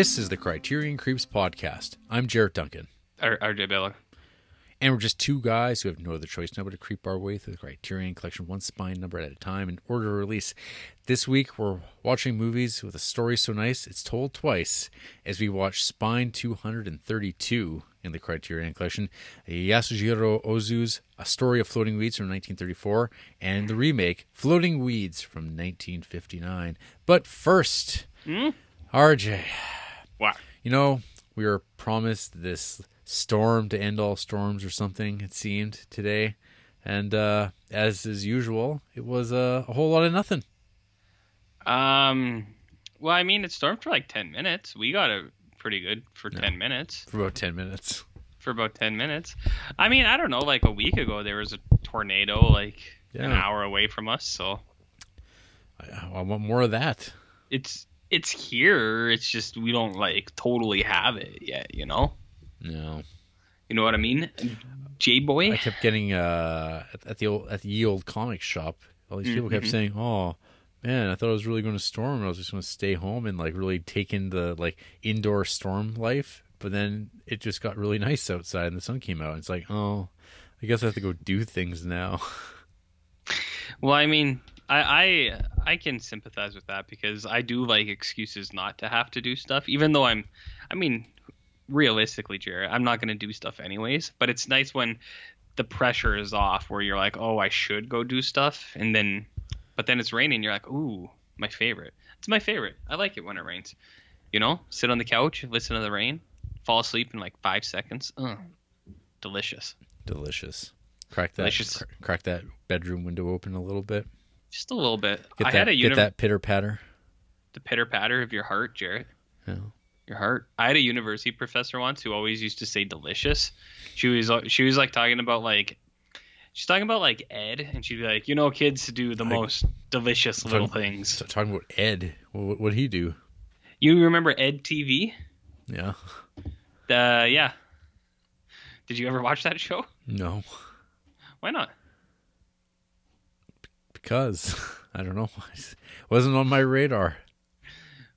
This is the Criterion Creeps podcast. I'm Jarrett Duncan, R- RJ Bella. and we're just two guys who have no other choice now but to creep our way through the Criterion collection one spine number at a time in order of release. This week we're watching movies with a story so nice it's told twice as we watch Spine 232 in the Criterion collection, Yasujiro Ozu's A Story of Floating Weeds from 1934, and the remake Floating Weeds from 1959. But first, hmm? RJ. Wow. You know, we were promised this storm to end all storms or something, it seemed, today. And uh, as is usual, it was uh, a whole lot of nothing. Um. Well, I mean, it stormed for like ten minutes. We got it pretty good for ten minutes. For about 10 minutes. For about ten minutes. I mean, I don't know. Like a week ago, there was a tornado like an hour away from us. So I, I want more of that. it's it's here. It's just we don't like totally have it yet. You know. No. You know what I mean? J boy. I kept getting uh, at, the old, at the ye old comic shop. All these people kept Mhm. saying, "Oh, man, I thought I was really going to storm. and I was just going to stay home and like really take in the like indoor storm life." But then it just got really nice outside, and the sun came out. And it's like, oh, I guess I have to go do things now. Well, I mean, I, I I can sympathize with that because I do like excuses not to have to do stuff, even though I'm, I mean, realistically, Jared, I'm not gonna do stuff anyways. But it's nice when the pressure is off, where you're like, oh, I should go do stuff, and then, but then it's raining, you're like, ooh, my favorite. It's my favorite. I like it when it rains. You know, sit on the couch, listen to the rain, fall asleep in like five seconds. Ugh, delicious. Delicious. Crack that. Delicious. cr- crack that bedroom window open a little bit. Just a little bit. Get I that. had a get that pitter patter. the pitter patter of your heart, Jarrett. Yeah. Your heart. I had a university professor once who always used to say delicious. She was she was like talking about like she's talking about like Ed, and she'd be like, you know, kids do the most delicious little things. Talking about Ed, what would he do? You remember Ed TV? Yeah. Uh, yeah. Did you ever watch that show? No, Why not? Because I don't know. Wasn't on my radar.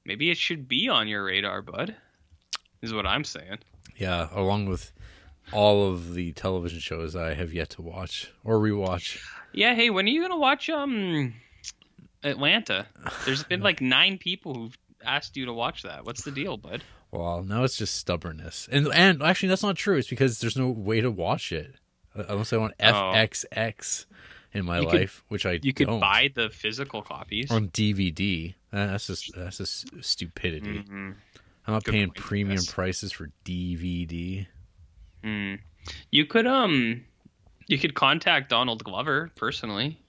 Maybe it should be on your radar, bud. Is what I'm saying. Yeah, along with all of the television shows I have yet to watch or rewatch. Yeah. Hey, when are you gonna watch um Atlanta? There's been like nine people who've asked you to watch that. What's the deal, bud? Well, now it's just stubbornness, and and actually that's not true. It's because there's no way to watch it uh, unless I want FXX in my. You could- life, which I You could don't. buy the physical copies. on DVD. That's just that's just stupidity. Mhm. I'm not Good paying point, premium prices for DVD. Mm. You could um, you could contact Donald Glover personally,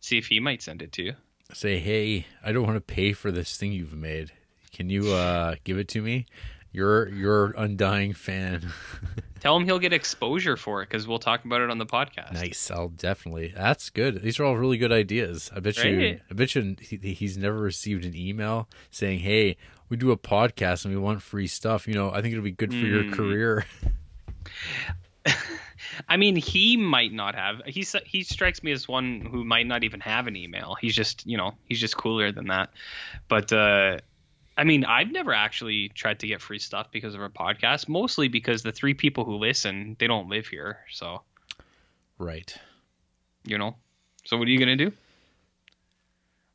see if he might send it to you. Say, hey, I don't want to pay for this thing you've made. Can you uh, give it to me? You're you're undying fan. Tell him he'll get exposure for it because we'll talk about it on the podcast. nice. I'll definitely. That's good. These are all really good ideas. I bet you. I bet you he, he's never received an email saying, "Hey, we do a podcast and we want free stuff." You know, I think it'll be good for your Mm. career. I mean, he might not have. He's he strikes me as one who might not even have an email. He's just you know he's just cooler than that. But uh, I mean, I've never actually tried to get free stuff because of our podcast. Mostly because the three people who listen they don't live here, so right. you know. So what are you gonna do?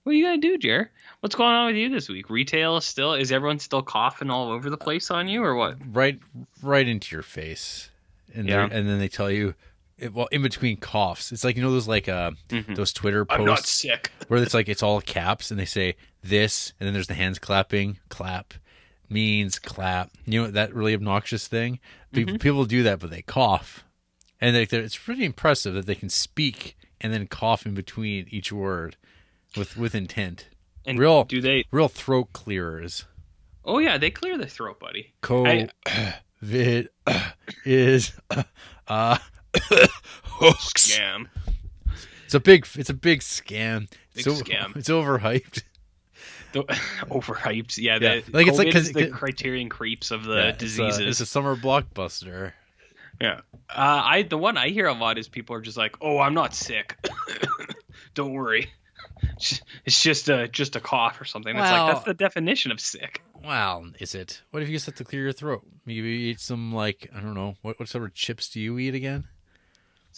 What are you gonna do, Jer? What's going on with you this week? Retail still is everyone still coughing all over the place on you, or what? right right into your face and Yeah. and then they tell you it, well in between coughs it's like you know those like uh Mhm. those twitter posts where it's like it's all caps and they say this and then there's the hands clapping clap means clap you know that really obnoxious thing Mm-hmm. people do that but they cough and they, it's pretty impressive that they can speak and then cough in between each word with with intent And Real- do they? real throat clearers Oh yeah, they clear the throat, buddy. COVID is uh, hooks. Scam. It's a big, it's a big scam. Big it's, o- scam. It's overhyped. The, overhyped. Yeah, Yeah, the, like, it's like- COVID 'cause- the 'cause- criterion creeps of the Yeah, it's a- diseases. It's a, summer blockbuster. yeah. Uh, I the one I hear a lot is people are just like, "Oh, I'm not sick. Don't worry. It's just a just a cough or something." It's Well- like that's the definition of sick. Well, is it? What if you just have to clear your throat? Maybe you eat some like I don't know what what sort of chips do you eat again?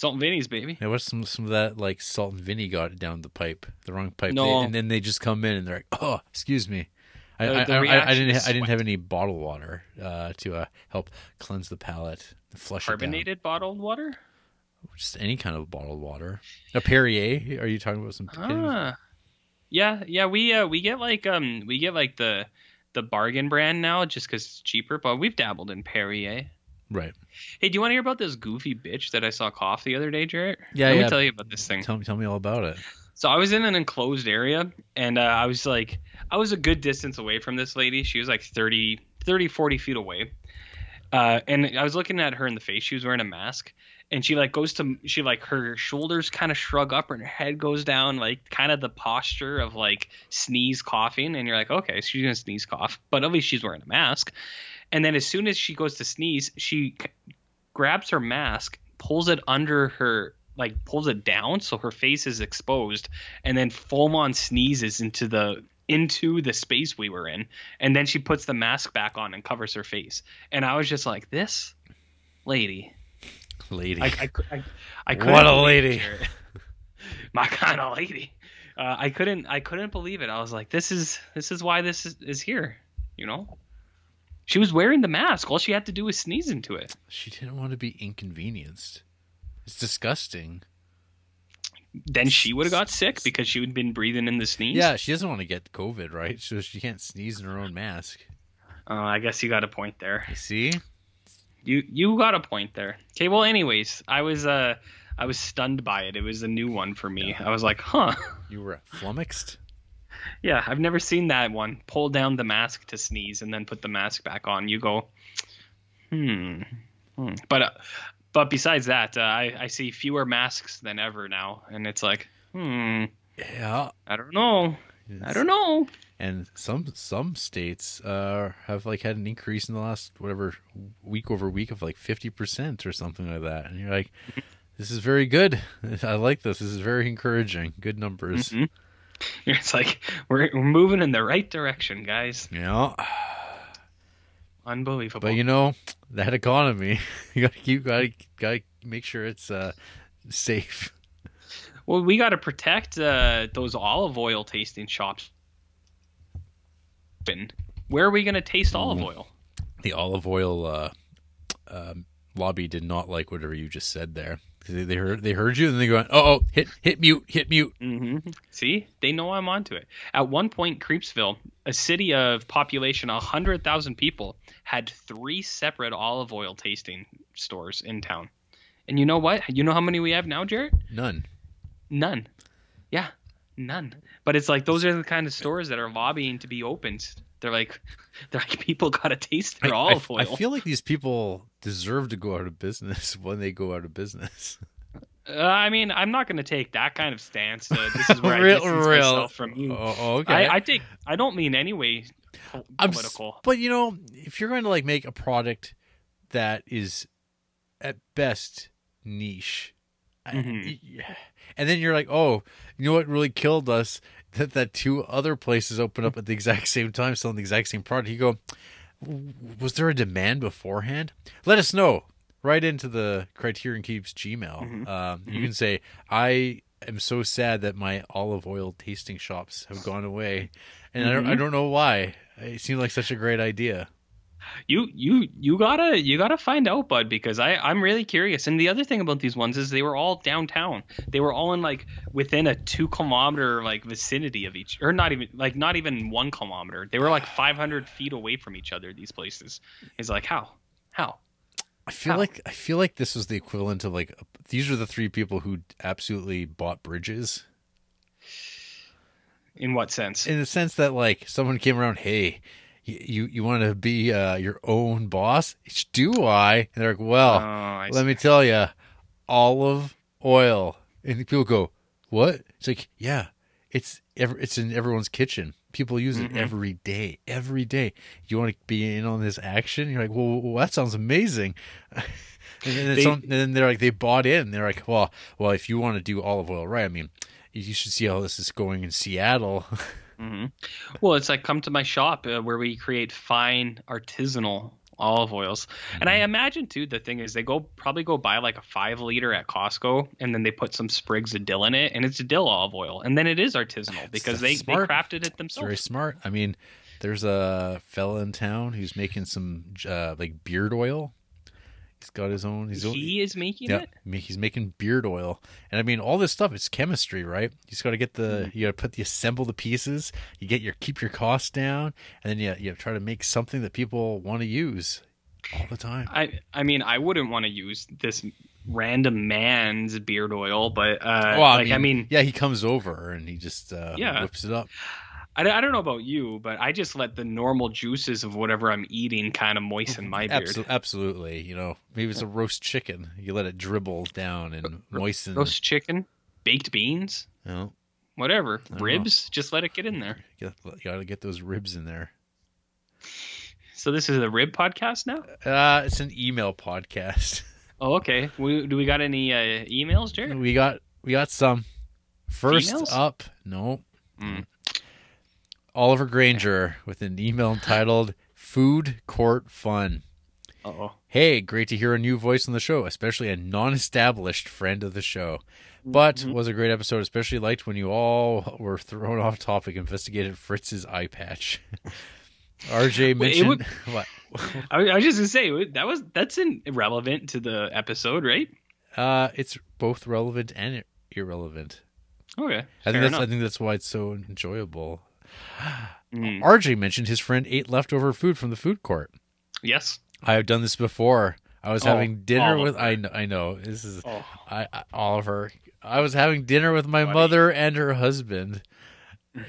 Salt and Vinny's, baby. Yeah, what's some some of that like salt and Vinny got down the pipe, the wrong pipe, No. They- and then they just come in and they're like, "Oh, excuse me." I, The- the I- I, reaction didn't. I didn't have any bottled water uh, to uh, help cleanse the palate, flush it down. Carbonated bottled water. Just any kind of bottled water. A Perrier? Are you talking about some? Ah, yeah, yeah. We uh we get like um we get like the the bargain brand now just because it's cheaper. But we've dabbled in Perrier. Right. Hey, do you want to hear about this goofy bitch that I saw cough the other day, Jarrett? Yeah, yeah. Let yeah. me tell you about this thing. Tell me. Tell me all about it. So I was in an enclosed area and uh, I was like I was a good distance away from this lady. She was like 30 30 40 feet away. Uh, and I was looking at her in the face. She was wearing a mask and she like goes to she like her shoulders kind of shrug up and her head goes down like kind of the posture of like sneeze coughing and you're like okay she's going to sneeze cough but at least she's wearing a mask. And then as soon as she goes to sneeze, she c- grabs her mask, pulls it under her like pulls it down so her face is exposed and then full on sneezes into the into the space we were in. And then she puts the mask back on and covers her face. And i was just like this lady. Lady. i i, I, I couldn't What a lady. My kind of lady. Uh, i couldn't i couldn't believe it. I was like this is this is why this is, is here you know she was wearing the mask all she had to do was sneeze into it she didn't want to be inconvenienced. It's disgusting. then she would have got sick because she would have been breathing in the sneeze. Yeah, she doesn't want to get COVID, right? So she can't sneeze in her own mask. Uh, I guess you got a point there. You see? You you got a point there. Okay. Well, anyways, I was uh I was stunned by it. It was a new one for me. I was like, huh. You were flummoxed. Yeah, I've never seen that one. Pull down the mask to sneeze and then put the mask back on. You go, hmm. hmm. But uh, but besides that, uh, I I see fewer masks than ever now, and it's like, hmm. Yeah. I don't know. I don't know. And some some states uh, have like had an increase in the last whatever week over week of like fifty percent or something like that. And you're like, this is very good. I like this. This is very encouraging. Good numbers. Mhm. It's like we're we're moving in the right direction, guys. Yeah. Unbelievable. But you know that economy, you gotta keep gotta gotta make sure it's uh, safe. Well, we got to protect uh, those olive oil tasting shops. Where are we going to taste olive oil? The olive oil uh, um, lobby did not like whatever you just said there. They, they heard they heard you and they go, oh, oh, hit hit mute, hit mute. hmm See, they know I'm onto it. At one point, Creepsville, a city of population 100,000 people, had three separate olive oil tasting stores in town. And you know what? You know how many we have now, Jarrett? None. None. Yeah, none. But it's like those are the kind of stores that are lobbying to be opened. They're like, they're like people got to taste their I, olive I- oil. I feel like these people deserve to go out of business when they go out of business. Uh, I mean, I'm not going to take that kind of stance. Uh, this is where I Real- distance real. myself from you. Oh, oh, okay. I, I take. I don't mean any way po- I'm political. But you know, if you're going to like make a product that is at best niche, I- Mhm. And then you're like, oh, you know what really killed us? That that two other places opened up at the exact same time, selling the exact same product. You go, was there a demand beforehand? Let us know. Right into the Criterion Creeps Gmail. Mhm. Um, You Mhm. can say, I am so sad that my olive oil tasting shops have gone away, and I, don't, I Mhm. don't know why. It seemed like such a great idea. You you you gotta you gotta find out, bud, because I I'm really curious. And the other thing about these ones is they were all downtown. They were all in like within a two kilometer like vicinity of each, or not even like not even one kilometer. They were like 500 feet away from each other. These places. It's like how how I feel How? like I feel like this was the equivalent of like these are the three people who absolutely bought bridges in what sense? in the sense that like someone came around, hey, you you want to be uh, your own boss? Do I? And they're like, well, Oh, let me tell you, olive oil. And people go, what? It's like, yeah, it's ever it's in everyone's kitchen. People use it Mhm. every day, every day. You want to be in on this action? You're like, well, well that sounds amazing. and then, They- some, and then they're like, they bought in. They're like, well, well, if you want to do olive oil right, I mean, you should see how this is going in Seattle. hmm Well, it's like come to my shop uh, where we create fine artisanal olive oils. And I imagine too the thing is they go probably go buy like a five liter at Costco and then they put some sprigs of dill in it and it's a dill olive oil and then it is artisanal because they, they crafted it It's themselves. very smart. I mean, there's a fella in town who's making some uh, like beard oil. He's got his own. He's he is making yeah, it. he's making beard oil, and I mean all this stuff. It's chemistry, right? You just got to get the Mm-hmm. you got to put the assemble the pieces. You get your keep your costs down, and then you you try to make something that people want to use all the time. I I mean I wouldn't want to use this random man's beard oil, but uh, well, like I mean yeah, he comes over and he just uh, Yeah. whips it up. I, I don't know about you, but I just let the normal juices of whatever I'm eating kind of moisten my beard. Absol- absolutely, you know, maybe it's a roast chicken. You let it dribble down and moisten. Roast chicken, baked beans, You know, whatever, don't know. ribs. Just let it get in there. you got to get those ribs in there. So this is a rib podcast now. Uh, it's an email podcast. Oh, okay. We, do we got any uh, emails, Jared? we got we got some. First Females? up, no, Mm. Oliver Granger with an email entitled "Food Court Fun." Oh, Hey, great to hear a new voice on the show, especially a non-established friend of the show. But Mhm. was a great episode, especially liked when you all were thrown off topic, investigated Fritz's eye patch. RJ Wait, mentioned would- what? I, I was just gonna say that was that's in, irrelevant to the episode, right? Uh, it's both relevant and irrelevant. Okay, I think that's enough. I think that's why it's so enjoyable. Mm. RJ mentioned his friend ate leftover food from the food court. Yes. I have done this before. I was Oh, having dinner with I know, I know this is Oh, I, I Oliver. I was having dinner with my mother and her husband.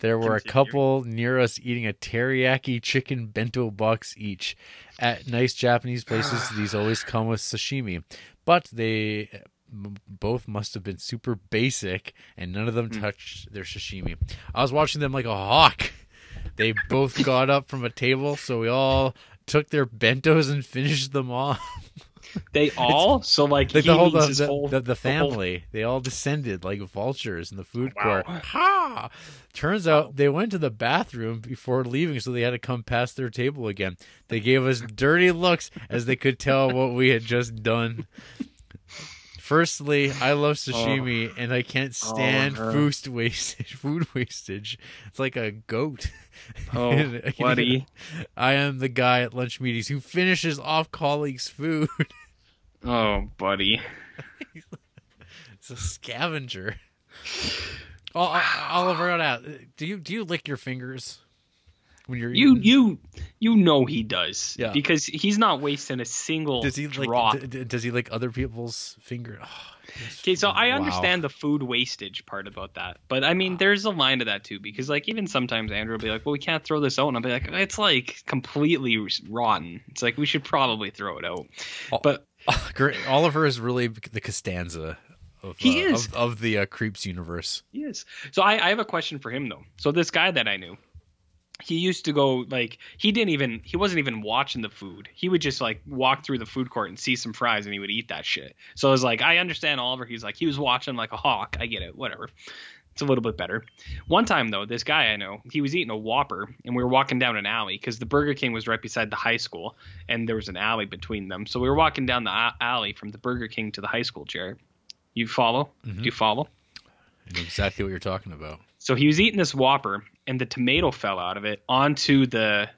There were a couple near us eating a teriyaki chicken bento box each. At nice Japanese places, these always come with sashimi, but they m- both must have been super basic, and none of them Mm. touched their sashimi. I was watching them like a hawk. They both got up from a table, so we all took their bentos and finished them off. they all so like, Like he the whole the, the, whole the, the whole- family, they all descended like vultures in the food Wow. court. Ha! Turns out they went to the bathroom before leaving, so they had to come past their table again. They gave us dirty looks as they could tell what we had just done. Firstly, I love oh. sashimi and I can't oh, stand Oliver. food wastage. Food wastage. It's like a goat. Oh, buddy. I am the guy at lunch meetings who finishes off colleagues' food. Oh, buddy. It's a scavenger. Oh, Oliver, I gotta ask, do you do you lick your fingers when you're You eating? you you know he does. Yeah. Because he's not wasting a single does he like drop. d- d- does he lick other people's finger? Oh. Okay, so I Wow. understand the food wastage part about that, but I mean, there's a line to that too because like even sometimes Andrew will be like, "Well, we can't throw this out," and I'll be like, "It's like completely rotten. It's like we should probably throw it out." Oh, But. Oliver is really the Costanza of He uh, is. of, of the uh, creeps universe. Yes. So I, I have a question for him though. So this guy that I knew, he used to go like he didn't even he wasn't even watching the food. He would just like walk through the food court and see some fries and he would eat that shit. So I was like, I understand Oliver. He's like he was watching like a hawk. I get it. Whatever. It's a little bit better. One time though, this guy I know, he was eating a Whopper and we were walking down an alley because the Burger King was right beside the high school and there was an alley between them. So we were walking down the alley from the Burger King to the high school. Jared, you follow? Mhm. Do you follow? I know exactly what you're talking about. So he was eating this Whopper, and the tomato fell out of it onto the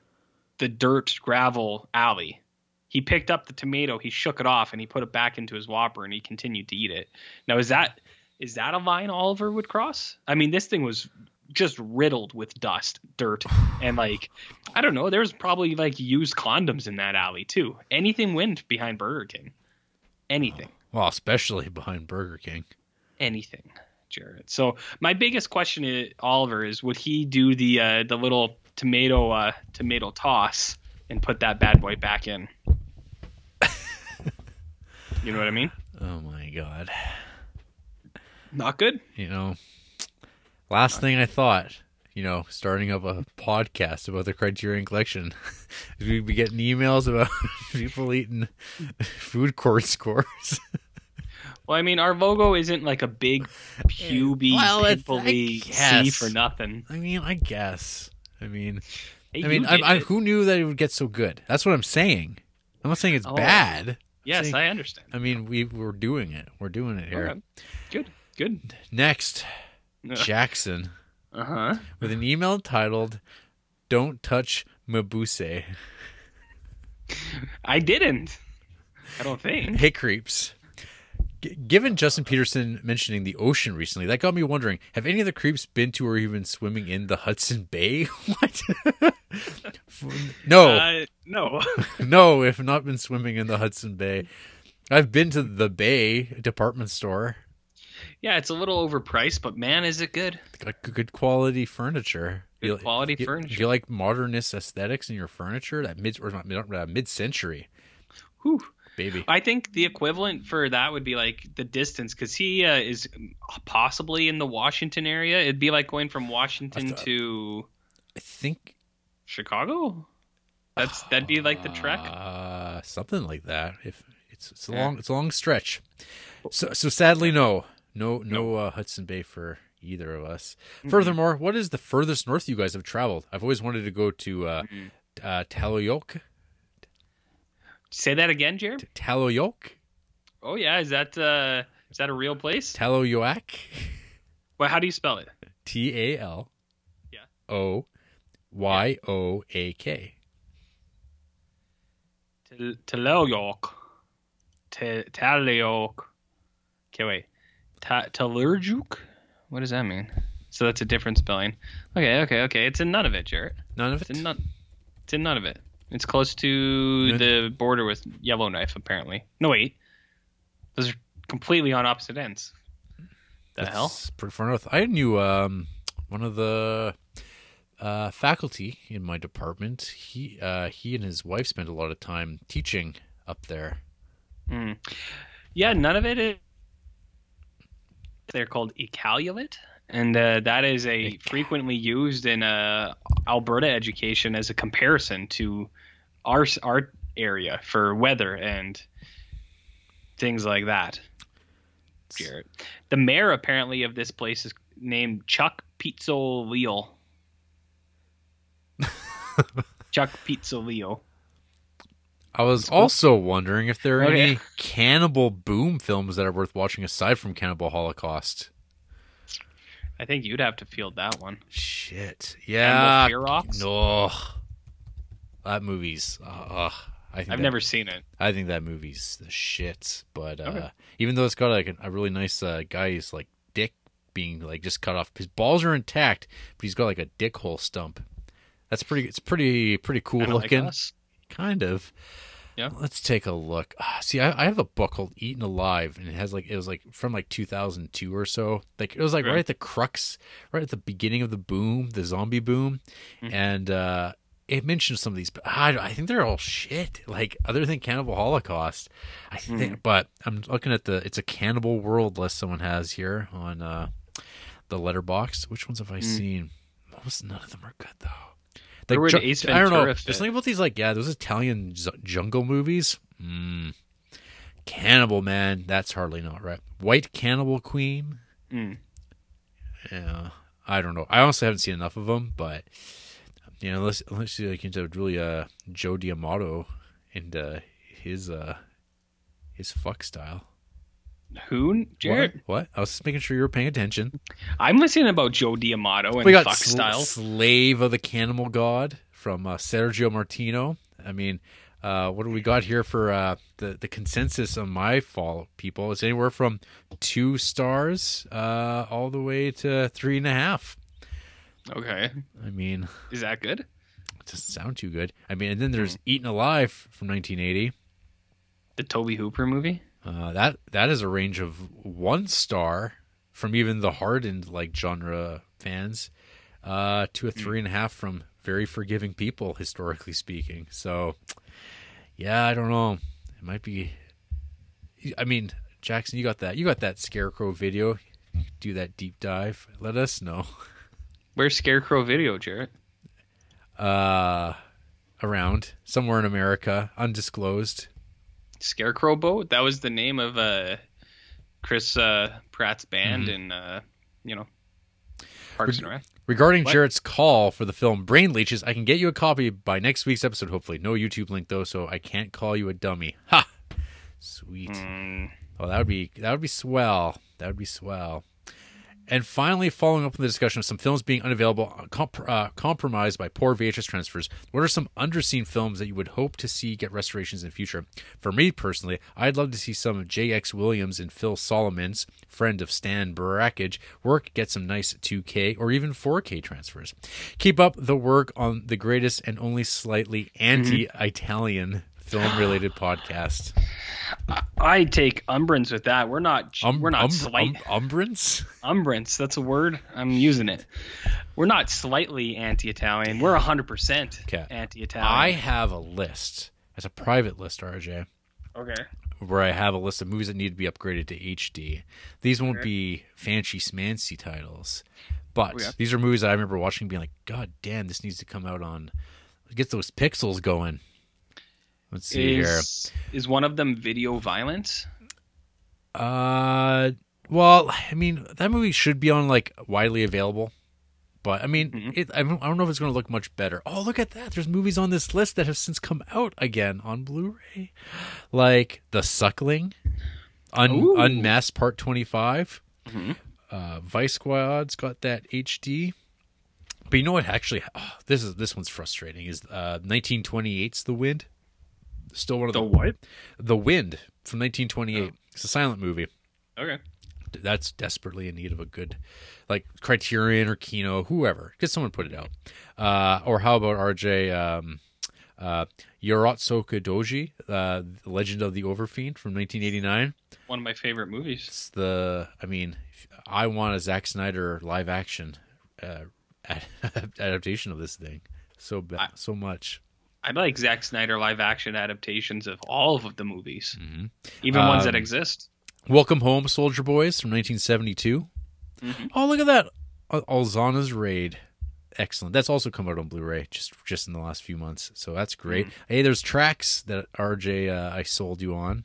the dirt gravel alley. He picked up the tomato, he shook it off, and he put it back into his Whopper, and he continued to eat it. Now, is that is that a line Oliver would cross? I mean, this thing was just riddled with dust, dirt, and like I don't know. There's probably like used condoms in that alley too. Anything went behind Burger King. Anything Well, especially behind Burger King. anything, Jared. So my biggest question, is, Oliver, is would he do the uh, the little tomato uh, tomato toss and put that bad boy back in? you know what I mean? Oh my god. Not good. You know, last thing I thought, you know, starting up a podcast about the Criterion Collection, is we'd be getting emails about people eating food court scores. Well, I mean, our logo isn't like a big puby Well, pimply C for nothing. I mean, I guess. I mean, Hey, I mean, I, I, who knew that it would get so good? That's what I'm saying. I'm not saying it's Oh. bad. yes, saying- I understand. I mean, we we're doing it. We're doing it here. Okay. Good, good. Next, Jackson Uh huh. with an email titled "Don't touch Mabuse." I didn't. I don't think. Hey, creeps. G- given Justin Peterson mentioning the ocean recently, that got me wondering: Have any of the creeps been to or even swimming in the Hudson Bay? what? no, Uh, no. no. If not been swimming in the Hudson Bay, I've been to the Bay department store. yeah, it's a little overpriced, but man, is it good. Got good quality furniture. Good You- quality you- furniture. Do you like modernist aesthetics in your furniture? That mid or not mid uh, mid century, Whew. Baby. I think the equivalent for that would be like the distance, because he uh, is possibly in the Washington area. It'd be like going from Washington thought- to I think Chicago. That's that'd be like the trek. Uh, something like that. If it's it's a Yeah. long it's a long stretch. So so sadly no no no uh, Hudson Bay for either of us. Furthermore, what is the furthest north you guys have traveled? I've always wanted to go to uh, uh, Taloyoke. Say that again, Jared. Taloyoke. Oh yeah, is that uh, is that a real place? Taloyoak. Well, how do you spell it? T A L. Yeah. O Y O A K. Tel- Teleoyok. Okay, wait. Ta- Telurjuk? What does that mean? So that's a different spelling. Okay, okay, okay. It's in none of it, Jarrett. None of It's it. in none. It's in none of it. It's close to the border with Yellowknife, apparently. No, wait. Those are completely on opposite ends. The hell? That's pretty far north. I knew um, one of the uh, faculty in my department. He uh, he and his wife spent a lot of time teaching up there. Mm. Yeah, none of it is. They're called Iqaluit, and uh, that is a frequently used in uh, Alberta education as a comparison to our our area for weather and things like that. The mayor apparently of this place is named Chuck Pizzo Leo. Chuck Pizzo Leo. I was also wondering if there are Okay. any cannibal boom films that are worth watching aside from Cannibal Holocaust. I think you'd have to field that one. Shit. Yeah. No. That movie's. Uh, I think I've that- never seen it. I think that movie's the shit. But uh, Okay. even though it's got like a, really nice uh, guy's like dick being like just cut off, his balls are intact, but he's got like a dick hole stump. That's pretty. It's pretty pretty cool Kinda like looking. us. kind of. Yeah. Let's take a look. Ah, see, I, I have a book called Eaten Alive, and it has like it was like from like 2002 or so. Like it was like Right. right at the crux, right at the beginning of the boom, the zombie boom, Mhm. and uh it mentions some of these, but I, I think they're all shit. Like other than Cannibal Holocaust, I think. Mhm. But I'm looking at the it's a Cannibal World list someone has here on uh the Letterboxd. Which ones have I Mm. seen? Most none of them are good though. Would ju- Ace I don't know. Ventura There's fit? something about these like yeah, those Italian z- jungle movies. Mm. Cannibal Man, that's hardly not right. White Cannibal Queen. Mm. Yeah, I don't know. I honestly haven't seen enough of them, but you know, let's unless unless you like into really uh Joe D'Amato and uh, his uh his fuck style. Who, Jared? What? what? I was just making sure you were paying attention. I'm listening about Joe D'Amato and we got fuck Sl- style. Slave of the Cannibal God from uh, Sergio Martino. I mean, uh, what do we got here for uh, the the consensus on my fall people? It's anywhere from two stars uh, all the way to three and a half. Okay, I mean, is that good? it doesn't sound too good. I mean, and then there's Hmm. Eaten Alive from 1980. The Tobe Hooper movie. Uh, that that is a range of one star from even the hardened like genre fans uh, to a three and a half from very forgiving people, historically speaking. So, yeah, I don't know. It might be. I mean, Jackson, you got that. You got that scarecrow video. Do that deep dive. Let us know. Where's Scarecrow Video, Jarrett? Uh, around somewhere in America, undisclosed. Scarecrow Boat. That was the name of uh, Chris uh, Pratt's band Mhm. and uh, you know Parks and Rec. Regarding What? Jarrett's call for the film Brain Leeches, I can get you a copy by next week's episode, hopefully. No YouTube link though, so I can't call you a dummy. Ha! Sweet. Mm, Oh, that would be that would be swell. That would be swell. And finally, following up on the discussion of some films being unavailable, uh, comp- uh, compromised by poor VHS transfers, what are some underseen films that you would hope to see get restorations in the future? For me personally, I'd love to see some of J.X. Williams and Phil Solomon's, friend of Stan Brakhage, work get some nice 2K or even 4K transfers. Keep up the work on the greatest and only slightly anti-Italian film-related podcast. I take umbrance with that. We're not. Um, we're not um, slight. um, umbrance? umbrance. That's a word. I'm using it. We're not slightly anti-Italian. We're 100% Okay. anti-Italian. I have a list. It's a private list, RJ, okay. where I have a list of movies that need to be upgraded to HD. These won't Okay. be fancy smancy titles, but Oh, yeah. these are movies that I remember watching, being like, "God damn, this needs to come out on." Get those pixels going. Let's see Is is one of them video violence? Uh, well, I mean, that movie should be on like widely available. But I mean, Mhm. it, I, don't, know if it's going to look much better. Oh, look at that! There's movies on this list that have since come out again on Blu-ray, like The Suckling, Un- Unmasked Part Twenty Five, Mhm. uh, Vice Squad's got that HD. But you know what? Actually, oh, this is this one's frustrating. Is uh, 1928's The Wind? Still one of the The what? The Wind from 1928. It's a silent movie Okay. that's desperately in need of a good like criterion or kino whoever get someone put it out uh or how about rj um uh Urotsukidoji uh legend of the overfiend from 1989 One of my favorite movies. it's the i mean i want a Zack snyder live action uh adaptation of this thing so I- so much I like Zack Snyder live action adaptations of all of the movies, Mhm. even ones that Um, exist. welcome home soldier boys from 1972 Mhm. Oh, look at that. Al- Ulzana's Raid. Excellent. That's also come out on Blu-ray just just in the last few months. So that's great. Mm-hmm. Hey, there's tracks that RJ uh, I sold you on.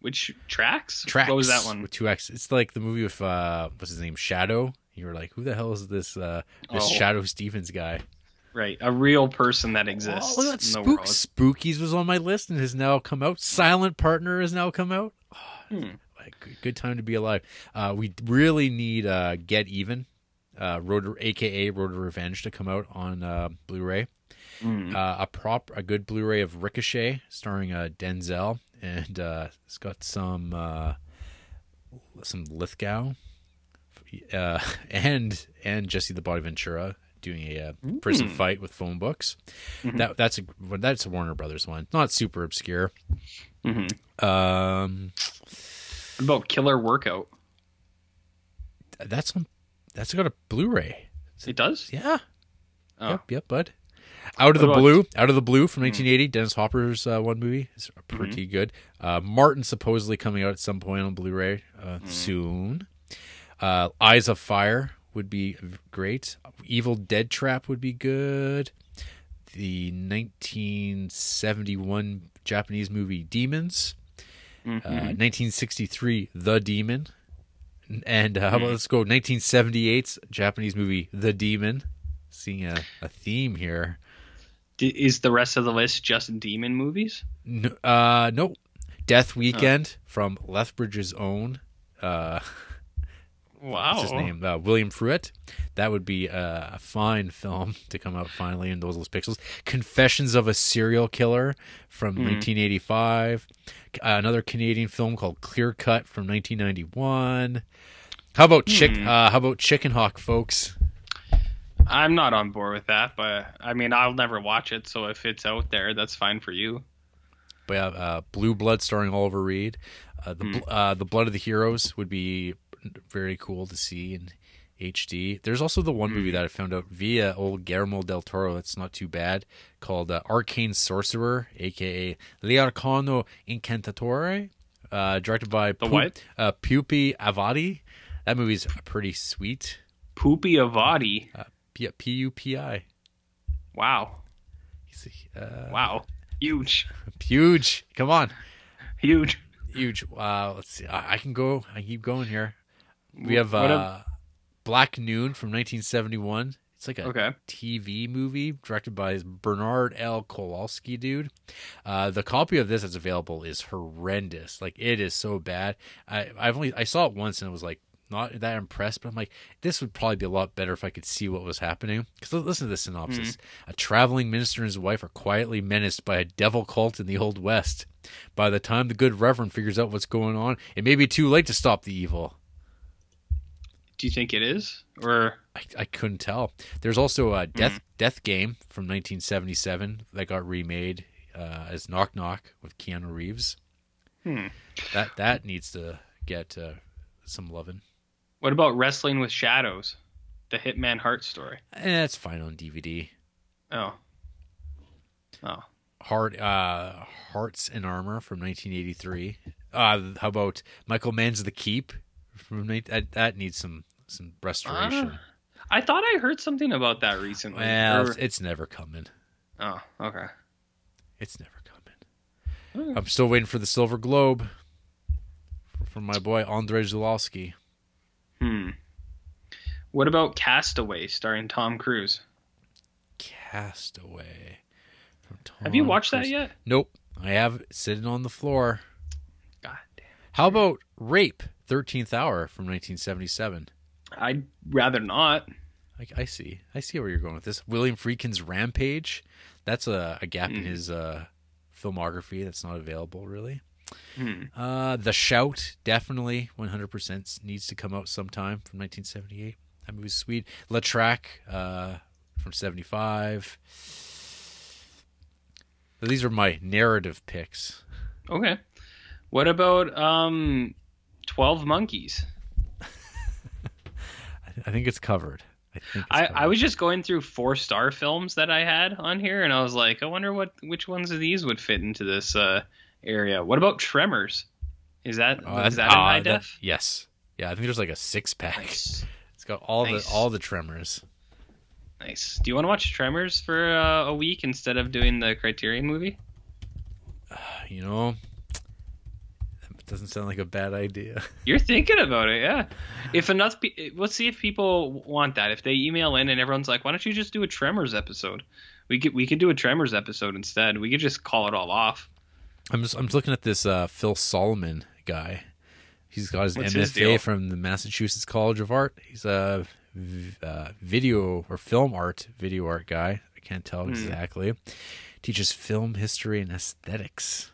Which tracks? Tracks. What was that one? With two X. It's like the movie with uh what's his name? Shadow. You were like, who the hell is this uh this Oh. Shadoe Stevens guy? Right, a real person that exists Oh, look at that in the Spook world. Spookies was on my list and has now come out. Silent Partner has now come out. Hmm. Like, good, good time to be alive. Uh, we really need uh, Get Even, uh, Road, aka Road to Revenge, to come out on uh, Blu-ray. Mm. Uh, a prop, a good Blu-ray of Ricochet, starring uh, Denzel, and uh, it's got some uh, some Lithgow, uh, and and Jesse the Body Ventura doing a uh, prison Mm. fight with phone books. Mhm. That that's a that's a Warner Brothers one, not super obscure. hmm Um, about Killer Workout? that's on. That's got a Blu-ray. It does. Yeah. Oh. Yep. Yep. Bud. Out of What the blue. Out of the blue from 1980. Dennis Hopper's uh, one movie is pretty good. Uh, Martin supposedly coming out at some point on Blu-ray uh, soon. Uh, Eyes of Fire would be great. Evil Dead Trap would be good. The 1971 Japanese movie Demons. Mhm. Uh, 1963 The Demon. And uh, how about let's go 1978's Japanese movie The Demon. Seeing a, a theme here. D- is the rest of the list just demon movies? No, uh, nope. Death Weekend from Lethbridge's own. Uh, Wow. what's his name? Uh, William Fruet. That would be uh, a fine film to come out finally in those little pixels. Confessions of a Serial Killer from 1985. Uh, another Canadian film called Clear Cut from 1991. How about chick? Uh, how about Chicken Hawk, folks? I'm not on board with that, but I mean, I'll never watch it. So if it's out there, that's fine for you. We have uh, Blue Blood starring Oliver Reed. Uh, the bl uh, the Blood of the Heroes would be very cool to see in HD. There's also the one movie that I found out via old Guillermo del Toro. That's not too bad. Called uh, Arcane Sorcerer, aka L'Arcano Incantatore, uh, directed by The what? Uh, Pupi Avati. That movie's pretty sweet. Poopy Avati. P U P I. Wow. Uh, Wow. Huge. Huge. Come on. Huge. huge. Uh, let's see. I, I can go. I keep going here. We have uh, Black Noon from 1971. It's like a Okay. TV movie directed by Bernard L. Kowalski, dude. Uh, the copy of this that's available is horrendous. Like it is so bad. I I've only I saw it once and it was like not that impressed, but I'm like this would probably be a lot better if I could see what was happening. Because listen to the synopsis: A traveling minister and his wife are quietly menaced by a devil cult in the old west. By the time the good reverend figures out what's going on, it may be too late to stop the evil. Do you think it is? Or I, I couldn't tell. There's also a Death Death Game from 1977 that got remade uh, as Knock Knock with Keanu Reeves. Hmm. That that needs to get uh, some loving. what about Wrestling with Shadows? The Hitman Hart story. And that's fine on DVD. Oh. Oh. Heart uh, Hearts and Armor from 1983. Uh, how about Michael Mann's The Keep from that, that needs some some restoration. I thought I heard something about that recently. well, Or- it's, never coming. oh, okay. It's never coming. I'm still waiting for the Silver Globe from my boy Andrei Zulawski. Hmm. What about Castaway starring Tom Cruise? Castaway. From Have you watched that yet? Nope. I have it sitting on the floor. God damn. How about Rape, 13th Hour from 1977? I'd rather not. I, I see. I see where you're going with this. William Friedkin's Rampage. That's a, a gap in Hmm. his uh, filmography that's not available, really. Hmm. Uh, the Shout, definitely 100% needs to come out sometime from 1978. That movie's sweet. La Traque uh, from 75. So these are my narrative picks. Okay. What about um, Twelve Monkeys? I- think it's covered. I think it's I, covered. I was just going through four star films that I had on here, and I was like, I wonder what which ones of these would fit into this uh, area. What about Tremors? Is that Oh, is that in ah, high that- def? Yes. Yeah, I think there's like a six pack. Nice, It's got all Nice. the all the tremors. nice. Do you want to watch Tremors for uh, a week instead of doing the Criterion movie? You know, doesn't sound like a bad idea. You're thinking about it, yeah. If enough, pe- let's see if people want that. If they email in and everyone's like, "Why don't you just do a Tremors episode?" We could we could do a Tremors episode instead. We could just call it all off. I'm just I'm just looking at this uh, Phil Solomon guy. He's got his What's MFA deal? from the Massachusetts College of Art. He's a v- uh, video or film art video art guy. I can't tell Hmm. exactly. Teaches film history and aesthetics.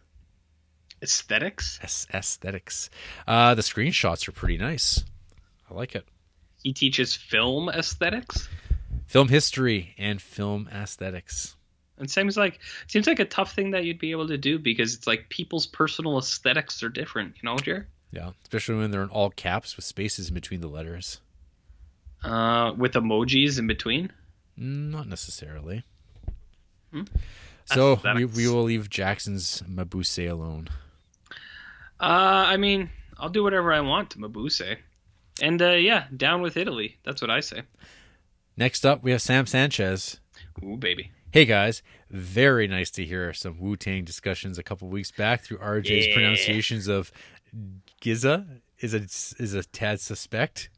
Aesthetics. Es- aesthetics. Uh, the screenshots are pretty nice. I like it. He teaches film aesthetics. Film history and film aesthetics. It seems like seems like a tough thing that you'd be able to do because it's like people's personal aesthetics are different, you know, Jer? Yeah, especially when they're in all caps with spaces in between the letters. Uh, with emojis in between. Mm, Not necessarily. Hmm. So we, we will leave Jackson's Mabuse alone. Uh, I mean, I'll do whatever I want to Mabuse, and uh, yeah, down with Italy. That's what I say. Next up, we have Sam Sanchez. Ooh, baby. Hey guys, very nice to hear some Wu Tang discussions a couple weeks back through RJ's Yeah. pronunciations of Giza is a is a tad suspect.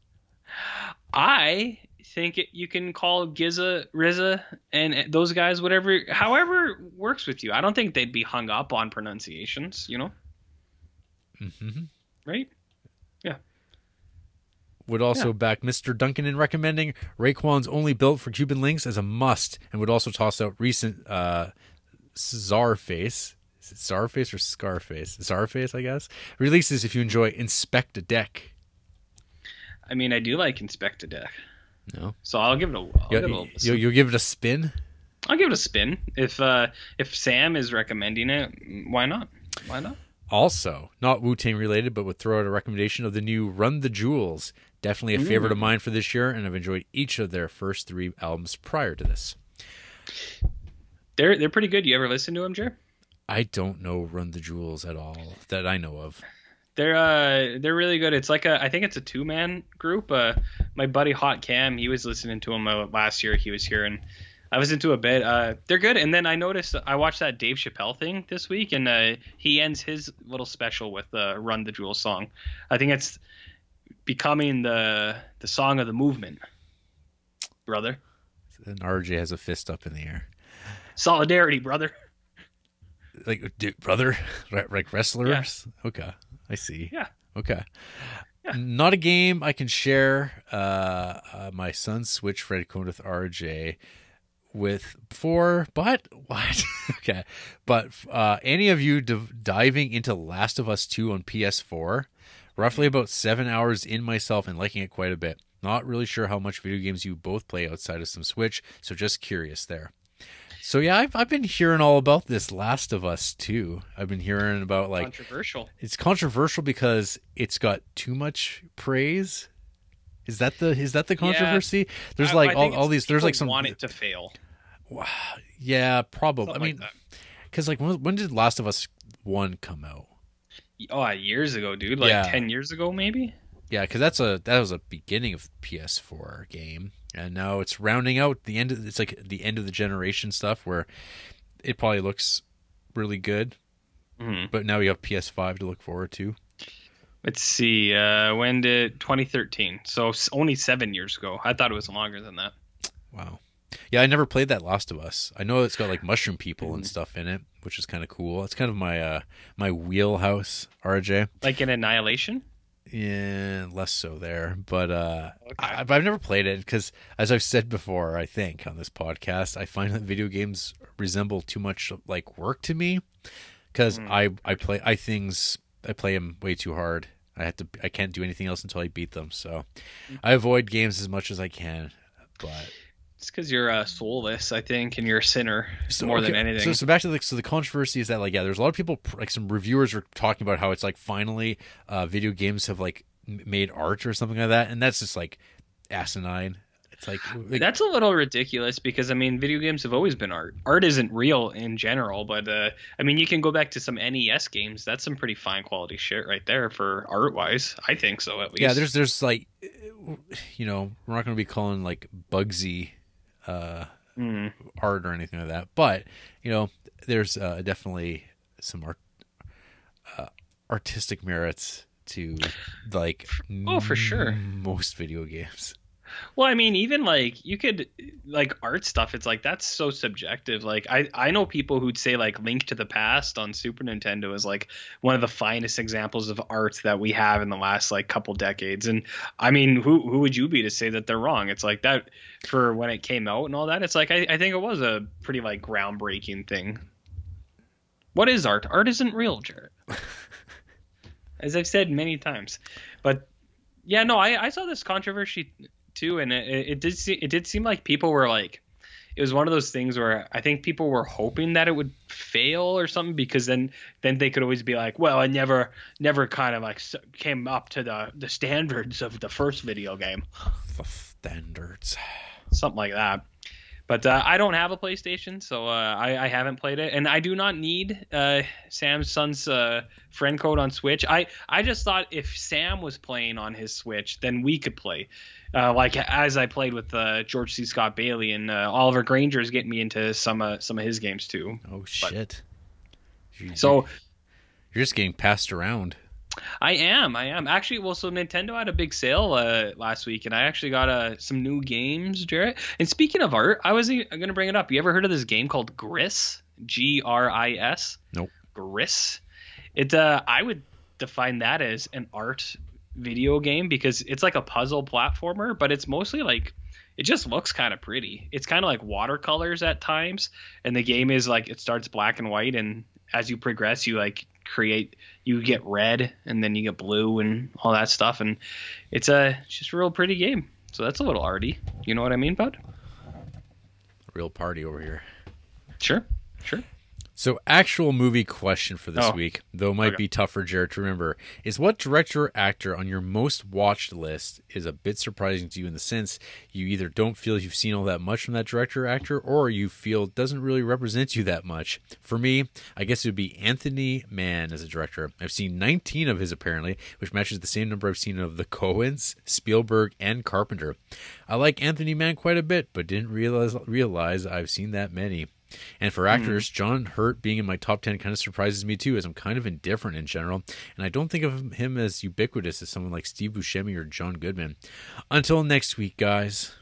I think it, you can call Giza, Riza, and those guys whatever, however works with you. I don't think they'd be hung up on pronunciations, you know, hmm right? Yeah. Would also Yeah. back Mr. Duncan in recommending Raekwon's only built for Cuban links as a must, and would also toss out recent uh, Czarface. Is it Czarface or Scarface? Czarface, I guess. Releases if you enjoy Inspectah Deck. I mean, I do like Inspectah Deck, No, so I'll give it a. I'll, you, give, it a you, you'll give it a spin. I'll give it a spin. If uh, if Sam is recommending it, why not? Why not? Also, not Wu Tang related, but would throw out a recommendation of the new Run the Jewels. Definitely a favorite of mine for this year, and I've enjoyed each of their first three albums prior to this. They're they're pretty good. You ever listen to them, Jer? I don't know Run the Jewels at all that I know of. They're uh they're really good. It's like a I think it's a two man group. Uh, my buddy Hot Cam, he was listening to them uh, last year. He was here and I was into a bit. Uh, they're good. And then I noticed I watched that Dave Chappelle thing this week, and uh, he ends his little special with uh, "Run the Jewel" song. I think it's becoming the the song of the movement, brother. And RJ has a fist up in the air. Solidarity, brother. Like, dude, brother, like wrestlers. Yeah. Okay, I see. Yeah. Okay. Yeah. Not a game I can share. Uh, uh, my son's Switch Fred Code with RJ with four, but what? okay, but uh, any of you d- diving into Last of Us Two on PS4, roughly about seven hours in myself and liking it quite a bit. Not really sure how much video games you both play outside of some Switch, so just curious there. So yeah, I've I've been hearing all about this Last of Us too. I've been hearing about like controversial. It's controversial because it's got too much praise. Is that the is that the controversy? Yeah, there's I, like I all, all these. There's like some want it to fail. Yeah, probably. Something I mean, because like, when, when, did Last of Us One come out? Oh, years ago, dude. Like yeah. ten years ago, maybe. Yeah, because that's a that was a beginning of PS4 game, and now it's rounding out the end. Of, it's like the end of the generation stuff where it probably looks really good, mm-hmm. but now you have PS5 to look forward to. Let's see. Uh, when did 2013? So only seven years ago. I thought it was longer than that. Wow. Yeah, I never played that Last of Us. I know it's got like mushroom people and mm. stuff in it, which is kind of cool. It's kind of my uh my wheelhouse, RJ. Like in Annihilation. Yeah, less so there, but uh, okay. I, have never played it because, as I've said before, I think on this podcast, I find that video games resemble too much like work to me because mm. I I play I things I play them way too hard. I have to I can't do anything else until I beat them, so mm. I avoid games as much as I can. But it's because you're uh, soulless, I think, and you're a sinner so, more okay. than anything. So, so back to the so the controversy is that like yeah, there's a lot of people like some reviewers are talking about how it's like finally uh, video games have like made art or something like that, and that's just like asinine. It's like, like, that's a little ridiculous because I mean, video games have always been art. Art isn't real in general, but uh, I mean, you can go back to some NES games. That's some pretty fine quality shit right there for art wise. I think so at least. Yeah, there's there's like, you know, we're not going to be calling like Bugsy uh, mm. art or anything like that. But you know, there's uh, definitely some art, uh, artistic merits to like oh for sure most video games. Well, I mean, even like you could like art stuff. It's like that's so subjective. Like I I know people who'd say like Link to the Past on Super Nintendo is like one of the finest examples of art that we have in the last like couple decades. And I mean, who who would you be to say that they're wrong? It's like that for when it came out and all that. It's like I I think it was a pretty like groundbreaking thing. What is art? Art isn't real, Jarrett. As I've said many times, but yeah, no, I, I saw this controversy too, and it, it did see, it did seem like people were like, it was one of those things where I think people were hoping that it would fail or something because then then they could always be like, well, it never never kind of like came up to the the standards of the first video game. The standards, something like that. But uh, I don't have a PlayStation, so uh, I, I, haven't played it, and I do not need uh, Sam's son's uh, friend code on Switch. I I just thought if Sam was playing on his Switch, then we could play. Uh, like as I played with uh, George C. Scott Bailey and Oliver Granger is getting me into some some of his games too. Oh shit! But, so you're just getting passed around. I am. I am actually. Well, so Nintendo had a big sale uh, last week, and I actually got uh, some new games, Jarrett. And speaking of art, I was going to bring it up. You ever heard of this game called Gris? G R I S. Nope. Gris. It. Uh, I would define that as an art video game because it's like a puzzle platformer, but it's mostly like it just looks kind of pretty. It's kind of like watercolors at times, and the game is like it starts black and white, and as you progress, you like create you get red and then you get blue and all that stuff. And it's a it's just a real pretty game. So that's a little arty. You know what i mean bud? Real party over here. Sure sure So, actual movie question for this Oh. week, though it might Okay. be tough for Jared to remember, is what director or actor on your most watched list is a bit surprising to you in the sense you either don't feel you've seen all that much from that director or actor, or you feel doesn't really represent you that much. For me, I guess it would be Anthony Mann as a director. I've seen 19 of his apparently, which matches the same number I've seen of the Coens, Spielberg, and Carpenter. I like Anthony Mann quite a bit, but didn't realize realize I've seen that many. And for actors, John Hurt being in my top 10 kind of surprises me too, as I'm kind of indifferent in general. And I don't think of him as ubiquitous as someone like Steve Buscemi or John Goodman. Until next week, guys.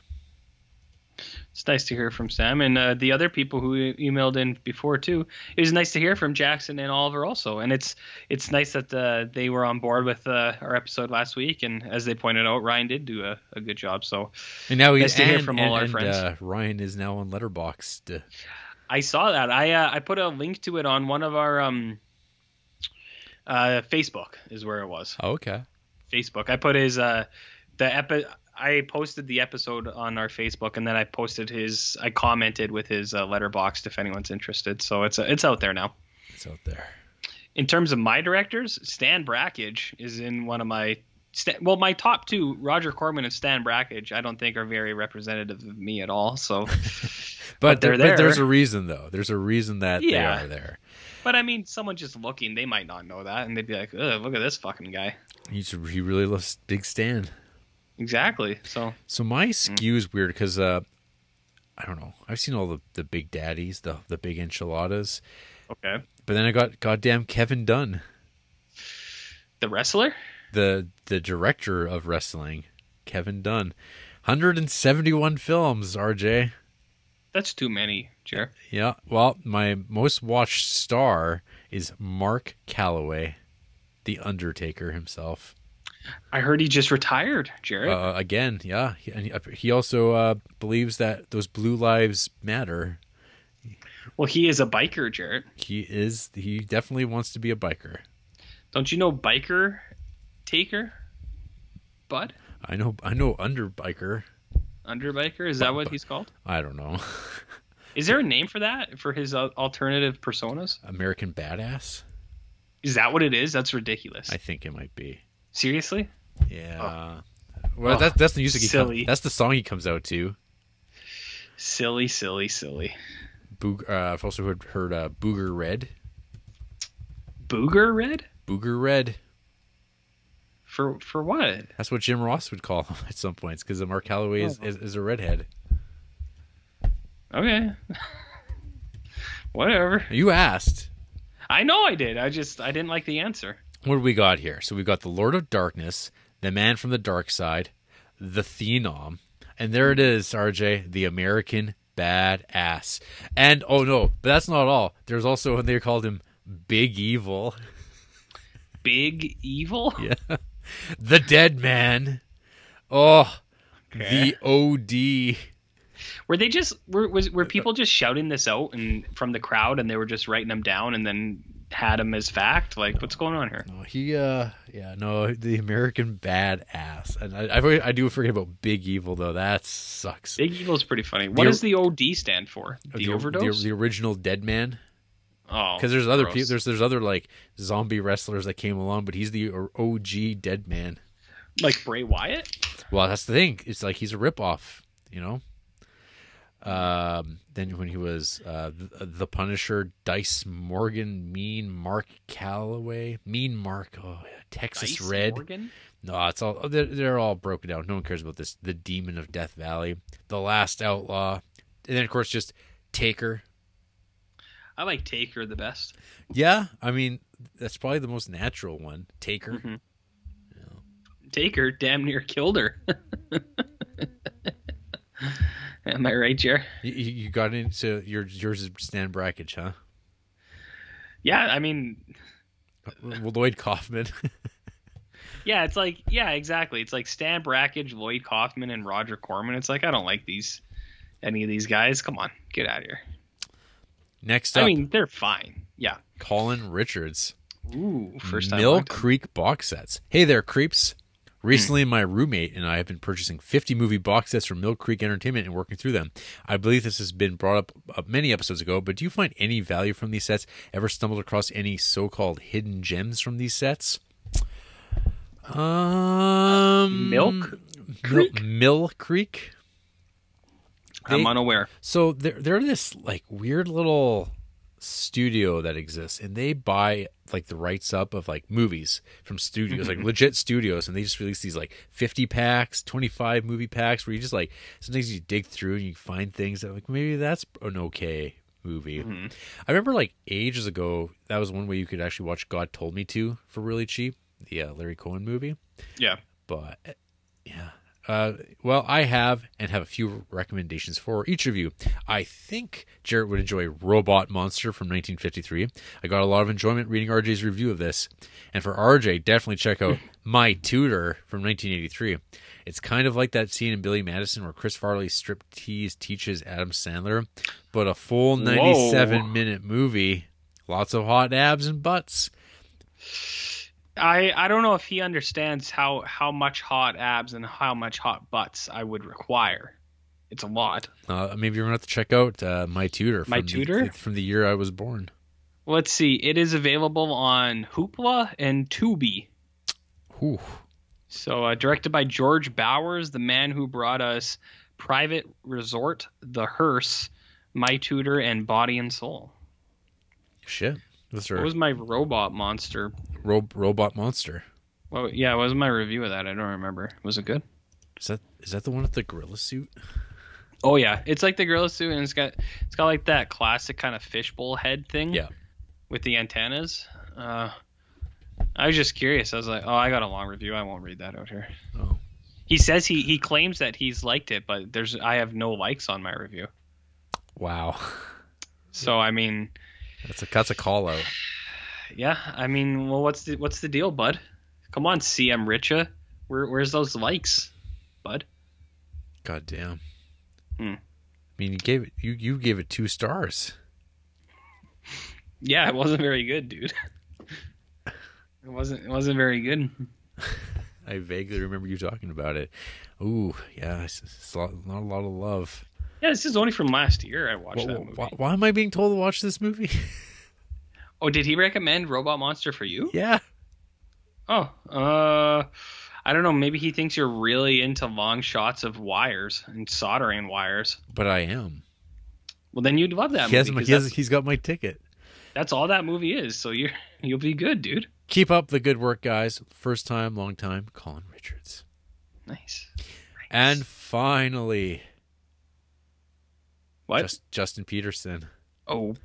It's nice to hear from Sam and uh, the other people who emailed in before too. It was nice to hear from Jackson and Oliver also, and it's it's nice that uh, they were on board with uh, our episode last week. And as they pointed out, Ryan did do a, a good job. So And now he's Nice to hear and- from all our and, friends. Uh, Ryan is now on Letterboxd. I saw that. I uh, I put a link to it on one of our um uh Facebook is where it was. Oh, okay. Facebook. I put his uh the epi- I posted the episode on our Facebook and then I posted his I commented with his uh, Letterboxd if anyone's interested. So it's uh, it's out there now. It's out there. In terms of my directors, Stan Brakhage is in one of my Stan, well my top two, Roger Corman and Stan Brakhage, I don't think are very representative of me at all. So But, they're there, but there's a reason, though. There's a reason that Yeah. they are there. but I mean someone just looking, they might not know that and they'd be like, Ugh, look at this fucking guy. He's, he really loves Big Stan. Exactly. So So my skew is weird because uh, I don't know. I've seen all the, the big daddies, the the big enchiladas, okay. but then I got goddamn Kevin Dunn, The wrestler? The the director of wrestling, Kevin Dunn, 171 films. RJ, That's too many, Jer. yeah. Well, my most watched star is Mark Calaway, the Undertaker himself. I heard he just retired, Jared. Uh, again, yeah. He, and he- he also uh, believes that those blue lives matter. well, he is a biker, Jared. He is. He definitely wants to be a biker. Don't you know biker taker? Bud? I know. I know. Underbiker. Underbiker? Under biker? Is that what he's called? I don't know. Is there a name for that? For his uh, alternative personas? American badass. Is that what it is? That's ridiculous. I think it might be. Seriously? Yeah. Well, Oh, that's that's the music. He silly. comes, that's the song he comes out to. Silly, silly, silly. Boog, uh, I've also heard, heard uh, Booger Red. Booger Red? Booger Red. For for what? That's what Jim Ross would call him at some points because Mark Calaway is, Oh. is, is a redhead. Okay. Whatever. You asked. I know I did. I just I didn't like the answer. What do we got here? So we've got the Lord of Darkness, the Man from the Dark Side, the Phenom, and there it is, RJ, the American Badass. And oh no, but that's not all. There's also when they called him Big Evil, Big evil? yeah, the Dead Man. Oh, Okay. the OD. Were they just were was were people just shouting this out and from the crowd and they were just writing them down and then had them as fact? Like what's going on here? No, he, uh, yeah, no, the American Badass. And I, I, I do forget about Big Evil though. That sucks. Big evil is pretty funny. What The- does the OD stand for? The, overdose? the, the original Dead Man. Oh, because there's other people there's there's other like zombie wrestlers that came along but he's the og dead man. Like Bray Wyatt. well that's the thing. It's like he's a ripoff you know? Um then when he was uh the, the punisher dice morgan mean mark calaway mean mark oh texas Dice red. Morgan? no it's all they're, they're all broken down. No one cares about this the demon of death valley the last outlaw and then of course just taker I like Taker the best. yeah i mean that's probably the most natural one taker Mhm. Taker damn near killed her. Am I right, Jer? You, you you got into your yours is Stan Brakhage, huh? Yeah, I mean, Well, Lloyd Kaufman. yeah, it's like, yeah, exactly. It's like Stan Brakhage, Lloyd Kaufman, and Roger Corman. It's like I don't like these, any of these guys. Come on, get out of here. Next up, I mean, they're fine. Yeah. Colin Richards. Ooh, first time. Mill. Creek box sets. Hey there, creeps. Recently, my roommate and I have been purchasing 50 movie box sets from Mill Creek Entertainment and working through them. I believe this has been brought up uh, many episodes ago, but do you find any value from these sets? Ever stumbled across any so called hidden gems from these sets? Um, Milk Mill, Creek? Mill Creek. I'm unaware. So they're they're this like weird little studio that exists, and they buy like the rights up of like movies from studios, like mm-hmm. legit studios, and they just release these like fifty packs, twenty five movie packs, where you just like sometimes you dig through and you find things that like maybe that's an okay movie. Mm-hmm. I remember like ages ago that was one way you could actually watch God Told Me to for really cheap, the uh, Larry Cohen movie Yeah. but eh, yeah. Uh, well, I have and have a few recommendations for each of you. I think Jarrett would enjoy Robot Monster from 1953. I got a lot of enjoyment reading RJ's review of this. And for RJ, definitely check out My Tutor from 1983. It's kind of like that scene in Billy Madison where Chris Farley striptease teaches Adam Sandler, but a full 97 minute movie. Lots of hot abs and butts. I I don't know if he understands how how much hot abs and how much hot butts I would require. It's a lot. Uh, maybe you're gonna have to check out uh, my tutor. From My the- Tutor? from the year I was born. Let's see. It is available on Hoopla and Tubi. Ooh, So uh, directed by George Bowers, the man who brought us Private Resort, The Hearse, My Tutor, and Body and Soul. shit! Those What are was my robot monster? Ro- robot monster. Well, yeah, what was my review of that? I don't remember. Was it good? Is that is that the one with the gorilla suit? Oh yeah, it's like the gorilla suit, and it's got it's got like that classic kind of fishbowl head thing. Yeah. With the antennas. Uh, I was just curious. I was like, oh, I got a long review. I won't read that out here. Oh, He says he he claims that he's liked it, but there's I have no likes on my review. wow! So I mean, That's a that's a call out. Yeah, I mean, well, what's the what's the deal, bud? Come on, CM Richa. Where where's those likes, bud? God damn. Hmm. I mean, you gave it you you gave it two stars. Yeah, it wasn't very good, dude. It wasn't it wasn't very good. I vaguely remember you talking about it. Ooh, yeah, it's, it's not a lot of love. Yeah, this is only from last year. I watched Wh- that movie. why, why am I being told to watch this movie? Oh, did he recommend Robot Monster for you? yeah, Oh, uh, I don't know. Maybe he thinks you're really into long shots of wires and soldering wires. but I am. Well, then you'd love that He has, movie. 'cause he has, he's got my ticket. that's all that movie is. So you're you'll be good, dude. Keep up the good work, guys. First time, long time, Colin Richards. Nice. And finally, What? Just, Justin Peterson. oh,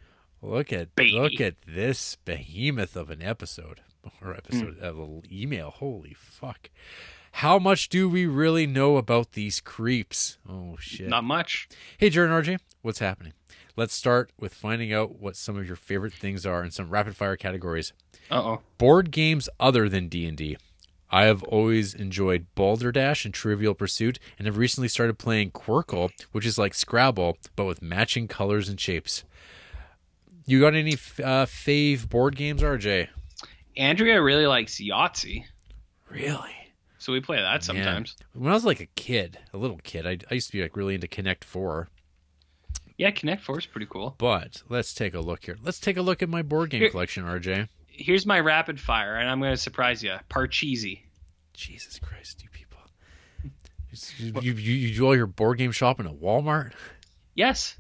Look at Baby. look at this behemoth of an episode or episode Hmm. of an email. Holy fuck! How much do we really know about these creeps? Oh shit! not much. Hey, Jared and RJ, what's happening? Let's start with finding out what some of your favorite things are in some rapid fire categories. Uh oh. Board games other than D and D. I have always enjoyed Balderdash and Trivial Pursuit, and have recently started playing Qwirkle, which is like Scrabble but with matching colors and shapes. You got any uh, fave board games, RJ? Andrea really likes Yahtzee, Really? so we play that sometimes. When I was like a kid, a little kid, I, I used to be like really into Connect Four. Yeah, Connect Four is pretty cool. But let's take a look here. Let's take a look at my board game Here- collection, RJ. Here's my rapid fire, and I'm going to surprise you. Parcheesi. Jesus Christ, you people! You, you, you, you do all your board game shopping at Walmart? Yes.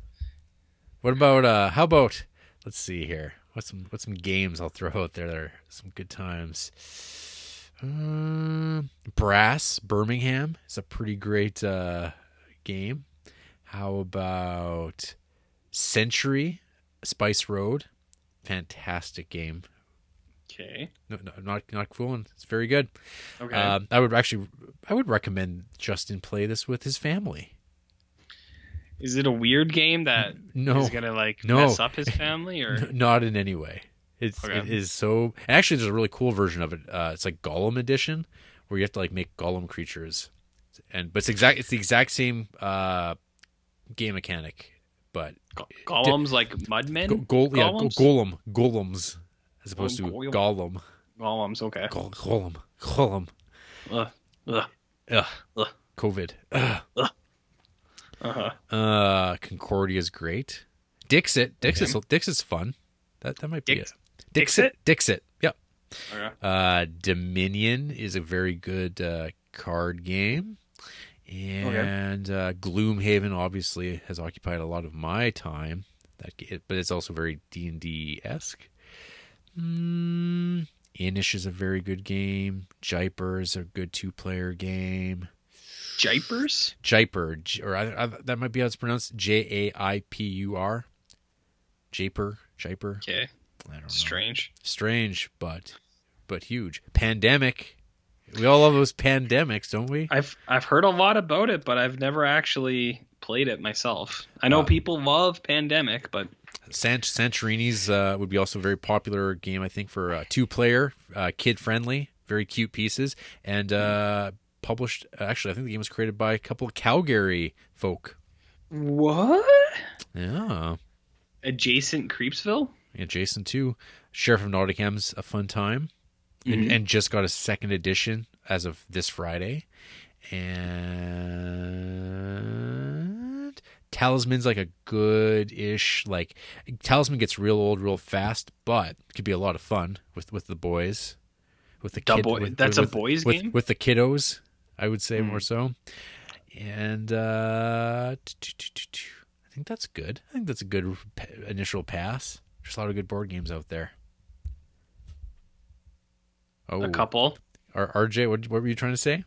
What about uh? How about let's see here. What's some what's some games I'll throw out there that are some good times. Um, Brass Birmingham is a pretty great uh, game. How about Century Spice Road? Fantastic game. Okay. No, no, not not fooling. It's very good. Okay. Um, I would actually, I would recommend Justin play this with his family. Is it a weird game that No, is gonna like No. mess up his family, or not in any way. It's Okay. it is so. Actually, there's a really cool version of it. Uh, it's like Gollum edition, where you have to like make Gollum creatures, and but it's exact. It's the exact same uh, game mechanic, but Go- golems like mudmen? go, gol- yeah, go- Golems? golem, golems, as opposed to golem. Gollum, Golems. Okay. Gol- golem, golem. Ugh. Ugh. Ugh. Ugh. COVID. Ugh. Uh-huh. Uh, Concordia's great. Dixit. Dixit's Dixit's fun. That that might be Dix- it. Dixit. Dixit. Yep. Okay. Uh, Dominion is a very good uh, card game, and uh, Gloomhaven obviously has occupied a lot of my time. That, but it's also very D and D esque. Mm, Inis is a very good game. Jiper is a good two player game. Jipers? Jiper, J- or I, I, that might be how it's pronounced. J A I P U R. Japer, Jiper. Okay. I don't know. Strange. Strange, but but huge. Pandemic. We all love those pandemics, don't we? I've I've heard a lot about it, but I've never actually played it myself. I know Uh, people love Pandemic, but Sant- Santorini's uh, would be also a very popular game, I think, for uh, two player, uh, kid friendly, very cute pieces, and uh, published. Actually, I think the game was created by a couple of Calgary folk. what? Yeah, Adjacent Creepsville? yeah Jason too. Sheriff of Nottingham's a fun time, and, Mhm. and just got a second edition as of this Friday. And Talisman's like a good-ish like Talisman gets real old real fast, but could be a lot of fun with with the boys, with the Da kid. boy- with, that's a boys' with, game? with the kiddos. I would say Hmm. more so. And uh, I think that's good. I think that's a good initial pass. There's a lot of good board games out there. Oh, A couple. R- RJ, what, what were you trying to say?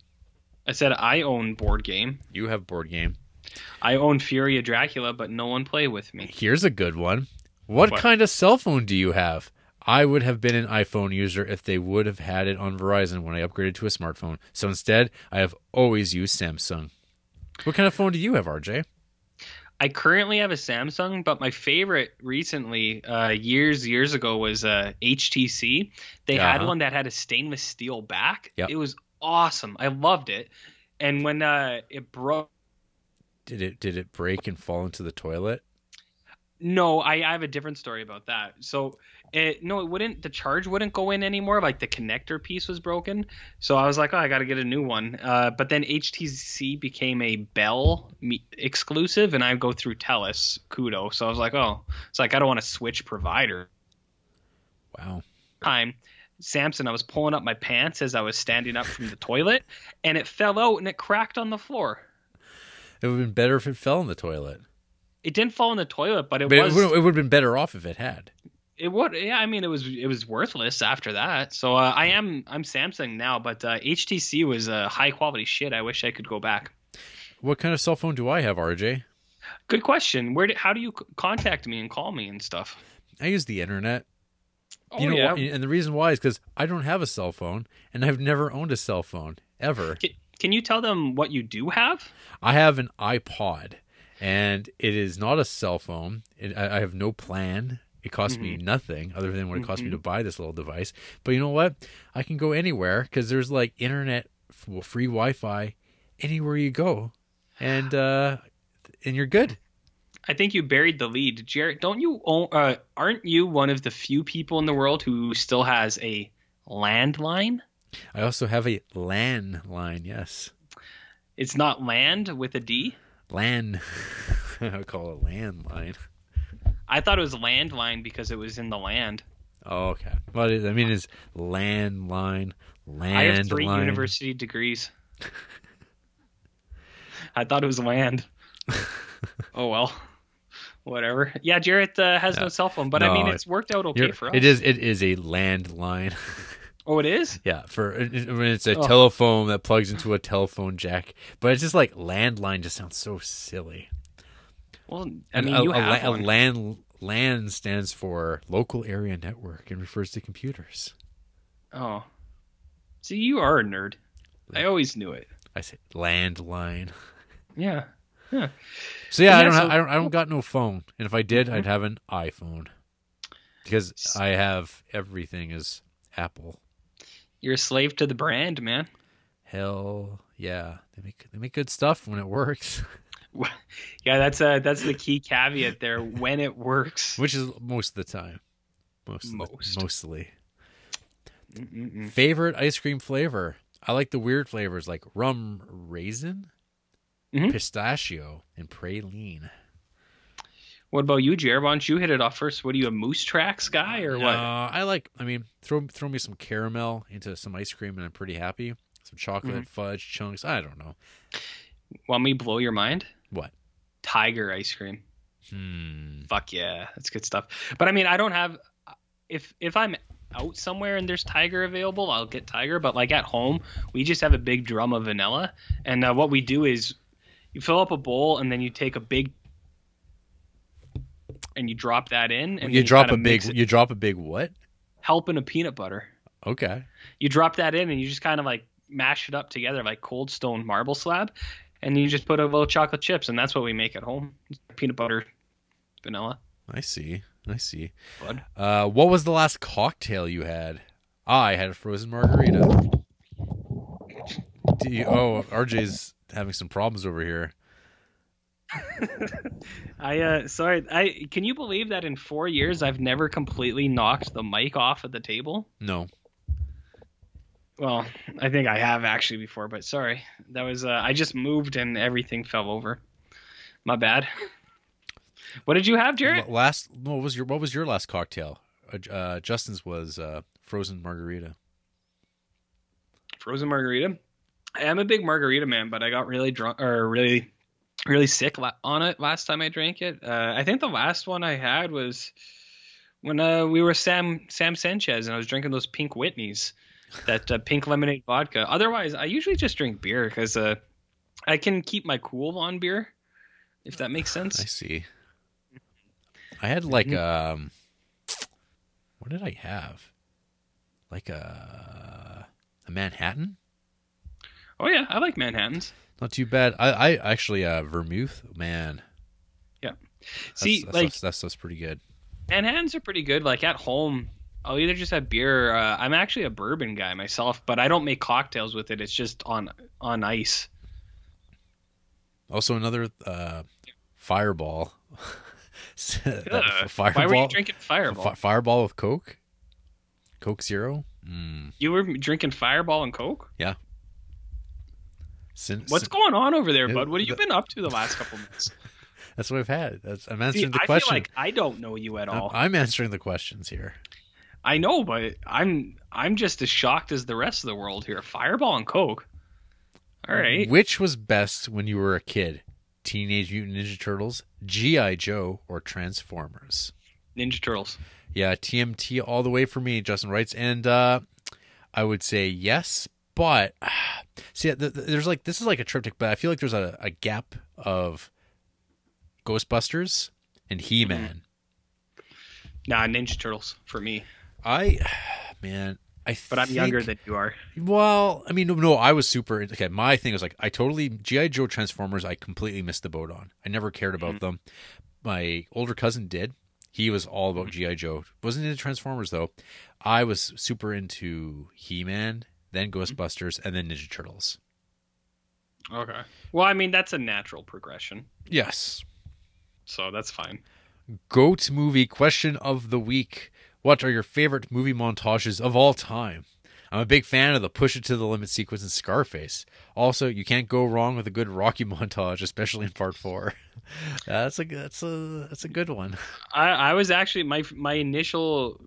I said I own board game. You have board game. I own Fury of Dracula, but no one play with me. Here's a good one. What, What? kind of cell phone do you have? I would have been an iPhone user if they would have had it on Verizon when I upgraded to a smartphone. So instead, I have always used Samsung. What kind of phone do you have, RJ? I currently have a Samsung, but my favorite recently, uh, years years ago, was uh, HTC. They had Uh-huh. one that had a stainless steel back. Yep. It was awesome. I loved it. And when uh, it broke, Did it did it break and fall into the toilet? No, I, I have a different story about that. So it no, it wouldn't. The charge wouldn't go in anymore. Like the connector piece was broken. So I was like, oh, I got to get a new one. Uh, but then HTC became a Bell me- exclusive, and I go through Telus Koodo. So I was like, oh, it's like I don't want to switch provider. Wow. time Samson, I was pulling up my pants as I was standing up from the toilet, and it fell out and it cracked on the floor. It would have been better if it fell in the toilet. It didn't fall in the toilet, but it But was. it would, it would have been better off if it had. It would. Yeah, I mean, it was. It was worthless after that. So uh, I am. I'm Samsung now, but uh, HTC was uh, high quality shit. I wish I could go back. What kind of cell phone do I have, RJ? Good question. Where? Do, how do you contact me and call me and stuff? I use the internet. Oh you know, yeah. and the reason why is because I don't have a cell phone, and I've never owned a cell phone ever. Can, can you tell them what you do have? I have an iPod, and it is not a cell phone. It, I, I have no plan. It costs me nothing other than what it cost me to buy this little device. But you know what? I can go anywhere because there's like internet, free Wi-Fi, anywhere you go, and uh, and you're good. I think you buried the lead, Jared. Don't you own? Uh, aren't you one of the few people in the world who still has a landline? I also have a LAN line. Yes, It's not land with a D. LAN. I would call it LAN line. I thought it was landline because it was in the land. Oh, okay. Well, I mean, it's landline, landline. I have three university degrees. I thought it was land. oh well, whatever. Yeah, Jarrett uh, has no cell phone, but I mean, it's worked out okay for us. It is. It is a landline. Oh, it is. yeah, for uh, when it's a Oh. telephone that plugs into a telephone jack, but it's just like landline. Just sounds so silly. Well, I mean, a, you a, have a one. LAN LAN stands for local area network and refers to computers. Oh, see, you are a nerd. I always knew it. I say landline. Yeah. So yeah, I don't. so- have, I don't. I don't got no phone, and if I did, mm-hmm. I'd have an iPhone because I have everything is Apple. You're a slave to the brand, man. Hell yeah, they make they make good stuff when it works, Yeah, that's uh that's the key caveat there. When it works. which is most of the time. Most, the- Most. mostly. Mm-mm-mm. Favorite ice cream flavor? I like the weird flavors like rum raisin, Mhm. pistachio, and praline. What about you, Jared? Why don't you hit it off first? What are you, a Moose Tracks guy or No, what? I like. I mean, throw throw me some caramel into some ice cream, and I'm pretty happy. Some chocolate Mm-hmm. fudge chunks. I don't know Want me to blow your mind? what. Tiger ice cream. Hmm. Fuck yeah, that's good stuff. But I mean, I don't have. If if I'm out somewhere and there's Tiger available, I'll get Tiger. But like at home, we just have a big drum of vanilla, and uh, what we do is you fill up a bowl and then you take a big and you drop that in, and you drop a big. You drop a big what? helping a peanut butter. Okay. You drop that in and you just kind of like mash it up together like cold stone marble slab, and you just put a little chocolate chips, and that's what we make at home: peanut butter, vanilla. I see. I see. Bud. Uh, what was the last cocktail you had? I had a frozen margarita. Do you, oh, RJ's having some problems over here. I uh sorry, I can you believe that in four years I've never completely knocked the mic off of the table? No. Well, I think I have actually before, but sorry. That was uh I just moved and everything fell over. My bad. What did you have, Jared? Last. What was your What was your last cocktail? Uh, uh, Justin's was uh, frozen margarita. Frozen margarita. I am a big margarita man, but I got really drunk or really really sick on it last time I drank it. Uh, I think the last one I had was when uh, we were Sam Sam Sanchez and I was drinking those pink Whitneys, that uh, pink lemonade vodka. Otherwise, I usually just drink beer because uh, I can keep my cool on beer, if that makes sense. I see. I had like Mhm. um, what did I have? Like a a Manhattan. Oh yeah, I like Manhattans. Not too bad. I, I actually uh vermouth man. That's, See, that's, like that's, that's, pretty good. Manhattans are pretty good. Like at home, I'll either just have beer. Or, uh, I'm actually a bourbon guy myself, but I don't make cocktails with it. It's just on on ice. Also another uh fireball. Fireball. Why were you drinking Fireball? Fi- fireball with Coke. Coke Zero. Mm. you were drinking Fireball and Coke. Sin- What's going on over there, bud? What have you the- been up to the last couple months? That's what I've had. That's, I'm See, answering the I question. feel like I don't know you at all. I'm answering the questions here. I know, but I'm I'm just as shocked as the rest of the world here. Fireball and Coke. All right. Which was best when you were a kid? Teenage Mutant Ninja Turtles, G.I. Joe, or Transformers? Ninja Turtles. Yeah, TMT all the way for me, Justin writes. And uh, I would say yes, but see, th- th- there's like, this is like a triptych, but I feel like there's a, a gap of Ghostbusters and He Man. Mm-hmm. Nah, Ninja Turtles for me. I, man, I But I'm think- younger than you are. Well, I mean, no, no, I was super. Okay, my thing was like, I totally GI Joe Transformers. I completely missed the boat on. I never cared about mm-hmm. them. My older cousin did. He was all about mm-hmm. GI Joe. wasn't into Transformers though. I was super into He Man, then mm-hmm. Ghostbusters, and then Ninja Turtles. Okay. Well, I mean that's a natural progression, Yes. so that's fine. Goat movie question of the week. What are your favorite movie montages of all time? I'm a big fan of the push it to the limit sequence in Scarface. Also, you can't go wrong with a good Rocky montage, especially in part four. that's a that's a that's a good one. I, I was actually my my initial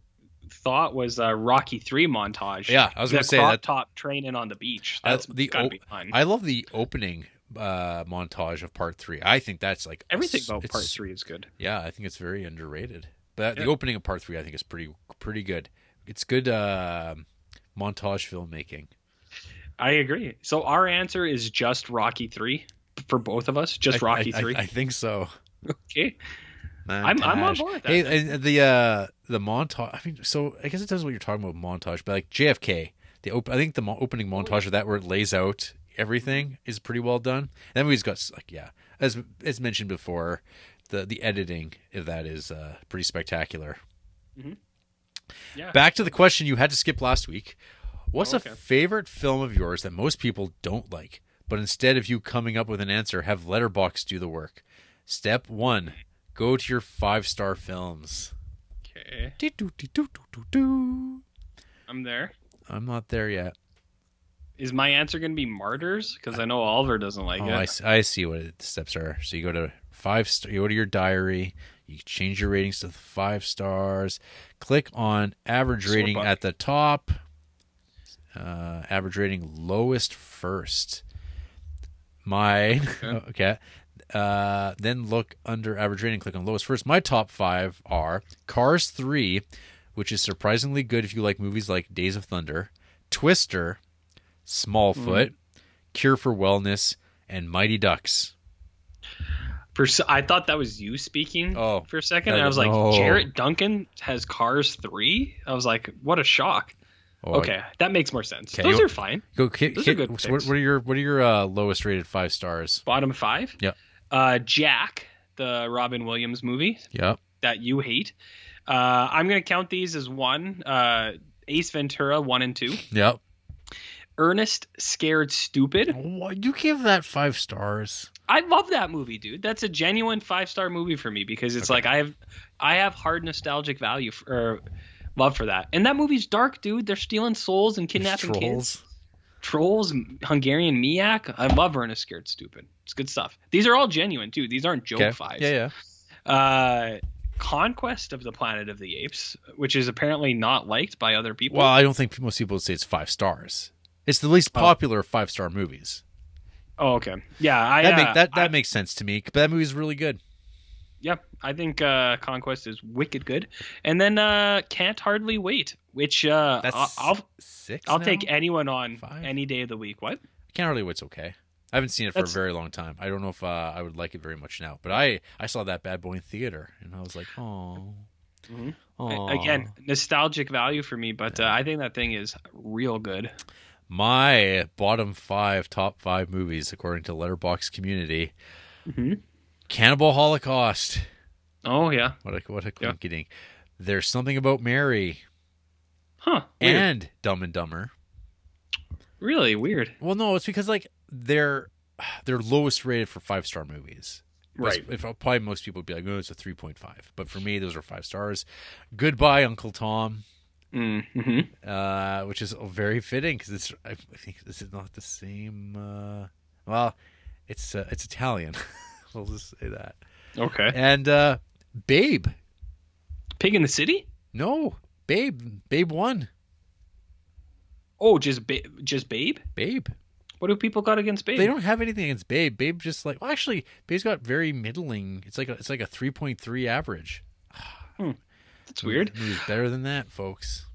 thought was a Rocky three montage. Yeah, I was gonna say that- top training on the beach. I- That's the gotta o- be fun. I love the opening uh, montage of part three. I think that's like Everything s- about part three is good. Yeah, I think it's very underrated. But the opening of part three, I think, is pretty pretty good. It's good uh, montage filmmaking. I agree. So our answer is just Rocky three for both of us. Just I- Rocky I, three. I, I think so. okay. I'm- I'm on board with that. Hey, and the uh, the montage. I mean, so I guess it depends what you're talking about montage, but like JFK, the op- I think the mo- opening montage of that where it lays out everything is pretty well done. And then we've got like yeah, as as mentioned before, the the editing of that is uh, pretty spectacular. Yeah. Back to the question you had to skip last week. What's Oh, okay. a favorite film of yours that most people don't like, but instead of you coming up with an answer, have Letterboxd do the work? Step one: go to your five star films. Okay. I'm there. I'm not there yet. Is my answer going to be Martyrs? Because I know Oliver doesn't like Oh, it. I, s- I see what the steps are. So you go to five. Star, you go to your diary. You change your ratings to five stars. Click on average Sort rating by. at the top. Uh, average rating lowest first. My Okay. okay. Uh, then look under average rating. And click on lowest first. My top five are Cars Three, which is surprisingly good if you like movies like Days of Thunder, Twister, Smallfoot, Cure for Wellness, and Mighty Ducks. For I thought that was you speaking Oh, for a second. and I was like, no. Jarrett Duncan has Cars 3? I was like, what a shock. Oh, okay, that makes more sense. Okay, Those you- are fine. Go hit, Those are good so what, what are your what are your uh, lowest rated five stars? Bottom five. Yep. Uh, Jack, the Robin Williams movie Yep. that you hate. Uh, I'm going to count these as one. Uh, Ace Ventura, one and two. Yep. Ernest Scared Stupid. What, you give that five stars? I love that movie, dude. That's a genuine five star movie for me because it's Okay. like I have, I have hard nostalgic value for, or love for that. And that movie's dark, dude. They're stealing souls and kidnapping kids. Trolls. Hungarian Miak. I love Ernest Scared Stupid. It's good stuff. These are all genuine too. These aren't joke Okay. fives. Yeah, yeah. Uh, Conquest of the Planet of the Apes, which is apparently not liked by other people. Well, I don't think most people would say it's five stars. It's the least Oh. popular five star movies. oh, okay. Yeah, I That uh, make, that that I- makes sense to me. But that movie's really good. Yeah, I think uh, Conquest is wicked good. And then uh, Can't Hardly Wait, which uh, That's I'll I'll, 6 I'll now? take anyone on Five? any day of the week. What? Can't hardly wait's okay. I haven't seen it for That's- a very long time. I don't know if uh, I would like it very much now. But I I saw that bad boy in theater, and I was like, oh, Mhm. oh. Again, nostalgic value for me, but uh, I think that thing is real good. my bottom five, top five movies according to Letterboxd Community: Mhm. Cannibal Holocaust. Oh yeah, What a what a Yeah. quinketing. There's something about Mary huh? Weird. and Dumb and Dumber. really weird. Well, no, it's because like they're they're lowest rated for five star movies. Right. If probably most people would be like, oh, it's a three point five. But for me, those are five stars. Goodbye, Uncle Tom, Mm-hmm. uh, which is very fitting because it's I think this is not the same. Uh, well, it's uh, it's Italian. we'll just say that. Okay. And uh, Babe, Pig in the City. no, Babe, Babe won. Oh, just ba- just Babe. Babe. What do people got against Babe? They don't have anything against Babe. Babe just like well, actually, Babe's got very middling. It's like a, it's like a three point three average. That's weird. Movie's better than that, folks.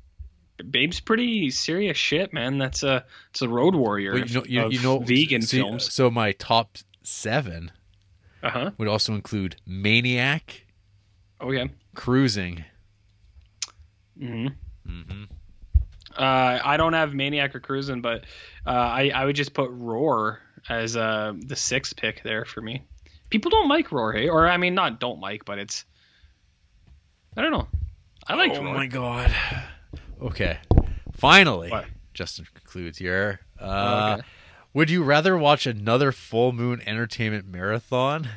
Babe's pretty serious shit, man. That's a it's a road warrior. Well, you know, you, you know, vegan so, films. So my top seven Uh huh. would also include Maniac, Oh yeah. Cruising. hmm hmm Uh, I don't have Maniac or Cruising, but uh, I I would just put Roar as uh, the sixth pick there for me. People don't like Roar, hey? Or I mean, not don't like, but it's I don't know. I like oh Roar. my god. Okay, finally, What? Justin concludes here. Uh, Oh, okay. Would you rather watch another full moon entertainment marathon,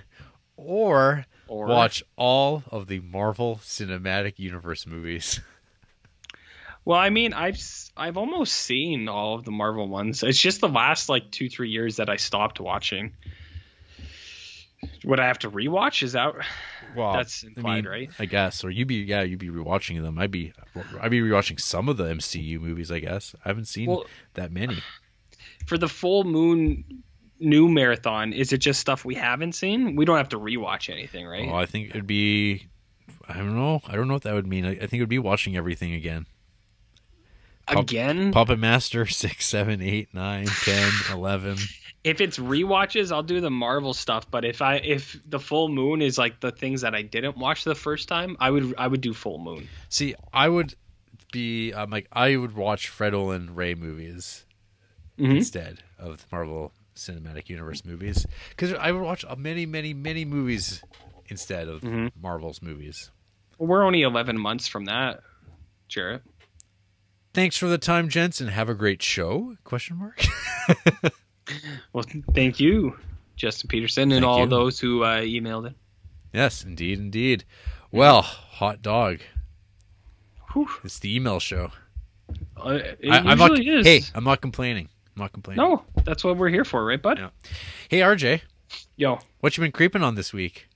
or Or watch all of the Marvel Cinematic Universe movies? Well, I mean, I've I've almost seen all of the Marvel ones. It's just the last like two three years that I stopped watching. Would I have to rewatch? Is that Well, That's implied, I mean, right? I guess, or you'd be yeah, you'd be rewatching them. I'd be I'd be rewatching some of the MCU movies. I guess I haven't seen Well- that many. For the full moon new marathon? Is it just stuff we haven't seen? We don't have to rewatch anything, right? Well, I think it'd be. I don't know. I don't know what that would mean. I, I think it would be watching everything again. Pop- Again, Puppet Master six, seven, eight, nine, ten, eleven. if it's rewatches, I'll do the Marvel stuff. But if I if the full moon is like the things that I didn't watch the first time, I would I would do full moon. See, I would be. I'm like I would watch Fred Olen Ray movies Mhm. instead of the Marvel Cinematic Universe movies because I would watch many, many, many movies instead of Mhm. Marvel's movies. Well, we're only eleven months from that, Jarrett. Thanks for the time, gents, and have a great show? Question mark. Well, thank you, Justin Peterson, and Thank all you. those who uh, emailed it. yes, indeed, indeed. Well, hot dog. Whew. It's the email show. Uh, it I, I'm not. usually is. Hey, I'm not complaining. I'm not complaining. No, that's what we're here for, right, bud? Yeah. Hey, RJ, Yo. what you been creeping on this week?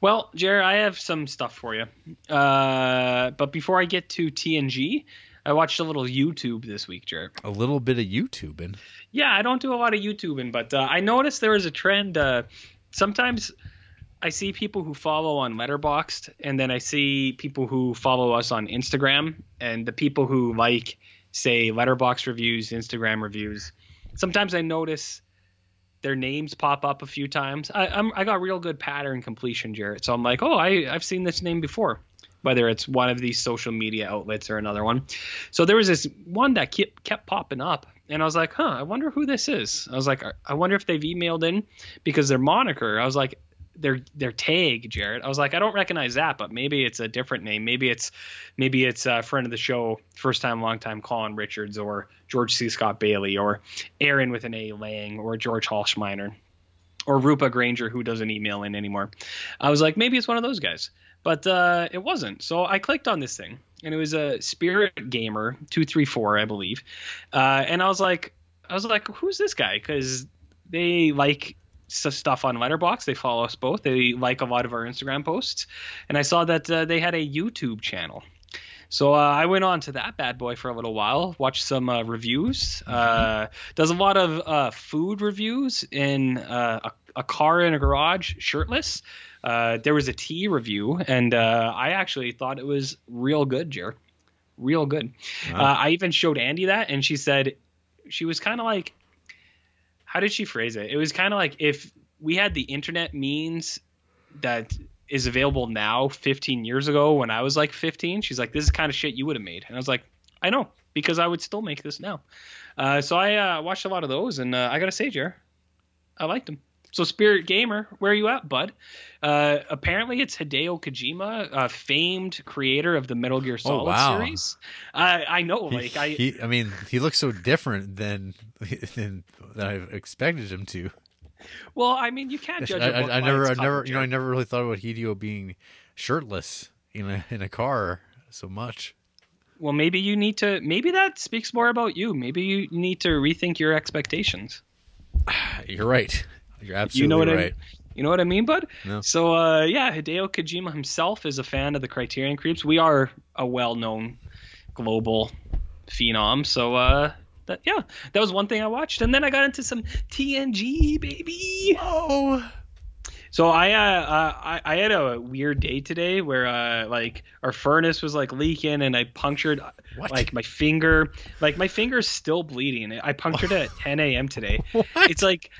Well, Jared, I have some stuff for you. Uh, but before I get to TNG, I watched a little YouTube this week, Jared. A little bit of YouTubing. Yeah, I don't do a lot of YouTubing, but uh, I noticed there was a trend. Uh, sometimes I see people who follow on Letterboxd, and then I see people who follow us on Instagram, and the people who like, say, Letterboxd reviews, Instagram reviews. Sometimes I notice their names pop up a few times. I, I'm I got real good pattern completion, Jarrett. So I'm like, oh, I I've seen this name before, whether it's one of these social media outlets or another one. So there was this one that kept kept popping up, and I was like, huh, I wonder who this is. I was like, I wonder if they've emailed in because their moniker. I was like, their their tag, Jared. I was like, I don't recognize that, but maybe it's a different name. Maybe it's maybe it's a friend of the show, first time, long time, Colin Richards, or George C. Scott Bailey, or Aaron with an A Lang, or George Halschmeiner, or Rupa Granger, who doesn't email in anymore. I was like, maybe it's one of those guys, but uh, it wasn't. So I clicked on this thing, and it was a Spirit Gamer two three four, I believe, uh, and I was like, I was like, who's this guy? Because they like stuff on Letterboxd. They follow us both. They like a lot of our Instagram posts, and I saw that uh, they had a YouTube channel. So uh, I went on to that bad boy for a little while, watched some uh, reviews. Uh, does a lot of uh, food reviews in uh, a, a, car in a garage, shirtless. Uh, there was a tea review, and I actually thought it was real good, Jer. Real good. Wow. I even showed Andy that, and she said she was kind of like, how did she phrase it? It was kind of like if we had the internet means that is available now 15 years ago when I was like 15. She's like, this is kind of shit you would have made. And I was like, I know because I would still make this now. Uh, so I uh, watched a lot of those, and uh, I gotta say, Jer, I liked them. So Spirit Gamer, where are you at, bud? Uh, apparently, it's Hideo Kojima, a famed creator of the Metal Gear Solid oh, wow. series. I, I know, like he, I, he, I mean, he looks so different than than, than I expected him to. Well, I mean, you can't judge. I, I, I never, I never, you know, I never really thought about Hideo being shirtless in a in a car so much. Well, maybe you need to. Maybe that speaks more about you. Maybe you need to rethink your expectations. You're right. You're absolutely you know what right. I, you know what I mean, bud? No. So, uh, yeah, Hideo Kojima himself is a fan of the Criterion Creeps. We are a well-known global phenom, so uh, that yeah, that was one thing I watched, and then I got into some TNG, baby. Oh. So I uh, uh, I, I had a weird day today where uh like our furnace was like leaking and I punctured what? like my finger like my finger's still bleeding. I punctured it at 10 a.m. today. What? It's like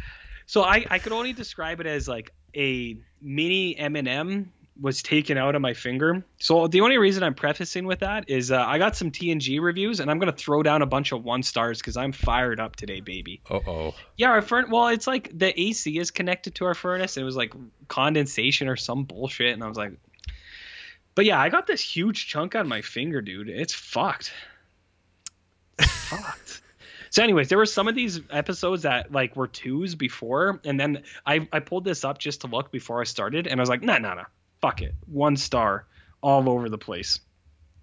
so I I could only describe it as like a mini M&M was taken out of my finger. So the only reason I'm prefacing with that is uh, I got some TNG reviews and I'm gonna throw down a bunch of one stars because I'm fired up today, baby. Uh oh. Yeah, our furnace. Well, it's like the AC is connected to our furnace. And it was like condensation or some bullshit, and I was like, but yeah, I got this huge chunk on my finger, dude. It's fucked. fucked. So, anyways, there were some of these episodes that like were twos before, and then I I pulled this up just to look before I started, and I was like, nah, nah, nah fuck it, one star all over the place.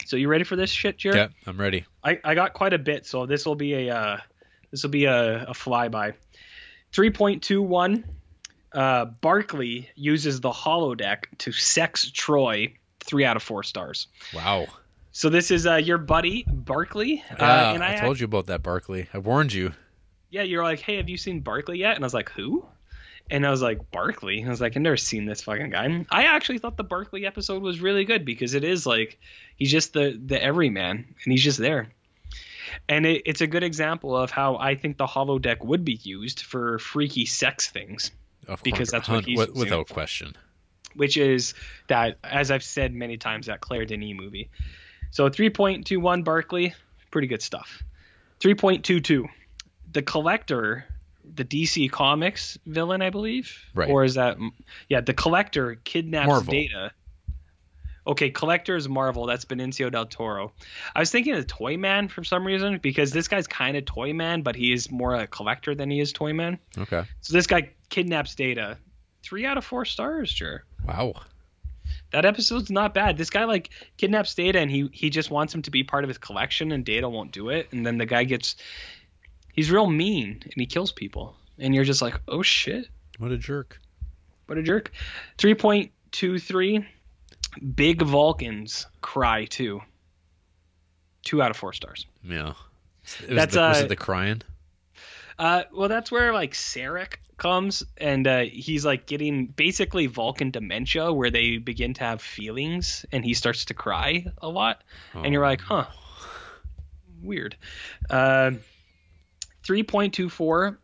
So you ready for this shit, Jared? Yeah, I'm ready. I, I got quite a bit, so this will be a uh, this will be a, a flyby. Three point two one. Uh, Barclay uses the holodeck to sex Troi. Three out of four stars. Wow. So this is uh, your buddy Barclay. Uh, and I, I told you about that Barclay. I warned you. Yeah, you're like, hey, have you seen Barclay yet? And I was like, who? And I was like, Barclay? I was like, I've never seen this fucking guy. I actually thought the Barclay episode was really good because it is like he's just the the everyman and he's just there. And it, it's a good example of how I think the holodeck would be used for freaky sex things. Of because that's what he's without question. Which is that, as I've said many times, that Claire Denis movie. So 3.21 Barclay, pretty good stuff. 3.22, the collector the DC Comics villain, I believe. Right. Or is that yeah, the collector kidnaps Marvel. Data. Okay, collector is Marvel. That's Benicio del Toro. I was thinking of Toyman for some reason because this guy's kind of Toyman, but he is more a collector than he is Toyman. Okay. So this guy kidnaps Data. Three out of four stars, sure. Wow. That episode's not bad. This guy like kidnaps Data and he he just wants him to be part of his collection and Data won't do it, and then the guy gets he's real mean and he kills people, and you're just like, oh shit, What a jerk. what a jerk. Three point two three. Big Vulcans cry too. Two out of four stars. Yeah. It was That's, the, was uh, it the crying? Uh, well, that's where like Sarek comes, and uh, he's like getting basically Vulcan dementia, where they begin to have feelings, and he starts to cry a lot, and you're like, huh, weird. Uh, Three point two four.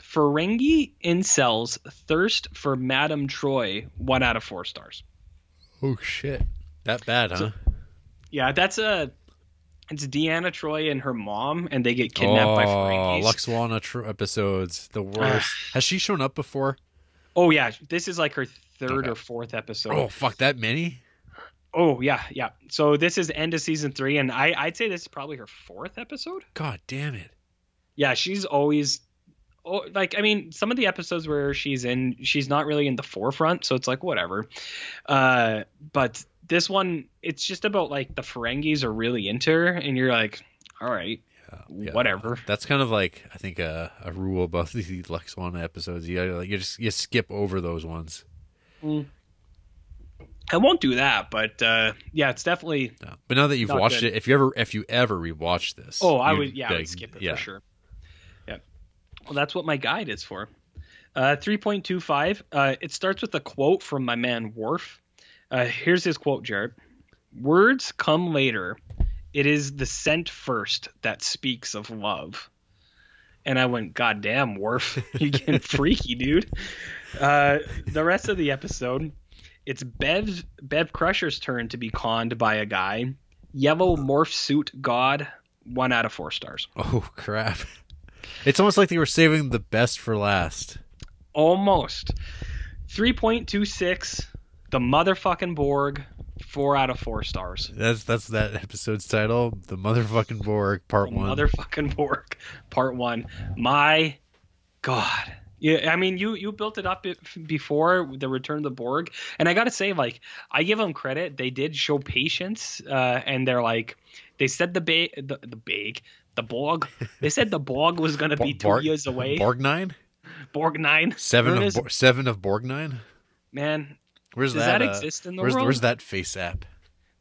Ferengi incels thirst for Madame Troi. One out of four stars. Oh shit. That bad, huh? Yeah, that's a. It's Deanna Troi and her mom, and they get kidnapped by oh, Ferengis. Lwaxana tr- episodes, the worst. Has she shown up before? Oh yeah, this is like her third Okay. or fourth episode. Oh fuck, that many? Oh yeah, yeah. So this is end of season three, and I I'd say this is probably her fourth episode. God damn it. Yeah, she's always, oh, like I mean, some of the episodes where she's in, she's not really in the forefront, so it's like whatever. Uh, but this one, it's just about like the Ferengis are really into her, and you're like, all right, Yeah. whatever. That's kind of like I think a, a rule about these Lwaxana episodes. You like, you just you skip over those ones. I won't do that, but uh, yeah, it's definitely. No. But now that you've watched good. it, if you ever if you ever rewatch this, Oh, I would, yeah, I would skip it yeah. for sure. Yeah. Well, that's what my guide is for. Uh, 3.25. Uh, it starts with a quote from my man Worf. Uh, here's his quote, Jared. Words come later. It is the scent first that speaks of love. And I went, God damn, Worf, you getting freaky, dude. Uh, the rest of the episode, it's Bev Bev Crusher's turn to be conned by a guy. Yellow morph suit god, one out of four stars. Oh crap! It's almost like they were saving the best for last. Almost. 3.26, the motherfucking Borg, four out of four stars. That's that's that episode's title, the motherfucking Borg, part The one. motherfucking Borg, part one. My God. Yeah, I mean, you you built it up before the Return of the Borg, and I gotta say, like, I give them credit. They did show patience, uh, and they're like, they said the ba- the the bag, the Borg. They said the Borg was gonna be two Borg- years away. Borg nine, Borg nine. seven of Bo- seven of Borg nine. man. Where's Does that? that uh, exist in the where's, world? Where's that face app?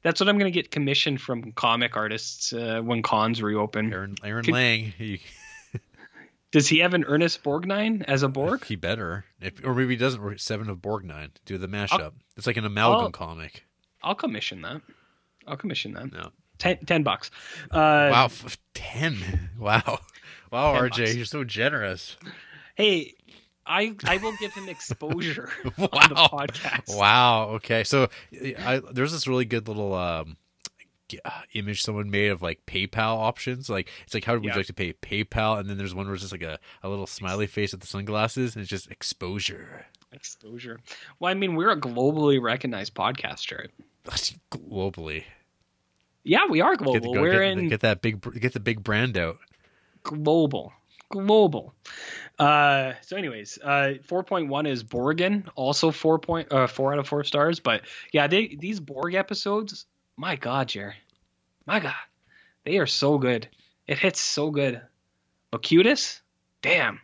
That's what I'm gonna get commissioned from comic artists uh, when cons reopen. Aaron Aaron Could- Lang. He, Does he have an Ernest Borgnine as a Borg? he better, if, or maybe he doesn't. Seven of Borgnine. nine. Do the mashup. it's like an amalgam I'll- comic. I'll commission that. I'll commission that. No. Ten, bucks. Uh, wow, ten. Wow, wow, 10 RJ, bucks. you're so generous. Hey, I I will give him exposure Wow. on the podcast. Wow. Okay. So I, there's this really good little um, uh, image someone made of like PayPal options. Like it's like how would Yeah. you like to pay PayPal? And then there's one where it's just like a, a little smiley face with the sunglasses, and it's just exposure. Exposure. Well, I mean, we're a globally recognized podcast, Jared. Globally, Yeah, we are global. go- we're get, in get that big get the big brand out. global global. Uh so anyways uh 4.1 is borgen also 4 point uh 4 out of 4 stars but yeah they these borg episodes my god jer my god. They are so good. It hits so good. Locutus, damn.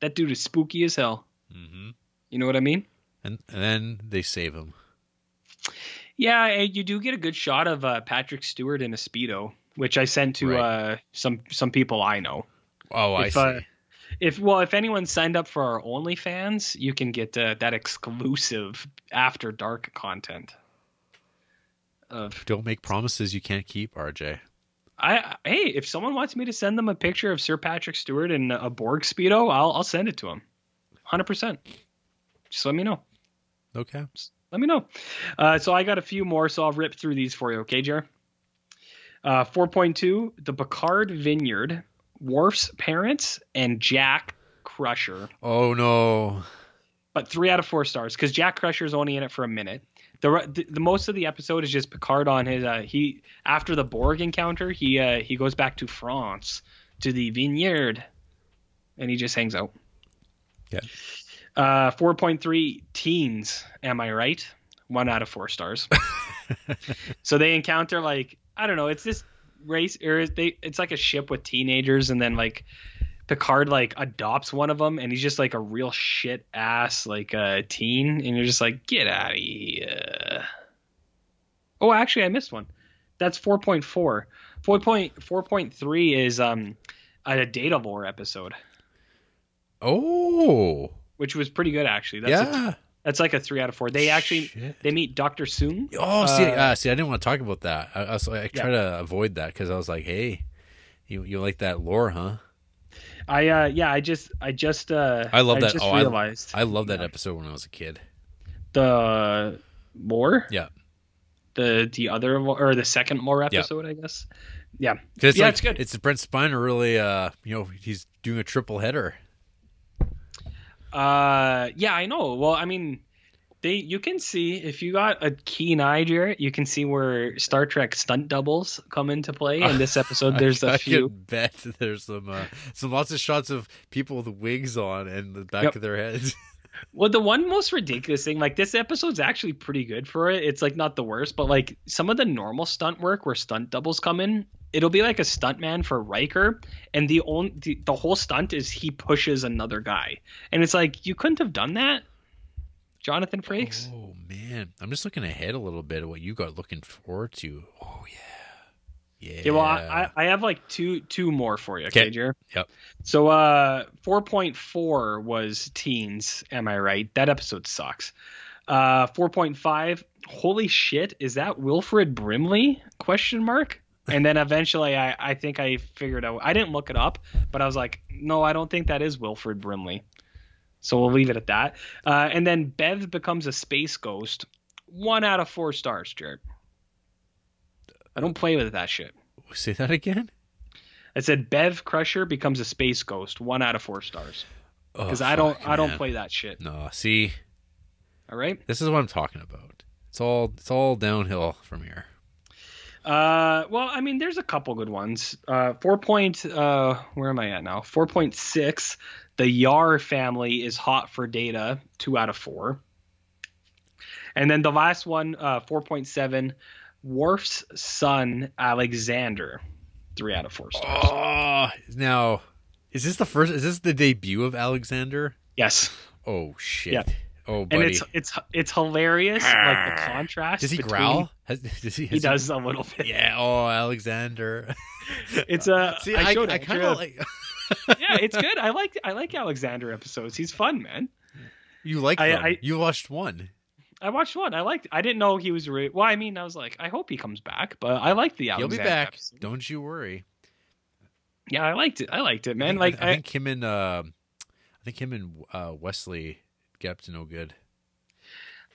That dude is spooky as hell. Hmm you know what i mean? And, and then they save him. yeah and you do get a good shot of uh patrick stewart in a speedo which i sent to Right. uh some some people i know Oh, I If, see. uh, If well, if anyone signed up for our OnlyFans, you can get uh, that exclusive after dark content. Of Don't make promises you can't keep, RJ. I hey, if someone wants me to send them a picture of Sir Patrick Stewart in a Borg speedo, I'll I'll send it to them, hundred percent. Just let me know. Okay. Let me know. Uh, so I got a few more, so I'll rip through these for you, okay, Jer? Uh, 4.2, the Picard Vineyard, Worf's parents, and Jack Crusher. Oh no. but three out of four stars because Jack Crusher is only in it for a minute. The, the the most of the episode is just Picard on his uh, he after the Borg encounter he uh, he goes back to France to the vineyard and he just hangs out. Yeah. Uh, four point three teens. Am I right? One out of four stars. so they encounter like I don't know. It's this race or they it's like a ship with teenagers and then like Picard like adopts one of them, and he's just like a real shit ass like uh, teen, and you're just like, get out of here. Oh, actually, I missed one. That's 4.4. 4.4.3 is um a data lore episode, Oh, which was pretty good actually. That's yeah. That's like a three out of four. They actually Shit. they meet Doctor Soong. Oh, see, Uh, uh, see, I didn't want to talk about that. I, I, was, I try to avoid that because I was like, hey, you you like that lore, huh? I uh yeah, I just I just uh I love that. just oh, I, realized I love that Yeah. episode when I was a kid. the lore. Yeah. The the other or the second more episode, I guess. Yeah. It's Yeah, like, it's good. It's Brent Spiner really, uh, you know, he's doing a triple header. Uh yeah, I know. Well, I mean they you can see if you got a keen eye, Jarrett, you can see where Star Trek stunt doubles come into play. In this episode, there's I, a I few. can bet there's some uh, some lots of shots of people with wigs on and the back Yep. of their heads. Well, the one most ridiculous thing, like this episode's actually pretty good for it. It's like not the worst, but like some of the normal stunt work where stunt doubles come in, it'll be like a stuntman for Riker, and the only the, the whole stunt is he pushes another guy, and it's like you couldn't have done that, Jonathan Frakes. Oh man, I'm just looking ahead a little bit of what you got looking forward to. Oh yeah, yeah. Yeah, well, I, I have like two two more for you, okay, Okay. Jer? Yep. So, uh, four point four was teens. Am I right? That episode sucks. Uh, four point five. Holy shit! Is that Wilford Brimley? Question mark. And then eventually, I I think I figured out. I didn't look it up, but I was like, no, I don't think that is Wilford Brimley. So we'll leave it at that. Uh, and then Bev becomes a space ghost. One out of four stars, Jared. I don't play with that shit. Say that again. I said Bev Crusher becomes a space ghost. One out of four stars. Oh, Because I don't I don't play that shit. No, see, All right. this is what I'm talking about. It's all it's all downhill from here. Uh, well, I mean, there's a couple good ones. Uh, four point. Uh, where am I at now? Four point six. The Yar family is hot for data. Two out of four. And then the last one, uh, four point seven. Worf's son Alexander. Three out of four stars. Oh, now is this the first? Is this the debut of Alexander? Yes. Oh shit! Yeah. Oh, buddy. And it's it's it's hilarious, like the ah. contrast. does he between- growl? Has, does he? He has does a little bit. Yeah. Oh, Alexander. It's a. See, I, showed I, it. kind of uh, like. yeah, it's good. I like I like Alexander episodes. He's fun, man. You like I- them. I- you watched one. I watched one. I liked. I didn't know he was. Re- well, I mean, I was like, I hope he comes back, but I liked the He'll be back. episode. Don't you worry. Yeah, I liked it. I liked it, I man. think- Like, I, I, think him and uh, I think him and uh, Wesley get up to no good.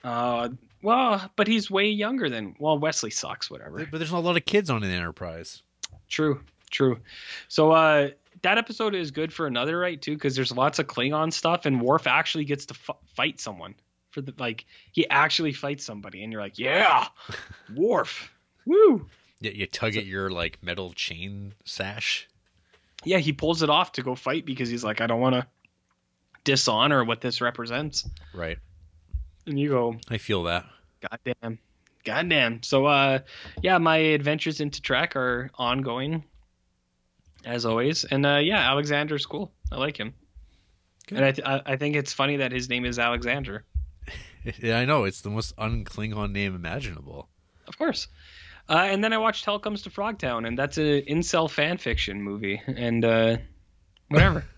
uh, well, but he's way younger than. Well, Wesley sucks. Whatever. But there's not a lot of kids on the Enterprise. True. True. So, uh, that episode is good for another right too, because there's lots of Klingon stuff, and Worf actually gets to f- fight someone for the like. He actually fights somebody, and you're like, yeah, Worf. Woo. Yeah, you tug at your like metal chain sash. yeah, he pulls it off to go fight because he's like, I don't want to dishonor what this represents. Right. And you go, I feel that. goddamn, goddamn. So, uh, yeah, my adventures into track are ongoing, as always. And uh, yeah, Alexander's cool. I like him. Good. And I, th- I I think it's funny that his name is Alexander. Yeah, I know it's the most unklingon name imaginable. Of course. Uh, and then I watched Hell Comes to Frogtown, and that's an incel fan fiction movie. And uh, whatever.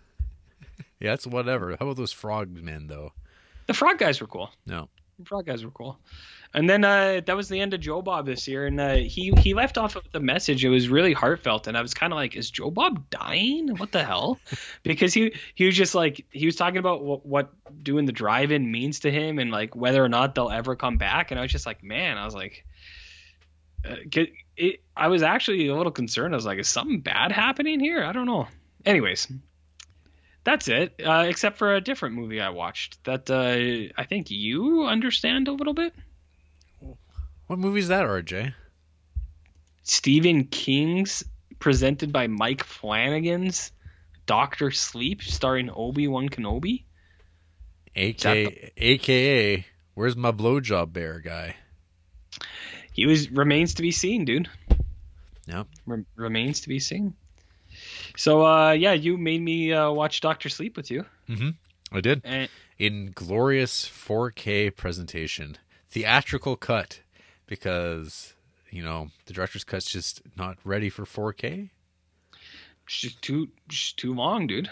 Yeah, it's whatever. How about those frogmen though? the frog guys were cool. No. The frog guys were cool. And then uh, that was the end of Joe Bob this year, and uh, he he left off with the message. It was really heartfelt, and I was kind of like, "Is Joe Bob dying? What the hell?" because he he was just like he was talking about what, what doing the drive-in means to him, and like whether or not they'll ever come back. And I was just like, man, I was like, uh, it, I was actually a little concerned. I was like, is something bad happening here? I don't know. Anyways, that's it. Uh, except for a different movie I watched that uh, I think you understand a little bit. What movie is that, RJ? Stephen King's presented by Mike Flanagan's Doctor Sleep, starring Obi Wan Kenobi. AK, AKA, where's my blowjob bear guy? He was remains to be seen, dude. Yep. Re- remains to be seen. So uh, yeah, you made me uh, watch Doctor Sleep with you. Mm-hmm. I did And in glorious 4K presentation, theatrical cut, because you know the director's cut's just not ready for 4K. it's just too just too long, dude.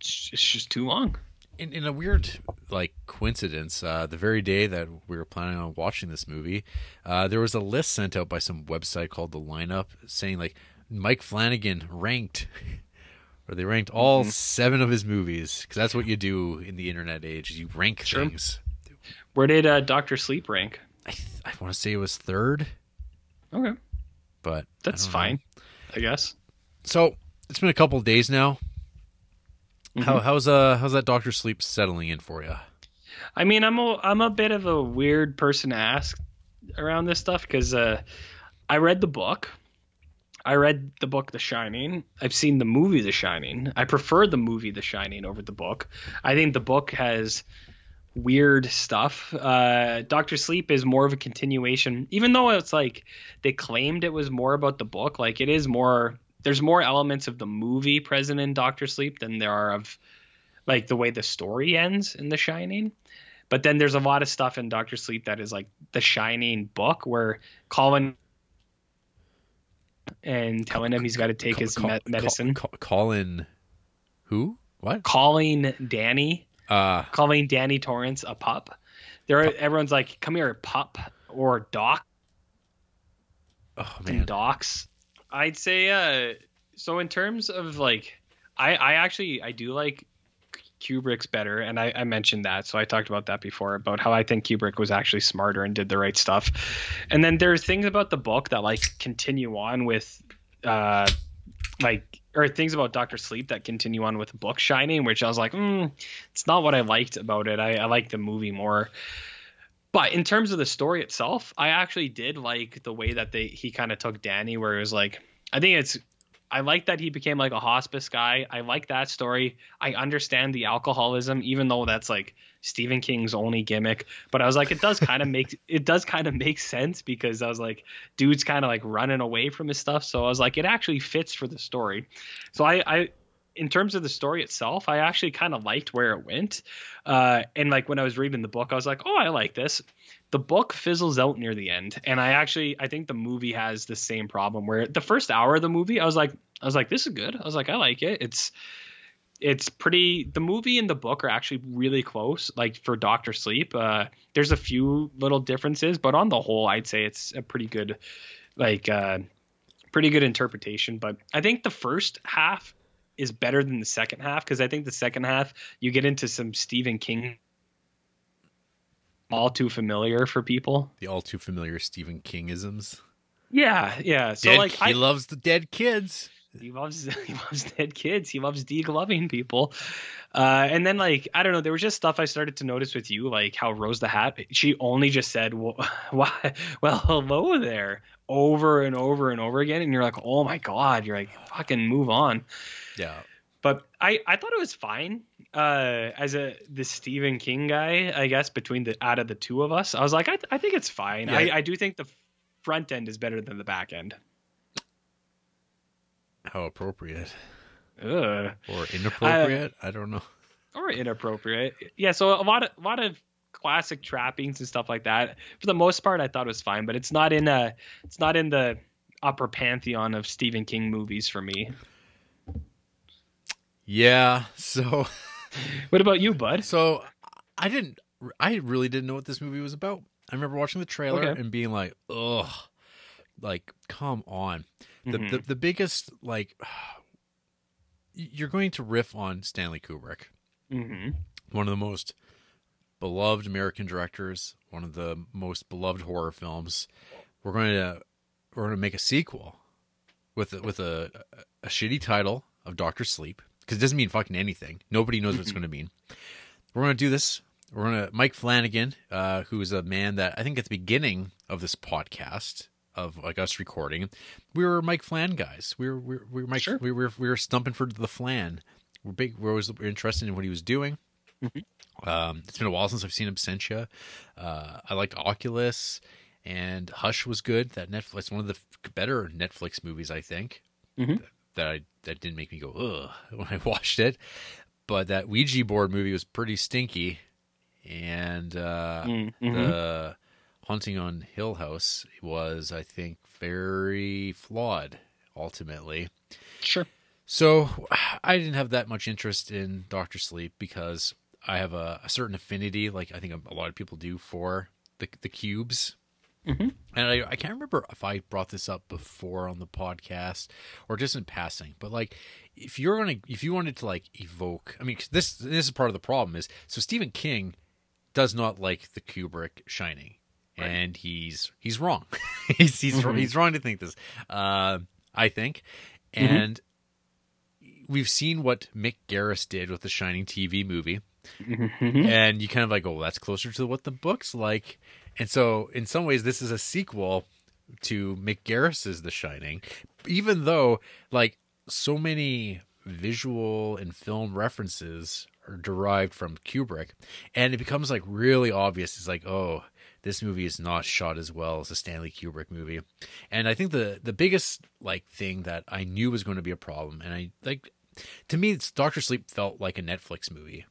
It's just too long. in, in a weird like coincidence, uh, the very day that we were planning on watching this movie, uh, there was a list sent out by some website called the Lineup saying like Mike Flanagan ranked, or they ranked all seven of his movies because that's what you do in the internet age. You rank Sure. things. Where did uh, Doctor Sleep rank? I, th- I want to say it was third, Okay, but that's know. fine, I guess. So it's been a couple of days now. Mm-hmm. How how's uh how's that Doctor Sleep settling in for you? I mean, I'm a I'm a bit of a weird person to ask around this stuff because uh, I read the book. I read the book The Shining. I've seen the movie The Shining. I prefer the movie The Shining over the book. I think the book has weird stuff. Uh, Doctor Sleep is more of a continuation, even though it's like they claimed it was more about the book. Like it is more. There's more elements of the movie present in Doctor Sleep than there are of like the way the story ends in The Shining. But then there's a lot of stuff in Doctor Sleep that is like the Shining book where Colin and telling him he's got to take his medicine. Colin, who? What? calling Danny, Uh, calling Danny Torrance a pup. There, everyone's like, "Come here, pup," or "Doc." oh and man, docs. I'd say uh so in terms of like I I actually I do like Kubrick's better and I, I mentioned that so I talked about that before about how I think Kubrick was actually smarter and did the right stuff. And then there's things about the book that like continue on with uh like or things about Doctor Sleep that continue on with the book Shining, which I was like, mm, it's not what I liked about it. I, I like the movie more. But in terms of the story itself, I actually did like the way that they he kind of took Danny, where it was like, I think it's, I like that he became like a hospice guy. I like that story. I understand the alcoholism, even though that's like Stephen King's only gimmick. But I was like, it does kind of make it does kind of make sense because I was like, dude's kind of like running away from his stuff. So I was like, it actually fits for the story. So I, I in terms of the story itself, I actually kind of liked where it went. Uh, and like when I was reading the book, I was like, oh, I like this. The book fizzles out near the end, and I actually I think the movie has the same problem where the first hour of the movie, I was like, I was like, this is good. I was like, I like it. It's it's pretty. The movie and the book are actually really close. Like for Doctor Sleep, uh, there's a few little differences, but on the whole, I'd say it's a pretty good, like, uh, pretty good interpretation. But I think the first half is better than the second half because I think the second half you get into some Stephen King all too familiar for people. the all too familiar Stephen Kingisms. Yeah, yeah. So Dead, like he I loves the dead kids. He loves he loves dead kids. He loves degloving people. Uh, and then like I don't know, there was just stuff I started to notice with you, like how Rose the Hat. She only just said, "Wh- "Why? Well, hello there," over and over and over again, and you're like, "Oh my god!" You're like, "Fucking move on." Yeah, but I, I thought it was fine uh as a the Stephen King guy I guess between the out of the two of us I was like I, I think it's fine Yeah. I, I do think the front end is better than the back end how appropriate Ugh. or inappropriate? I don't know. or inappropriate yeah so a lot of a lot of classic trappings and stuff like that for the most part I thought it was fine but it's not in a it's not in the upper pantheon of Stephen King movies for me Yeah, so what about you bud so I didn't. I really didn't know what this movie was about. I remember watching the trailer Okay. and being like, "Ugh, like come on." The Mhm. the, the biggest like you're going to riff on Stanley Kubrick. hmm one of the most beloved American directors, one of the most beloved horror films. We're going to we're going to make a sequel with a, with a a shitty title of Doctor Sleep because it doesn't mean fucking anything. Nobody knows what it's going to mean. We're going to do this. We're going to Mike Flanagan, uh, who is a man that I think at the beginning of this podcast of like us recording, we were Mike Flan guys. We were we were, we were Mike. Sure. We were we were stumping for the Flan. We're big. We're always interested in what he was doing. Um, it's been a while since I've seen Absentia. Uh, I liked Oculus, and Hush was good. That Netflix, one of the better Netflix movies, I think. Mhm. that I that didn't make me go ugh when I watched it. But that Ouija board movie was pretty stinky, and uh, Mm-hmm. the Haunting on Hill House was, I think, very flawed ultimately. Sure. So I didn't have that much interest in Doctor Sleep because I have a, a certain affinity, like I think a lot of people do, for the the cubes. Mhm. And I, I can't remember if I brought this up before on the podcast or just in passing, but like if you're gonna if you wanted to like evoke, I mean 'cause this this is part of the problem is so Stephen King does not like the Kubrick Shining, and he's he's wrong. he's he's Mhm. he's wrong to think this. Uh, I think, Mhm. and we've seen what Mick Garris did with the Shining TV movie, Mhm. and you kind of like, oh, that's closer to what the book's like. And so, in some ways, this is a sequel to Mick Garris's The Shining, even though like so many visual and film references are derived from Kubrick, and it becomes like really obvious. It's like, oh, this movie is not shot as well as a Stanley Kubrick movie. And I think the the biggest like thing that I knew was going to be a problem, and I like to me, it's Doctor Sleep felt like a Netflix movie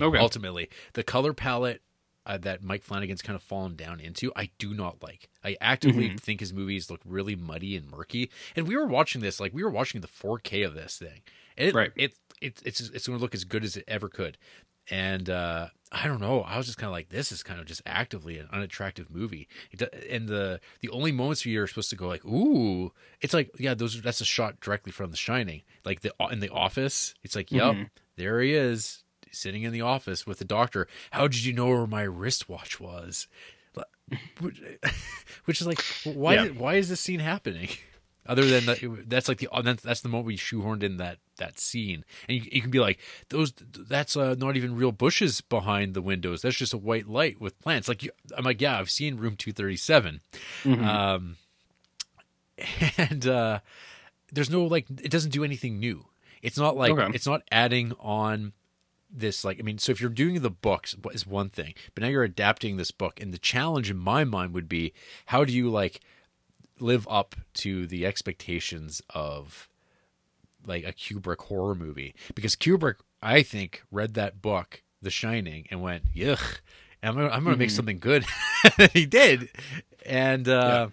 Okay. ultimately the color palette uh, that mike flanagan's kind of fallen down into i do not like i actively Mhm. think his movies look really muddy and murky and we were watching this like we were watching the 4k of this thing and it, Right. it, it it's it's going to look as good as it ever could and uh i don't know i was just kind of like this is kind of just actively an unattractive movie. It, and the the only moments where you're supposed to go like ooh it's like yeah those that's a shot directly from the shining. Like the in the office it's like yep Mhm. there he is sitting in the office with the doctor. How did you know where my wristwatch was? Which, which is like why Yeah. did, why is this scene happening other than that that's like the that's, that's the moment we shoehorned in that that scene. And you, you can be like those that's uh, not even real bushes behind the windows. That's just a white light with plants. Like you, i'm like yeah i've seen room 237 Mhm. um and uh there's no like it doesn't do anything new. It's not like Okay. it's not adding on this like i mean so if you're doing the books is one thing but now you're adapting this book. And the challenge in my mind would be how do you like live up to the expectations of like a kubrick horror movie. Because kubrick i think read that book the shining and went yuck i'm gonna, I'm gonna make Mhm. something good. He did. And uh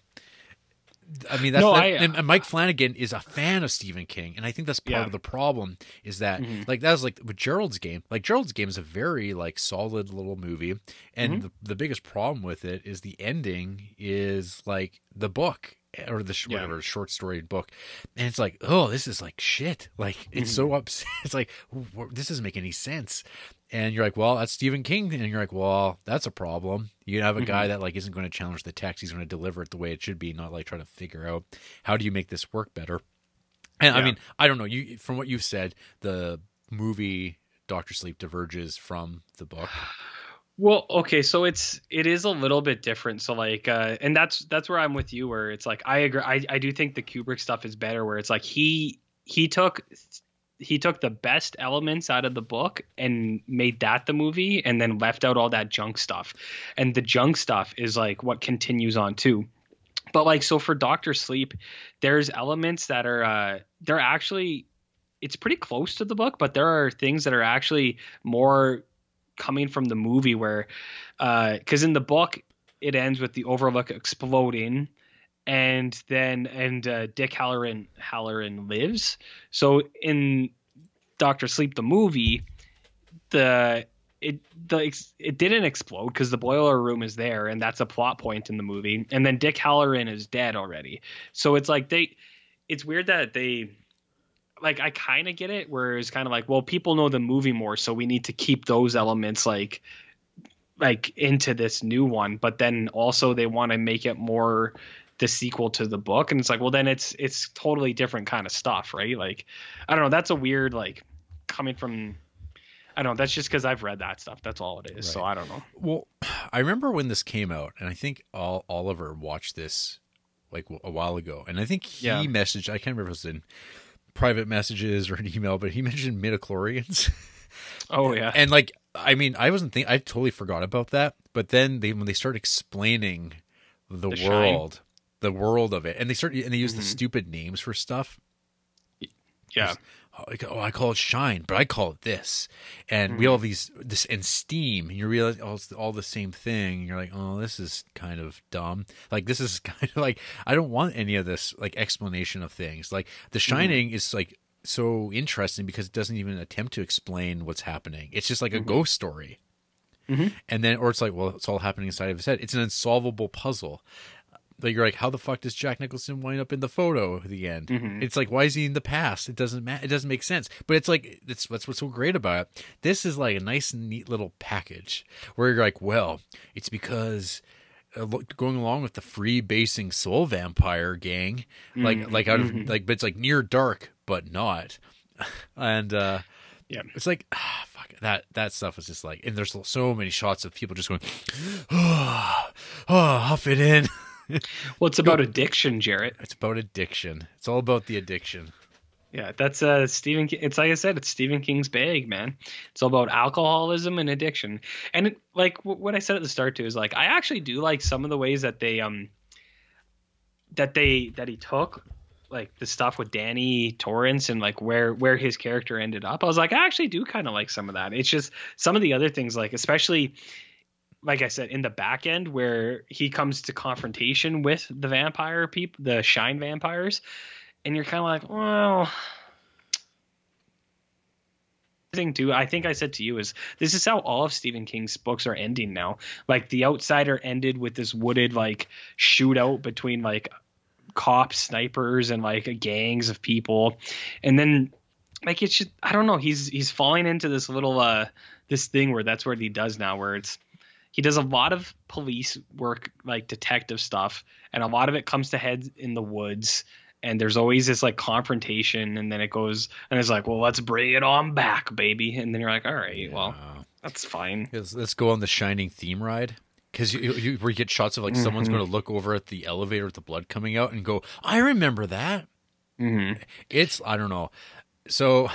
I mean, that's No, that- I- and, Mike Flanagan is a fan of Stephen King, and I think that's part Yeah. of the problem. Is that Mhm. like that was like with Gerald's Game. Like Gerald's Game is a very like solid little movie, and Mhm. the, the biggest problem with it is the ending is like the book or the sh- Yeah. whatever short story book, and it's like oh this is like shit. Like it's so upset. It's like this doesn't make any sense. And you're like, well, that's Stephen King, and you're like, well, that's a problem. You have a guy that like isn't going to challenge the text; he's going to deliver it the way it should be, not like trying to figure out how do you make this work better. And I mean, I don't know. You from what you've said, the movie Doctor Sleep diverges from the book. Well, okay, so it's it is a little bit different. So like, uh, and that's that's where I'm with you. Where it's like I agree. I, I do think the Kubrick stuff is better. Where it's like he he took he took the best elements out of the book and made that the movie, and then left out all that junk stuff. And the junk stuff is like what continues on too. But like, so for Doctor Sleep, there's elements that are uh, they're actually it's pretty close to the book, but there are things that are actually more coming from the movie where uh because in the book it ends with the overlook exploding and then and uh, dick hallorann hallorann lives. So in dr sleep the movie the it the it didn't explode because the boiler room is there and that's a plot point in the movie. And then dick hallorann is dead already. So it's like they it's weird that they like I kind of get it where it's kind of like well people know the movie more so we need to keep those elements like like into this new one. But then also they want to make it more the sequel to the book and it's like well then it's it's totally different kind of stuff right like I don't know that's a weird like coming from I don't know that's just because I've read that stuff that's all it is so I don't know Well, I remember when this came out, and I think all Oliver watched this like a while ago, and I think he Yeah. messaged. I can't remember if it was in private messages or an email, but he mentioned midichlorians. oh yeah and like i mean i wasn't think i totally forgot about that but then they when they start explaining the, The shine. The world of it and they start and they use the Mhm. stupid names for stuff Yeah. Like, oh, I call it shine, but I call it this, and we all have these this and steam, and you realize oh, it's all the same thing. you're like, oh, this is kind of dumb. Like this is kind of like I don't want any of this like explanation of things. Like The Shining is like so interesting because it doesn't even attempt to explain what's happening. It's just like a ghost story, Mhm. and then or it's like, well, it's all happening inside of his head. It's an unsolvable puzzle. Like you're like, how the fuck does Jack Nicholson wind up in the photo at the end? Mhm. It's like, why is he in the past? It doesn't matter. It doesn't make sense. But it's like that's that's what's so great about it. This is like a nice, neat little package where you're like, well, it's because uh, going along with the free basing soul vampire gang, like Mhm. like out of Mhm. like, but it's like near dark, but not. and uh Yeah. it's like ah, fuck that that stuff is just like, and there's so many shots of people just going, oh, oh I'll fit in. Well, it's about addiction, Jarrett. It's about addiction. It's all about the addiction. Yeah, that's uh Stephen. King. It's like I said, it's Stephen King's bag, man. It's all about alcoholism and addiction. And it, like w- what I said at the start too is like I actually do like some of the ways that they um that they that he took like the stuff with Danny Torrance and like where where his character ended up. I was like I actually do kind of like some of that. It's just some of the other things like especially like I said in the back end where he comes to confrontation with the vampire people, the shine vampires and you're kind of like, well, thing too. I think I said to you is this is how all of Stephen King's books are ending now. Like The Outsider ended with this wooded like shootout between like cops, snipers, and like gangs of people, and then like it's just I don't know. He's he's falling into this little uh this thing where that's what he does now, where it's he does a lot of police work like detective stuff and a lot of it comes to head in the woods and there's always this like confrontation and then it goes and it's like well let's bring it on back baby and then you're like all right well that's fine Let's, let's go on the Shining theme ride. Because you, you, where you get shots of like someone's Mhm. going to look over at the elevator with the blood coming out and go, I remember that. mm-hmm. It's, I don't know. So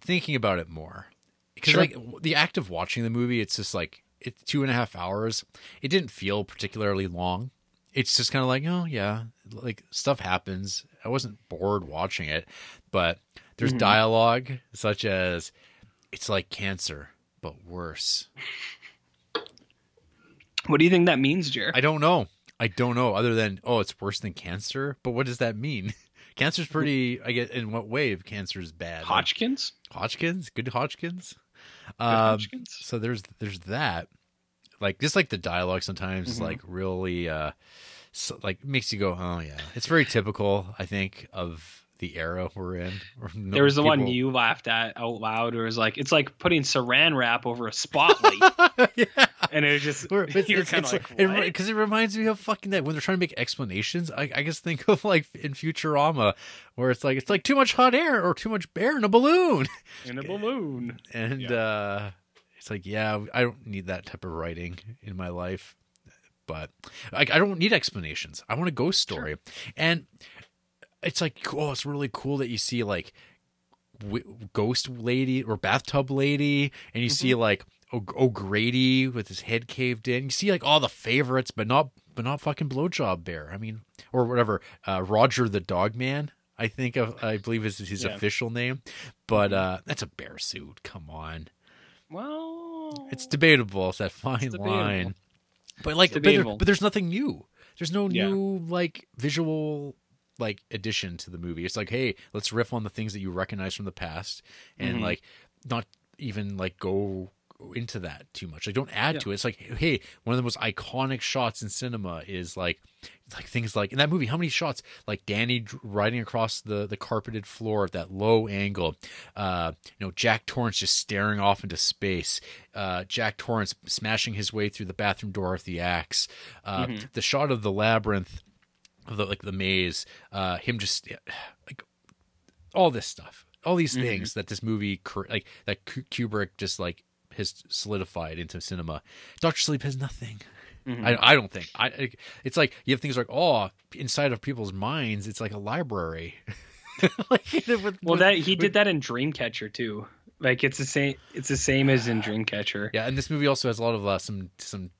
thinking about it more, because Sure. like the act of watching the movie, it's just like, it's two and a half hours. It didn't feel particularly long. It's just kind of like, oh, yeah, like stuff happens. I wasn't bored watching it, but there's Mhm. dialogue such as, it's like cancer, but worse. what do you think that means jared I don't know. I don't know. Other than oh, it's worse than cancer. But what does that mean? Cancer's pretty. I get in what way? If cancer is bad, hodgkins Hodgkins, good Hodgkins. Um, so there's there's that. Like just like the dialogue sometimes is Mhm. like really uh, so, like makes you go, oh yeah. It's very typical, I think, of the era we're in. No- there was the one you laughed at out loud where it was like it's like putting saran wrap over a spotlight yeah. and it was just Or- but you're it's, kind it's of like because it, reminds me of fucking that when they're trying to make explanations. I, I just think of like in Futurama, where it's like it's like too much hot air or too much air in a balloon, in a balloon and Yeah. uh, it's like yeah, I don't need that type of writing in my life. But like, I don't need explanations. I want a ghost story, and it's like, oh, it's really cool that you see like w- ghost lady or bathtub lady, and you see like O- O'Grady with his head caved in. You see like all the favorites, but not but not fucking blowjob bear. I mean, or whatever. Uh, Roger the dog man. I think of, I believe is his Yeah. official name, but uh, that's a bear suit. Come on, well it's debatable. It's that fine debatable. line. But like, but, there- but there's nothing new. There's no Yeah. new like visual like addition to the movie. It's like, hey, let's riff on the things that you recognize from the past, and Mhm. like not even like go into that too much. Like, don't add Yeah. to it. It's like, hey, one of the most iconic shots in cinema is like, like things like in that movie. How many shots like Danny riding across the the carpeted floor at that low angle? Uh, you know, Jack Torrance just staring off into space. Uh, Jack Torrance smashing his way through the bathroom door with the axe. Uh, Mhm. The shot of the labyrinth, the like the maze. Uh, him just like all this stuff, all these Mhm. things that this movie like that Kubrick just like has solidified into cinema. Doctor Sleep has nothing. Mhm. I, I don't think. I I- it's like you have things like oh, inside of people's minds, it's like a library. like, with- Well, with- that he with- did that in Dreamcatcher too. Like it's the same. It's the same as in Dreamcatcher. Yeah, and this movie also has a lot of uh, some some.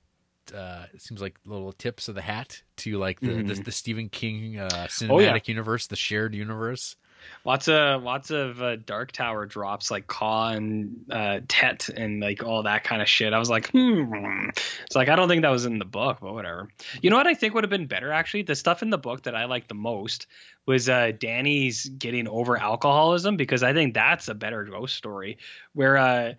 Uh, it seems like little tips of the hat to like the the, Mhm. the Stephen King uh, cinematic Oh, yeah. universe, the shared universe. Lots of lots of uh, Dark Tower drops like Ka and uh, Tet and like all that kind of shit. I was like, hmm. It's like I don't think that was in the book, but whatever. You know what I think would have been better actually? The stuff in the book that I liked the most was uh, Danny's getting over alcoholism because I think that's a better ghost story where uh,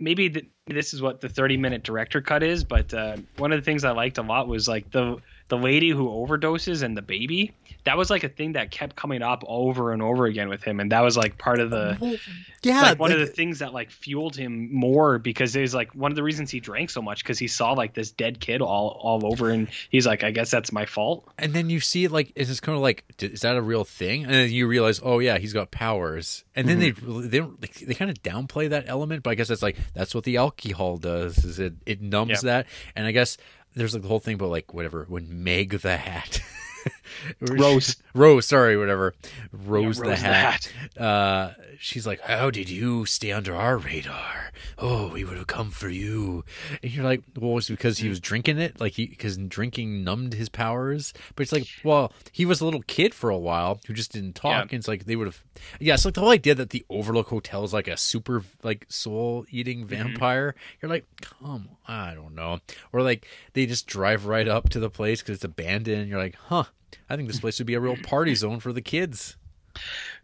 maybe the, this is what the 30 minute director cut is, but uh, one of the things I liked a lot was like the the lady who overdoses and the baby that was like a thing that kept coming up over and over again with him and that was like part of the yeah like one like- of the things that like fueled him more because it was like one of the reasons he drank so much because he saw like this dead kid all all over and he's like i guess that's my fault. And then you see it like it's just kind of like is that a real thing? And then you realize oh yeah he's got powers. And then mm-hmm. they they they, they kind of downplay that element but i guess that's like that's what the alcohol does is it it numbs Yeah. that. And i guess there's like the whole thing about like whatever when meg the hat Rose. rose sorry whatever. Rose, Yeah, the, Rose the hat, uh she's like how did you stay under our radar? Oh we would have come for you. And you're like well it's because he was drinking it like he because drinking numbed his powers. But it's like well he was a little kid for a while who just didn't talk Yeah. and it's like they would have yeah it's like the whole idea that the overlook hotel is like a super like soul eating vampire you're like come i don't know. Or like they just drive right up to the place because it's abandoned and you're like huh i think this place would be a real party zone for the kids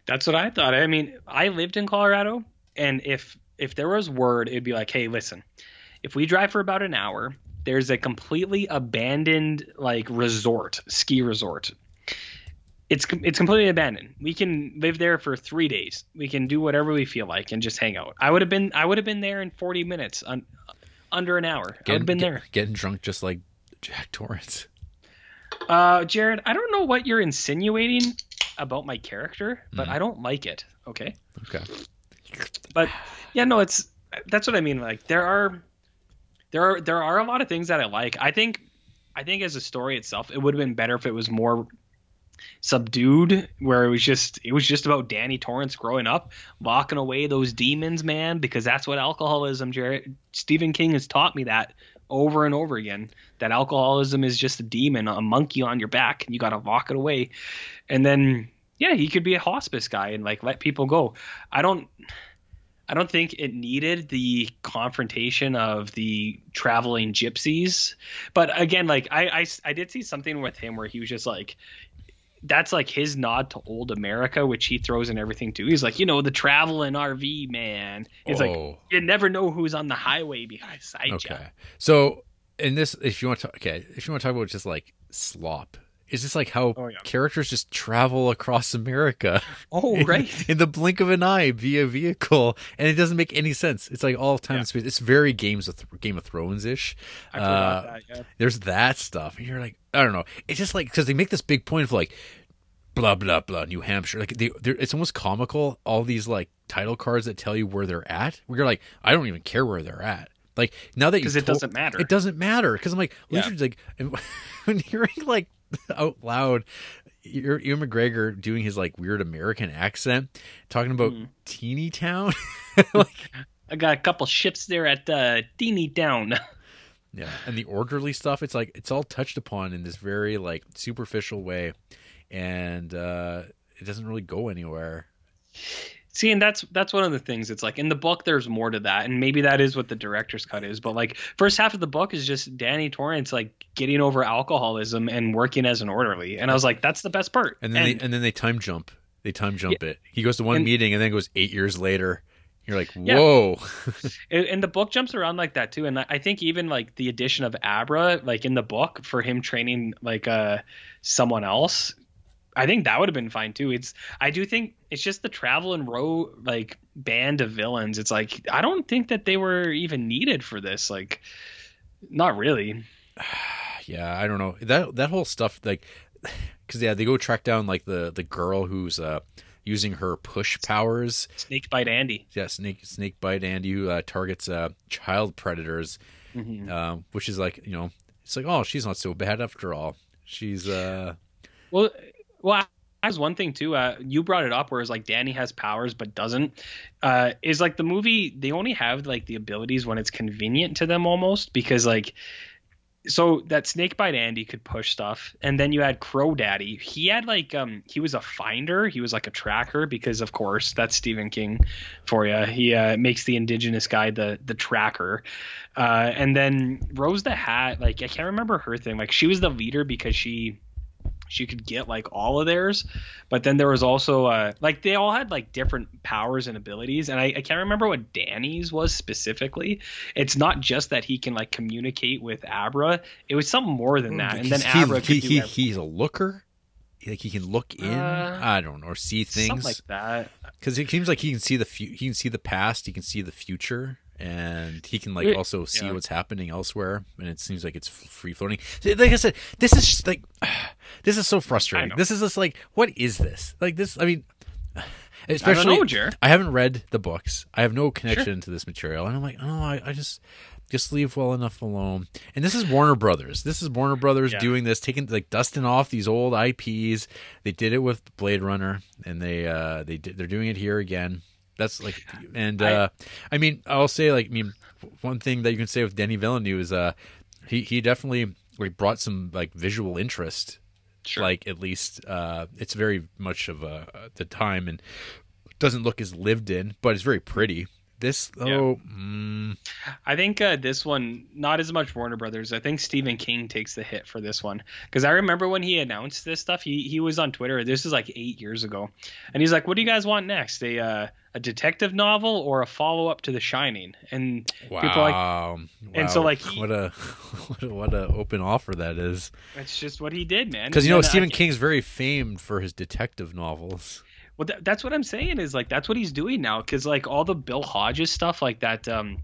That's what I thought. I mean, I lived in Colorado, and if if there was word, it'd be like, hey, listen, if we drive for about an hour, there's a completely abandoned like resort, ski resort. It's it's completely abandoned. We can live there for three days. We can do whatever we feel like and just hang out. I would have been I would have been there in 40 minutes, un- under an hour. I would have been get- there. getting drunk just like jack torrance Uh, Jared, I don't know what you're insinuating about my character, but Mhm. I don't like it. Okay. okay but yeah no it's that's what i mean like there are there are there are a lot of things that i like i think i think as a story itself it would have been better if it was more subdued where it was just it was just about danny torrance growing up locking away those demons man because that's what alcoholism Jared, stephen king has taught me that over and over again that alcoholism is just a demon a monkey on your back and you got to lock it away and then yeah he could be a hospice guy and like let people go i don't I don't think it needed the confrontation of the traveling gypsies. But again, like I, I, I did see something with him where he was just like, that's like his nod to old America, which he throws in everything too. He's like, you know, the traveling RV man. He's like, Oh. you never know who's on the highway behind side okay you. so in this if you want to okay if you want to talk about just like slop is this like how Oh, yeah. characters just travel across america Oh, right. in the blink of an eye via vehicle and it doesn't make any sense it's like all time Yeah. and space it's very games of Th- game of thrones ish Uh. Yeah. there's that stuff and you're like i don't know it's just like because they make this big point of like blah blah blah new hampshire like they they're, it's almost comical all these like title cards that tell you where they're at where you're like i don't even care where they're at like now that you 'Cause it doesn't matter. it doesn't matter because i'm like Yeah. like when hearing like out loud Ewan Ewan McGregor doing his like weird American accent, talking about Mhm. teeny town, like I got a couple ships there at uh, Teeny Town. Yeah, and the orderly stuff, it's like it's all touched upon in this very like superficial way, and uh it doesn't really go anywhere. See, and that's that's one of the things. It's like in the book, there's more to that, and maybe that is what the director's cut is. But like first half of the book is just Danny Torrance like getting over alcoholism and working as an orderly, and I was like, that's the best part. And then they and then they time jump. They time jump it. He goes to one And- meeting and then goes eight years later. You're like, whoa. and, and the book jumps around like that too. And I- I think even like the addition of Abra, like in the book, for him training like uh someone else, I think that would have been fine too. It's I do think it's just the travel and row like band of villains. It's like I don't think that they were even needed for this. Like, not really. yeah, I don't know that that whole stuff like because yeah, they go track down like the the girl who's uh using her push powers. Snake bite Andy. Yeah, snake snake bite Andy who uh, targets uh child predators, Mhm. um, which is like you know it's like oh she's not so bad after all. She's uh Well, well, as one thing too. Uh, you brought it up, whereas like Danny has powers but doesn't. Uh, is like the movie they only have like the abilities when it's convenient to them almost because like so that Snakebite Andy could push stuff, and then you had Crow Daddy. He had like um he was a finder, he was like a tracker because of course that's Stephen King for you. He uh, makes the indigenous guy the the tracker, uh, and then Rose the Hat. Like I can't remember her thing. Like she was the leader because she she could get like all of theirs. But then there was also uh like they all had like different powers and abilities. And I, I can't remember what danny's was specifically. It's not just that he can like communicate with abra. It was something more than that. And then he, abra he, he, he's a looker? Like he can look in? Uh, i don't know or see something things? like that. Because it seems like he can see the fu- he can see the past he can see the future and he can like also see Yeah. what's happening elsewhere and it seems like it's free floating like i said this is just like this is so frustrating this is just like what is this like this i mean i especially don't know I haven't read the books. I have no connection to this material, and I'm like, oh, I, I just just leave well enough alone. And this is Warner Brothers. This is Warner Brothers Yeah. doing this, taking like dusting off these old IPs. They did it with Blade Runner, and they uh they did, they're doing it here again. That's like, and I- uh I mean, I'll say like, I mean, one thing that you can say with Denny Villeneuve is uh he he definitely like brought some like visual interest. Sure. like at least uh it's very much of a the time and doesn't look as lived in but it's very pretty this though mm, I think uh, this one, not as much Warner Brothers. I think Stephen King takes the hit for this one because I remember when he announced this stuff. He he was on Twitter. This is like eight years ago, and he's like, "What do you guys want next? A uh, a detective novel or a follow up to The Shining?" And wow. people like, wow and so, like, he- what a what a, what a open offer that is That's just what he did, man. because you know And then I Stephen King's very famed for his detective novels Well, that, that's what I'm saying is like that's what he's doing now because like all the Bill Hodges stuff, like that, um,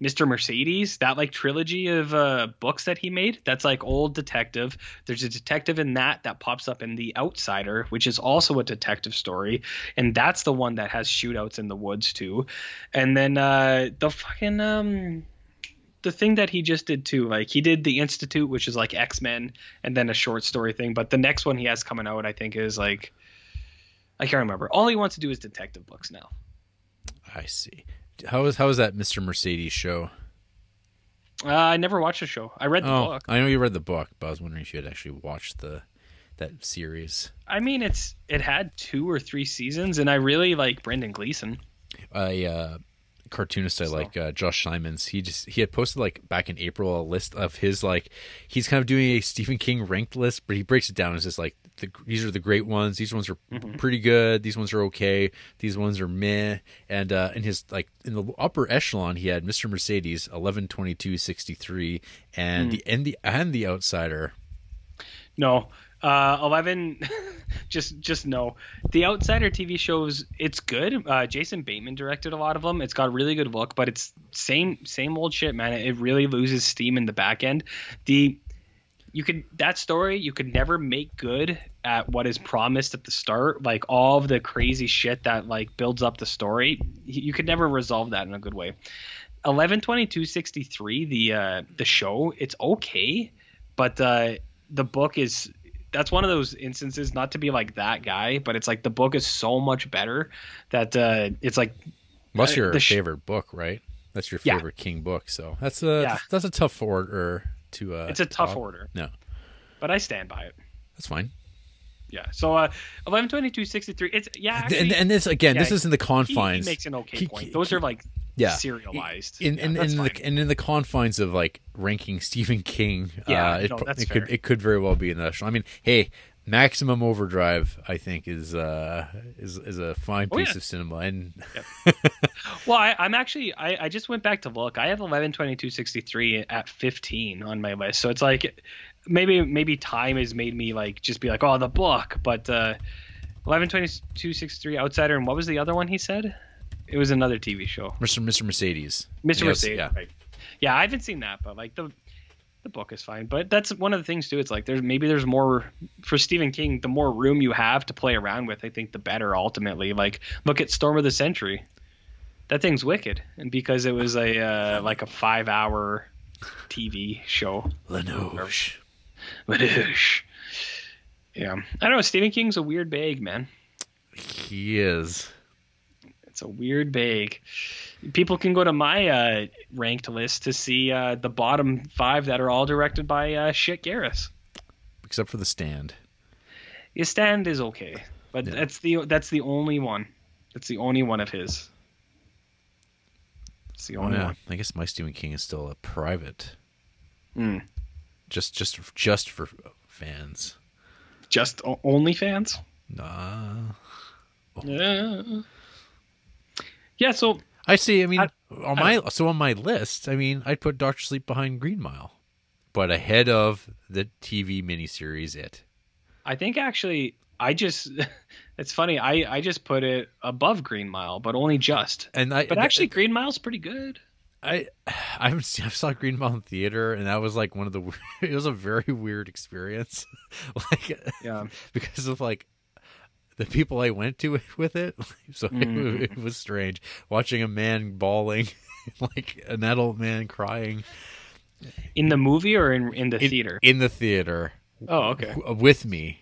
Mr. Mercedes, that like trilogy of uh, books that he made. That's like old detective. There's a detective in that that pops up in The Outsider, which is also a detective story, and that's the one that has shootouts in the woods too. And then uh, the fucking um. The thing that he just did too, like he did the Institute, which is like X Men, and then a short story thing. But the next one he has coming out, I think, is like I can't remember. All he wants to do is detective books now. I see how is how is that Mr. Mercedes show Uh, I never watched the show. I read the oh book. I know you read the book but I was wondering if you had actually watched the that series I mean, it's it had two or three seasons, and I really like Brendan Gleeson. a uh, cartoonist I So- like, uh, Josh Simons. He just he had posted like back in April a list of his like he's kind of doing a Stephen King ranked list, but he breaks it down as just like the, these are the great ones. These ones are Mm-hmm. pretty good. These ones are okay. These ones are meh. And uh, in his like in the upper echelon, he had Mr. Mercedes eleven twenty two sixty three, and Hmm. the and the and the Outsider. No, uh, eleven. just just no. The Outsider TV shows it's good. Uh, Jason Bateman directed a lot of them. It's got a really good look, but it's same same old shit, man. It really loses steam in the back end. The you could that story you could never make good at what is promised at the start like all of the crazy shit that like builds up the story you could never resolve that in a good way 112263 the uh the show it's okay but uh the book is that's one of those instances not to be like that guy but it's like the book is so much better that uh it's like What's Uh, your sh- favorite book, right? That's your Yeah. favorite King book. So that's a Yeah. that's a tough order to. Uh, it's a tough top. order No, but i stand by it that's fine. Yeah so uh 112263 it's yeah actually, and, and this again, yeah, this is in the he, he confines. makes an okay He- point he- those are like yeah, serialized in Yeah, in, in the and in the confines of like ranking Stephen King. Yeah, uh, it, no, it could it could very well be in the national. I mean, hey, Maximum Overdrive, I think is uh is is a fine Oh, piece yeah. of cinema, and Well, I, I'm actually I, I just went back to look. I have 11 22 63 at 15 on my list. So it's like maybe maybe time has made me like just be like, oh, the book. But uh, 11 22 63 Outsider, and what was the other one he said? It was another TV show, Mr. Mr. Mercedes, Mr. Yes, Mercedes. yeah. Right. Yeah, I haven't seen that, but like the the book is fine. But that's one of the things too. It's like there's maybe there's more for Stephen King. The more room you have to play around with, I think the better ultimately. Like look at Storm of the Century. That thing's wicked, and because it was a uh, like a five hour TV show. Lenoche. Madoosh. Yeah, I don't know. Stephen King's a weird bag, man. He is. It's a weird bag. People can go to my uh, ranked list to see uh, the bottom five that are all directed by uh, shit Garris. Except for the stand. The stand is okay, but Yeah. that's the that's the only one. That's the only one of his. It's the Oh, only yeah. one. I guess my Stephen King is still a private. Mm. Just just just for fans. Just only fans. Nah. Yeah. Yeah. So I see. I mean, I- on my so on my list, I mean, I'd put Doctor Sleep behind Green Mile, but ahead of the TV miniseries It. I think actually I just it's funny. I I just put it above Green Mile, but only just. And I, But actually, Green Mile's pretty good. I, I saw Green Mile in theater, and that was like one of the. It was a very weird experience, like Yeah. because of like the people I went to with it. So Mm. it, it was strange watching a man bawling, like an adult man crying In the movie or in in the in, theater? in the theater oh, okay. w- with me.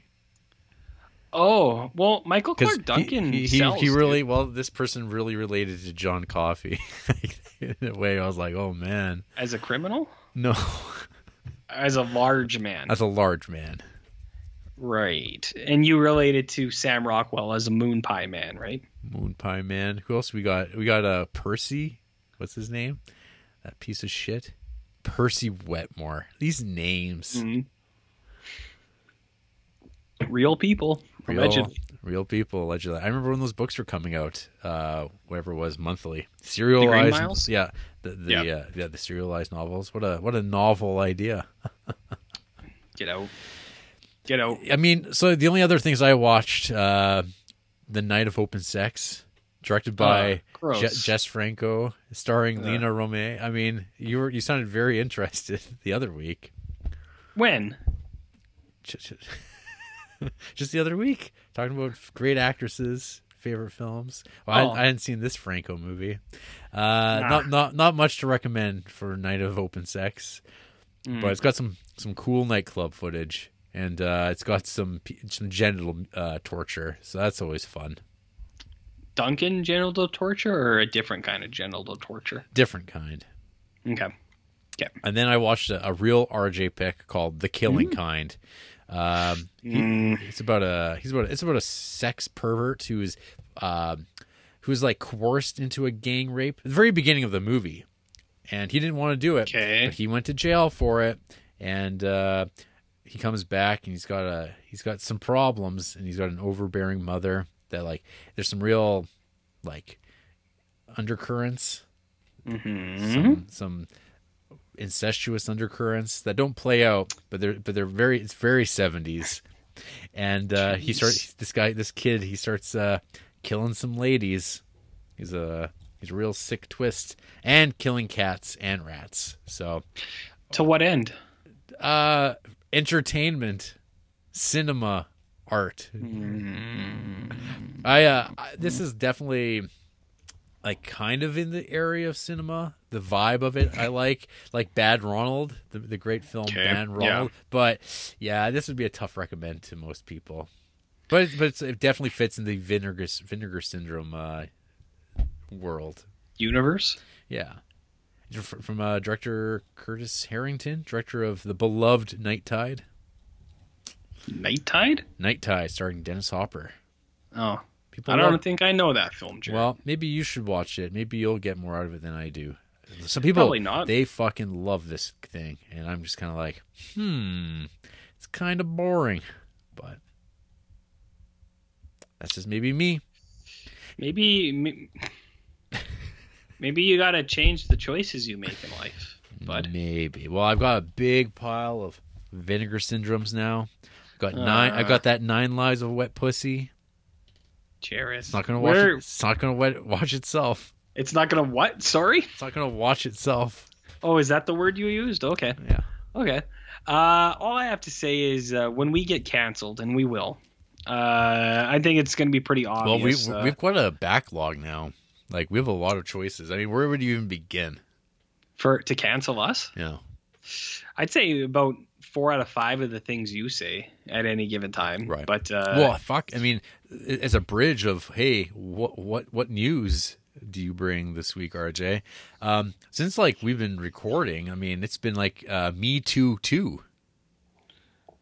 Oh, well, Michael Clarke Duncan he, he, sells. he dude. really well this person really related to john coffey. In a way i was like oh man. As a criminal, no. As a large man, as a large man. Right? And you related to Sam Rockwell as a moon pie man, right? moon pie man. Who else we got? We got uh percy. What's his name? That piece of shit. Percy wetmore. These names. Mhm. Real people, real, allegedly. real people allegedly i remember when those books were coming out uh whatever it was monthly serialized yeah the, the Yeah. Uh, yeah the serialized novels what a what a novel idea Get out. Get out. I mean, so the only other things I watched, uh, The Night of Open Sex, directed by Uh. Je- Jess Franco, starring Ugh. Lina Romay. I mean, you were you sounded very interested the other week. When? Just, the other week, talking about great actresses, favorite films. Well, Oh. I, I hadn't seen this Franco movie. Uh, Not not not much to recommend for Night of Open Sex, Mm. but it's got some some cool nightclub footage, and uh, it's got some some genital uh, torture, so that's always fun. Duncan genital torture or a different kind of genital torture? Different kind. Okay. Yeah. And then I watched a, a real RJ pick called The Killing Kind. Um, he- Mm. it's about a he's about it's about a sex pervert who's um who's like coerced into a gang rape at the very beginning of the movie, and he didn't want to do it. Okay. but he went to jail for it, and uh, he comes back and he's got a he's got some problems, and he's got an overbearing mother that like there's some real like undercurrents Mm-hmm. some some incestuous undercurrents that don't play out, but they're but they're very it's very seventies. And uh, he starts this guy this kid he starts uh, killing some ladies. He's a he's a real sick twist and killing cats and rats. So To what end? uh, entertainment, cinema, art. I uh I- this is definitely like kind of in the area of cinema. The vibe of it I like, like Bad Ronald, the the great film Okay, Bad yeah. Ronald. But yeah, this would be a tough recommend to most people. But but it's, it definitely fits in the vinegar vinegar syndrome uh, world. Universe? Yeah. From uh, director Curtis Harrington, director of the beloved Night Tide. Night Tide? Night Tide, starring Dennis Hopper. Oh. People I don't love- think I know that film, Jared. Well, maybe you should watch it. Maybe you'll get more out of it than I do. Some people, Probably not. They fucking love this thing, and I'm just kind of like, hmm, it's kind of boring, but that's just maybe me. maybe maybe you got to change the choices you make in life, bud. Maybe. Well, I've got a big pile of vinegar syndromes now. Got nine. I Uh. got that nine lives of wet pussy. Jared. It's not gonna watch. Where- It, it's not gonna wet, watch itself. It's not going to what? Sorry? It's not gonna watch itself. Oh, is that the word you used? Okay. Yeah. Okay. Uh, all I have to say is uh, when we get canceled, and we will, uh, I think it's going to be pretty obvious. Well, we obvious. uh, we've got a backlog now. Like we have a lot of choices. I mean, where would you even begin? for to cancel us, Yeah. I'd say about four out of five of the things you say at any given time. Right. But uh, well, fuck. I mean, as a bridge of hey, what what what news do you bring this week, RJ? Um, since like we've been recording, I mean, it's been like uh, Me Too too.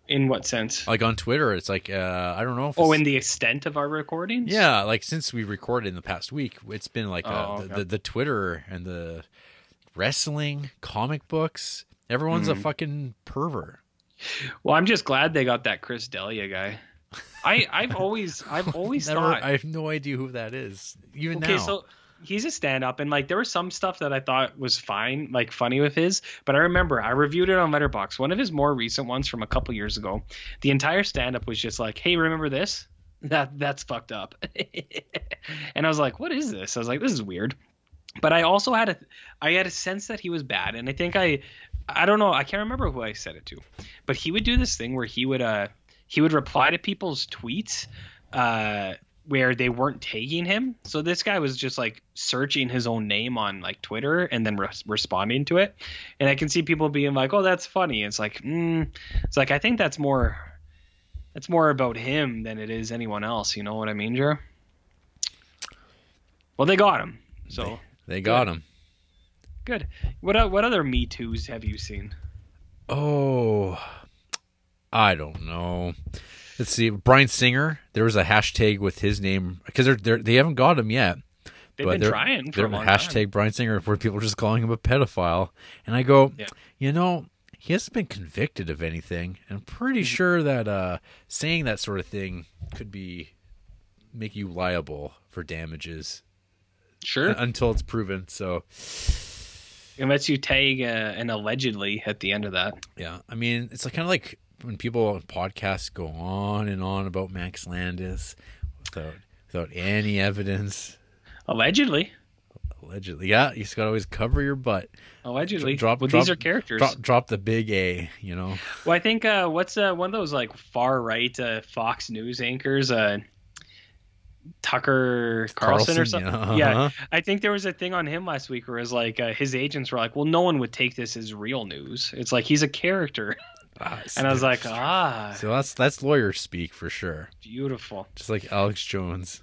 In what sense? Like on Twitter, it's like uh, I don't know. If Oh, in the extent of our recordings? yeah, like since we recorded in the past week, it's been like uh, Oh, the, okay. the the Twitter and the wrestling, comic books. Everyone's a Mhm. fucking pervert. Well, I'm just glad they got that Chris D'Elia guy. I I've always I've always Never, thought I have no idea who that is. Even okay, now, so he's a stand-up, and like there was some stuff that I thought was fine, like funny with his. But I remember I reviewed it on Letterboxd. One of his more recent ones from a couple years ago. The entire stand-up was just like, "Hey, remember this? That that's fucked up." and I was like, "What is this?" I was like, "This is weird." But I also had a I had a sense that he was bad, and I think I I don't know I can't remember who I said it to, but he would do this thing where he would uh he would reply to people's tweets uh where they weren't tagging him. So this guy was just like searching his own name on like Twitter and then re- responding to it. And I can see people being like, "Oh, that's funny." It's like, mm. it's like I think that's more that's more about him than it is anyone else. You know what I mean, Jer? Well, they got him. So they got him. Good. What what other Me Too's have you seen? Oh, I don't know. Let's see. Bryan Singer. There was a hashtag with his name because they're, they're they haven't got him yet. They've But been they're- trying for They're hashtag time. Bryan Singer where people are just calling him a pedophile, and I go, Yeah. you know, he hasn't been convicted of anything. And I'm pretty Mm-hmm. sure that uh, saying that sort of thing could be make you liable for damages Sure. until it's proven. So Unless you tag uh, an allegedly at the end of that. Yeah, I mean, it's like kind of like when people on podcasts go on and on about Max Landis without without any evidence. Allegedly. Allegedly, yeah, you just gotta always cover your butt. Allegedly. Drop- well, drop- these are characters. Drop, drop the big A, you know. Well, I think uh, what's uh, one of those like far right uh, Fox News anchors, uh, Tucker Carlson, or something. yeah, Yeah, uh-huh. I think there was a thing on him last week where it was like uh, his agents were like, "Well, no one would take this as real news. It's like he's a character," Ah, and I was like, "Ah, so that's that's lawyer speak for sure. beautiful." Just like Alex Jones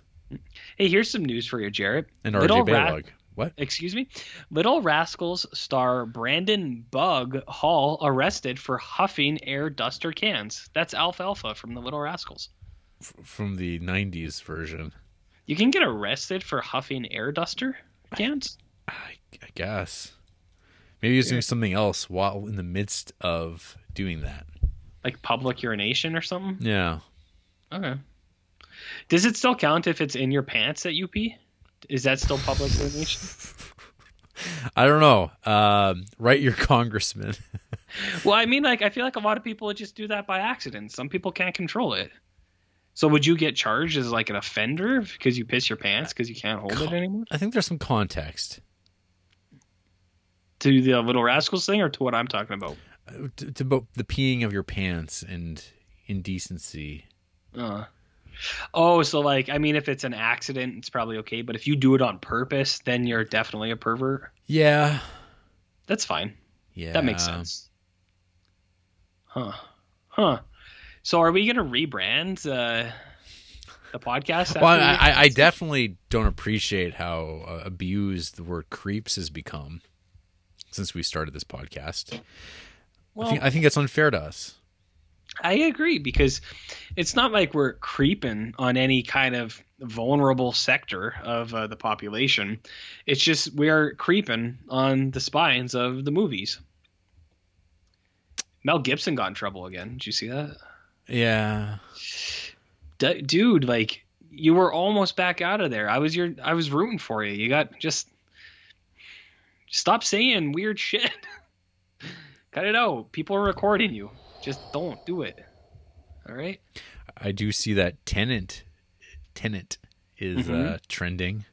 Hey, here's some news for you, Jarrett. and Little RJ Ra- What? Excuse me. Little Rascals star Brandon Bug Hall arrested for huffing air duster cans. That's Alfalfa from the Little Rascals. F- from the '90s version? You can get arrested for huffing air duster cans. I, I guess. Maybe he's doing something else while in the midst of doing that. like public urination or something. Yeah. Okay. Does it still count if it's in your pants that you pee? Is that still public urination? I don't know. Um, write your congressman. well, I mean, like, I feel like a lot of people would just do that by accident. Some people can't control it. So would you get charged as like an offender because you piss your pants because you can't hold it anymore? I think there's some context To the Little Rascals thing or to what I'm talking about? uh, to, to both the peeing of your pants and indecency. Uh. Oh, so like, I mean, if it's an accident, it's probably okay. But if you do it on purpose, then you're definitely a pervert. Yeah. That's fine. Yeah. That makes sense. Huh. Huh. So are we gonna rebrand uh, the podcast? Well, I, I, definitely don't appreciate how uh, abused the word creeps has become since we started this podcast. well, I think I think it's unfair to us. I agree because it's not like we're creeping on any kind of vulnerable sector of uh, the population. It's just we are creeping on the spines of the movies. Mel Gibson got in trouble again. Did you see that? Yeah. D- dude, like you were almost back out of there. I was your I was rooting for you. You got just stop saying weird shit. Cut it out. People are recording you. Just don't do it. All right? I do see that Tenet Tenet is Mhm. uh, trending.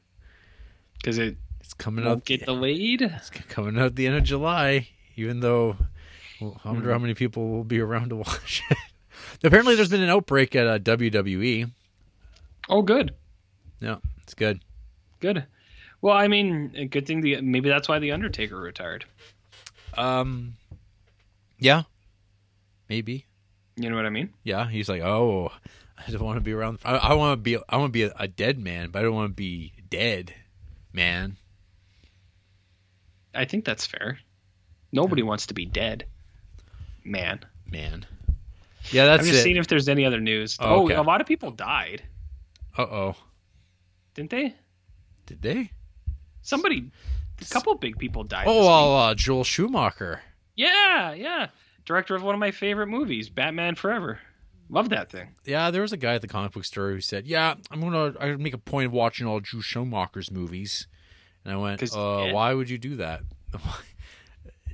Cuz it It's coming out get delayed. It's coming out at the end of July, even though well, I wonder Hmm. how many people will be around to watch it. Apparently, there's been an outbreak at uh, WWE. Oh, good. Yeah, it's good. Good. Well, I mean, a good thing the maybe that's why the Undertaker retired. Um, yeah, maybe. You know what I mean? Yeah, he's like, oh, I don't want to be around. I, I want to be. I want to be a, a dead man, but I don't want to be dead. Man. I think that's fair. Nobody wants to be dead. Man. Man. Yeah, that's I'm just it. seeing if there's any other news. Oh, Oh, okay. a lot of people died, Uh oh. didn't they? Did they? Somebody, a couple big people died. Oh, this well, uh, Joel Schumacher. yeah, yeah. Director of one of my favorite movies, Batman Forever. Love that thing. Yeah, there was a guy at the comic book store who said, "Yeah, I'm gonna I make a point of watching all Joel Schumacher's movies," and I went, uh, yeah. "Why would you do that?"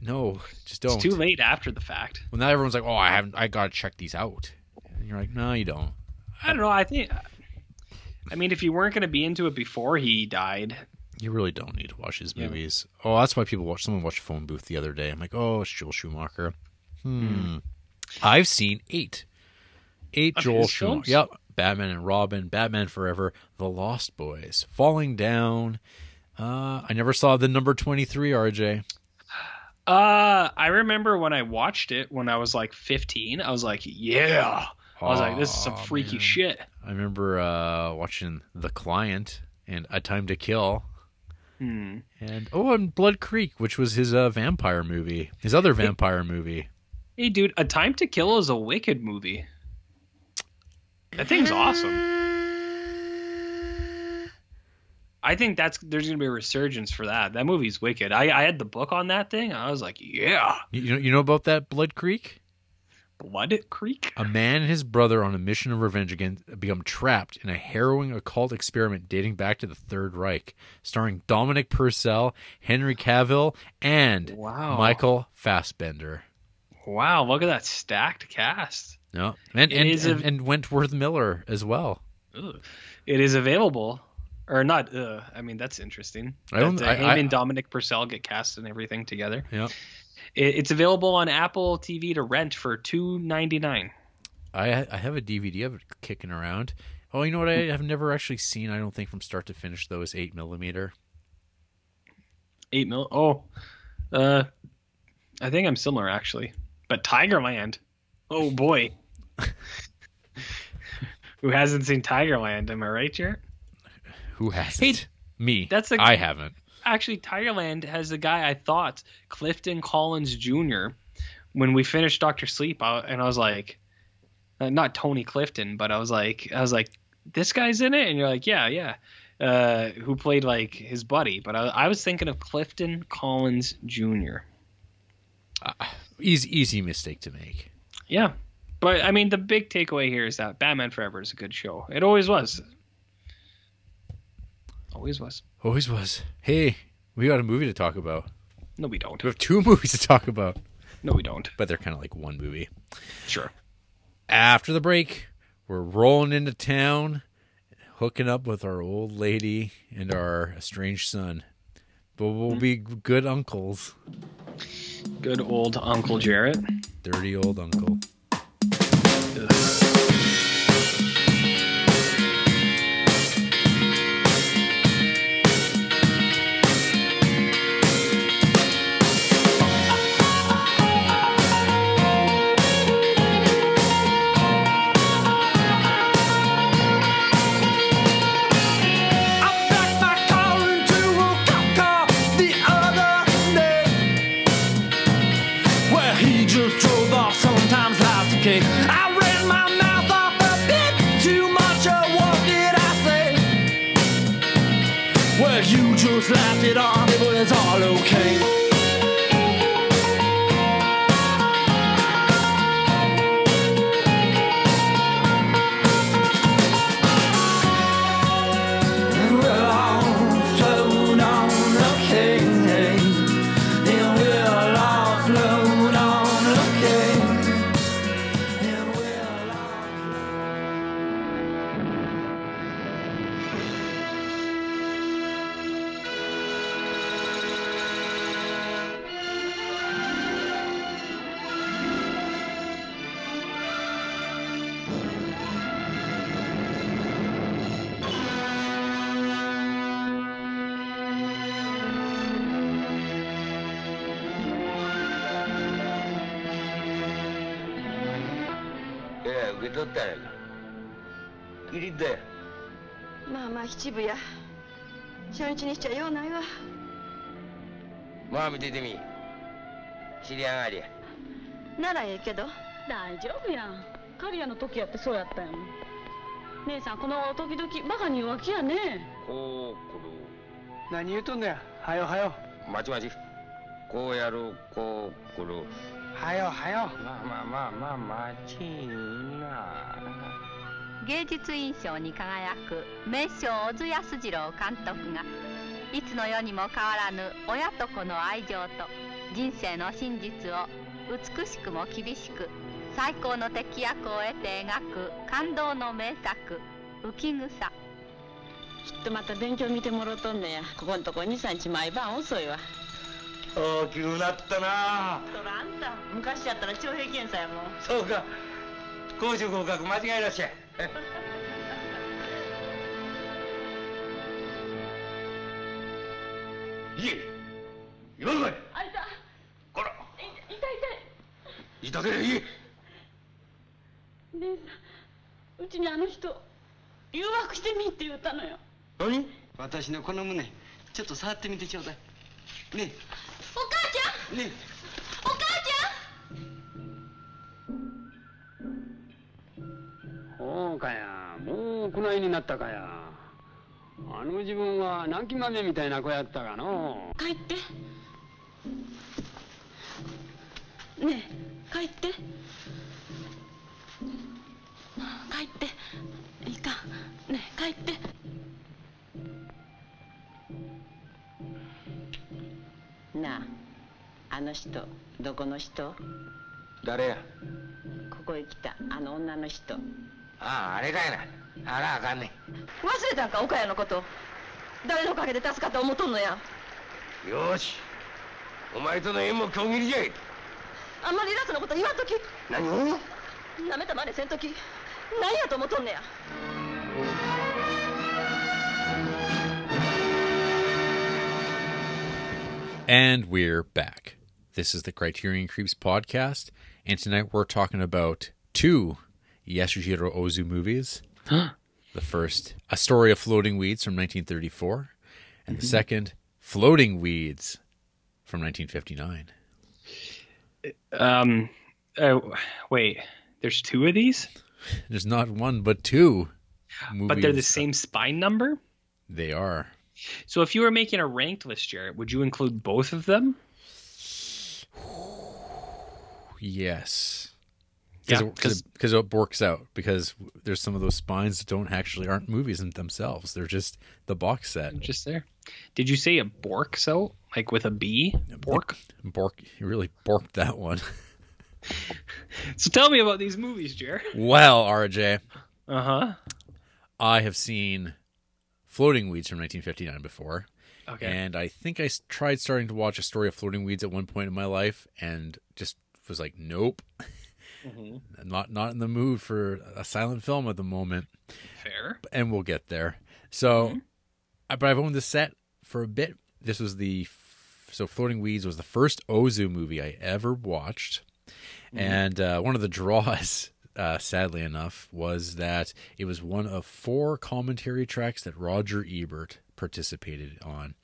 no, just don't. It's too late after the fact. Well, now everyone's like, "Oh, I haven't. I gotta check these out," and you're like, "No, you don't." I don't know. I think. I mean, if you weren't going to be into it before he died, You really don't need to watch his Yeah. movies. Oh, that's why people watch. Someone watched Phone Booth the other day. I'm like, "Oh, it's Joel Schumacher." Hmm. I've seen eight, eight Of Joel Schumacher. Yep, Batman and Robin, Batman Forever, The Lost Boys, Falling Down. Uh, I never saw the number twenty three. RJ. Uh, I remember when I watched it when I was like 15. I was like, yeah. I was like, this is some freaky man. shit. I remember uh, watching The Client and A Time to Kill, Hmm. and oh, and Blood Creek, which was his uh, vampire movie, his other vampire movie. Hey, dude, A Time to Kill is a wicked movie. That thing's awesome. I think that's there's gonna be a resurgence for that. That movie's wicked. I, I had the book on that thing. I was like, yeah, You, know, you know about that Blood Creek? Blood Creek. A man and his brother on a mission of revenge again become trapped in a harrowing occult experiment dating back to the Third Reich, starring Dominic Purcell, Henry Cavill, and Wow. Michael Fassbender. Wow, look at that stacked cast. No, and and, a- and, and Wentworth Miller as well. Ugh. It is available, or not? Uh, I mean, that's interesting. I don't- That, uh, I- I- and Dominic Purcell get cast and everything together. Yeah, It, it's available on Apple TV to rent for two ninety nine. I I have a DVD of it kicking around. Oh, you know what? I have never actually seen. I don't think from start to finish though is eight millimeter. Eight mil. Oh, uh, I think I'm similar actually. But Tigerland. Oh boy. Who hasn't seen Tigerland? Am I right, Jared? Who has Hey. Me. that's a- I haven't. Actually, Tigerland has the guy I thought, Clifton Collins Jr. When we finished Doctor Sleep, I, and I was like, uh, not Tony Clifton, but I was like, I was like, this guy's in it, and you're like, yeah, yeah. Uh, who played like his buddy? But I, I was thinking of Clifton Collins Jr. Easy easy mistake to make. Yeah. But I mean, the big takeaway here is that Batman Forever is a good show. It always was. Always was. Always was. Hey, we got a movie to talk about. No, we don't. We have two movies to talk about, No, we don't. but they're kind of like one movie. Sure. After the break, we're rolling into town, hooking up with our old lady and our estranged son. But we'll mm-hmm. be good uncles. Good old Uncle Jarrett. Dirty old uncle. I off. It was all okay. 切りだよまあまあ七分や初日にしちゃ用ないわ。まあ見ててみ。知り合いがりや。ならええけど。大丈夫やん。刈谷の時やってそうやったやん。姉さんこの時々バカに弱気やね。こう来る何言うとんねや。はよはよ。まちまち。こうやるこう来るはよはよ。まあまあまあまあまちな芸術院賞に輝く名将小津安二郎監督がいつの世にも変わらぬ親と子の愛情と人生の真実を美しくも厳しく最高の敵役を得て描く感動の名作「浮草」きっとまた勉強見てもろとんねや。ここんとこ23日毎晩遅いわ。大きくなったな。そらあんた。昔やったら徴兵検査やもん。そうか。講習合格間違いなしやい え今のかい。あいた。こら。痛い痛いいたけりゃいい。姉さんうちにあの人誘惑してみって言ったのよ。何？私のこの胸ちょっと触ってみてちょうだい。ねお母ちゃん！え。ねお母そうかや。もうこないになったかや。あの自分は泣き豆みたいな子やったがの。帰って。ねえ帰って。帰って。いいか。ねえ帰って。なああの人どこの人？誰や？ここへ来たあの女の人あああれかいなあらあかんね忘れたんか岡谷のこと誰のおかげで助かった思うとんのやよーしお前との縁も今日切りじゃいあんまり偉そうなこと言わんとき何をなめたまねせんとき何やと思っとんねや And we're back. This is the Criterion Creeps podcast, and tonight we're talking about two Yasujiro Ozu movies. the first, A Story of Floating Weeds from 1934, and the second, Floating Weeds from 1959. Um, uh, wait, there's two of these, There's not one but two movies. but they're the same spine number. They are. So if you were making a ranked list, Jarrett, would you include both of them? Yes. Yeah, Because because it works out because there's some of those spines that don't actually aren't movies in themselves. They're just the box set. Just there. Did you say a bork? So like with a B, bork. Bork, you really borked that one. So tell me about these movies, Jarrett. well, RJ, Uh huh. I have seen Floating Weeds from 1959 before, Okay. and I think I tried starting to watch a story of Floating Weeds at one point in my life, and just was like, nope, Mhm. Not not in the mood for a silent film at the moment. Fair. and we'll get there. So, I, but I've owned this set for a bit. This was the f- so Floating Weeds was the first Ozu movie I ever watched, and uh, one of the draws, uh, sadly enough, was that it was one of four commentary tracks that Roger Ebert participated on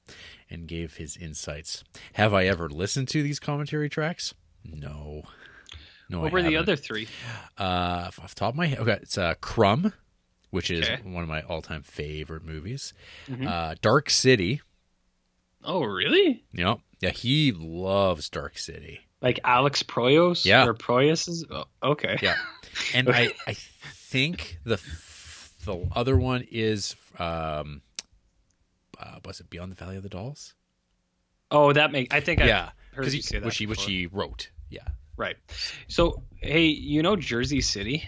and gave his insights. Have I ever listened to these commentary tracks? No. No, What I were the haven't. other three? Uh, off the top of my head, okay, it's uh, Crumb, which is Okay. one of my all-time favorite movies. Mhm. Uh, Dark City. Oh, really? Yep. Yeah, he loves Dark City. Like Alex Proyas? Yeah. Or Proyas is oh, okay. Yeah, and I I think the the other one is um, uh, was it Beyond the Valley of the Dolls? Oh, that makes I think I yeah, heard because you say that which he which before. he wrote. Yeah, Right. So, hey, you know Jersey City?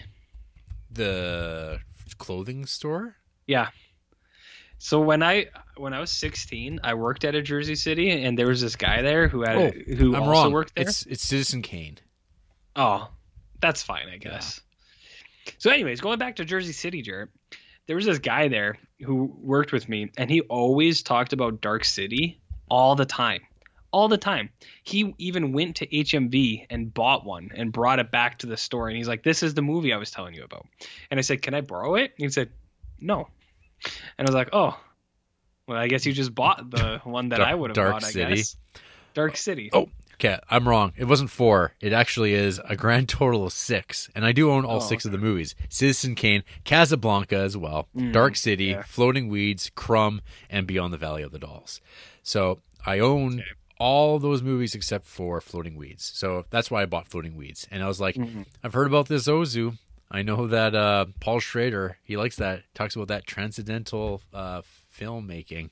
the clothing store. Yeah. So when I when I was 16, I worked at a Jersey City, and there was this guy there who had Oh, who I'm also wrong. worked there. It's it's Citizen Kane. Oh, that's fine, I guess. So, anyways, going back to Jersey City, Jarrett, there was this guy there who worked with me, and he always talked about Dark City all the time. All the time. He even went to HMV and bought one and brought it back to the store. And he's like, This is the movie I was telling you about. And I said, Can I borrow it? And he said, No. And I was like, Oh, Well, I guess you just bought the one that Dark- I would have Dark bought. I City. guess. Dark City. Oh, okay. I'm wrong. It wasn't four. It actually is a grand total of six. And I do own all Oh, six of the movies Citizen Kane, Casablanca as well, Mm, Dark City, yeah. Floating Weeds, Crumb, and Beyond the Valley of the Dolls. So I own all those movies except for Floating Weeds. So that's why I bought Floating Weeds. And I was like, Mm-hmm. I've heard about this Ozu. I know that uh, Paul Schrader, he likes that, talks about that transcendental uh, filmmaking.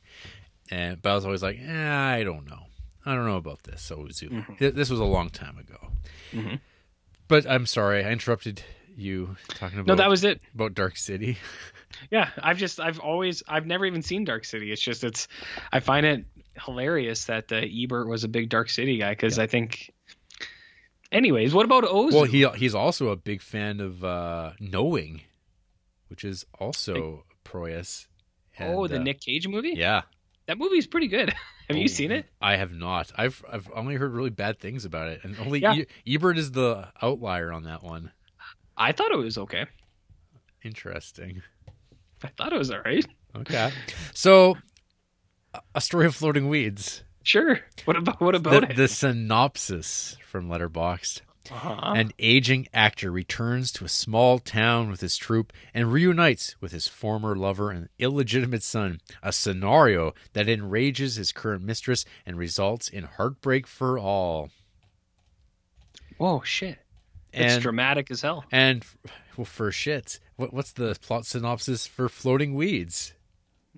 And but I was always like, eh, I don't know. I don't know about this Ozu. Mm-hmm. Th- This was a long time ago. Mhm. But I'm sorry, I interrupted you talking about No, that was it. about Dark City. Yeah, I've just I've always I've never even seen Dark City. It's just it's I find it hilarious that uh, Ebert was a big Dark City guy because I think. Anyways, what about Ozu? Well, he he's also a big fan of uh, Knowing, which is also Proyas. oh, the uh, Nick Cage movie. Yeah, that movie's pretty good. Have you Oh, seen it? I have not. I've I've only heard really bad things about it, and only Yeah. E- Ebert is the outlier on that one. I thought it was okay. Interesting. I thought it was all right. Okay, so a story of floating weeds. Sure. What about what about the, it? the synopsis from Letterboxd. Uh-huh. An aging actor returns to a small town with his troupe and reunites with his former lover and illegitimate son, a scenario that enrages his current mistress and results in heartbreak for all. Whoa, shit. It's And- dramatic as hell. And well, for shit, what, what's the plot synopsis for Floating Weeds?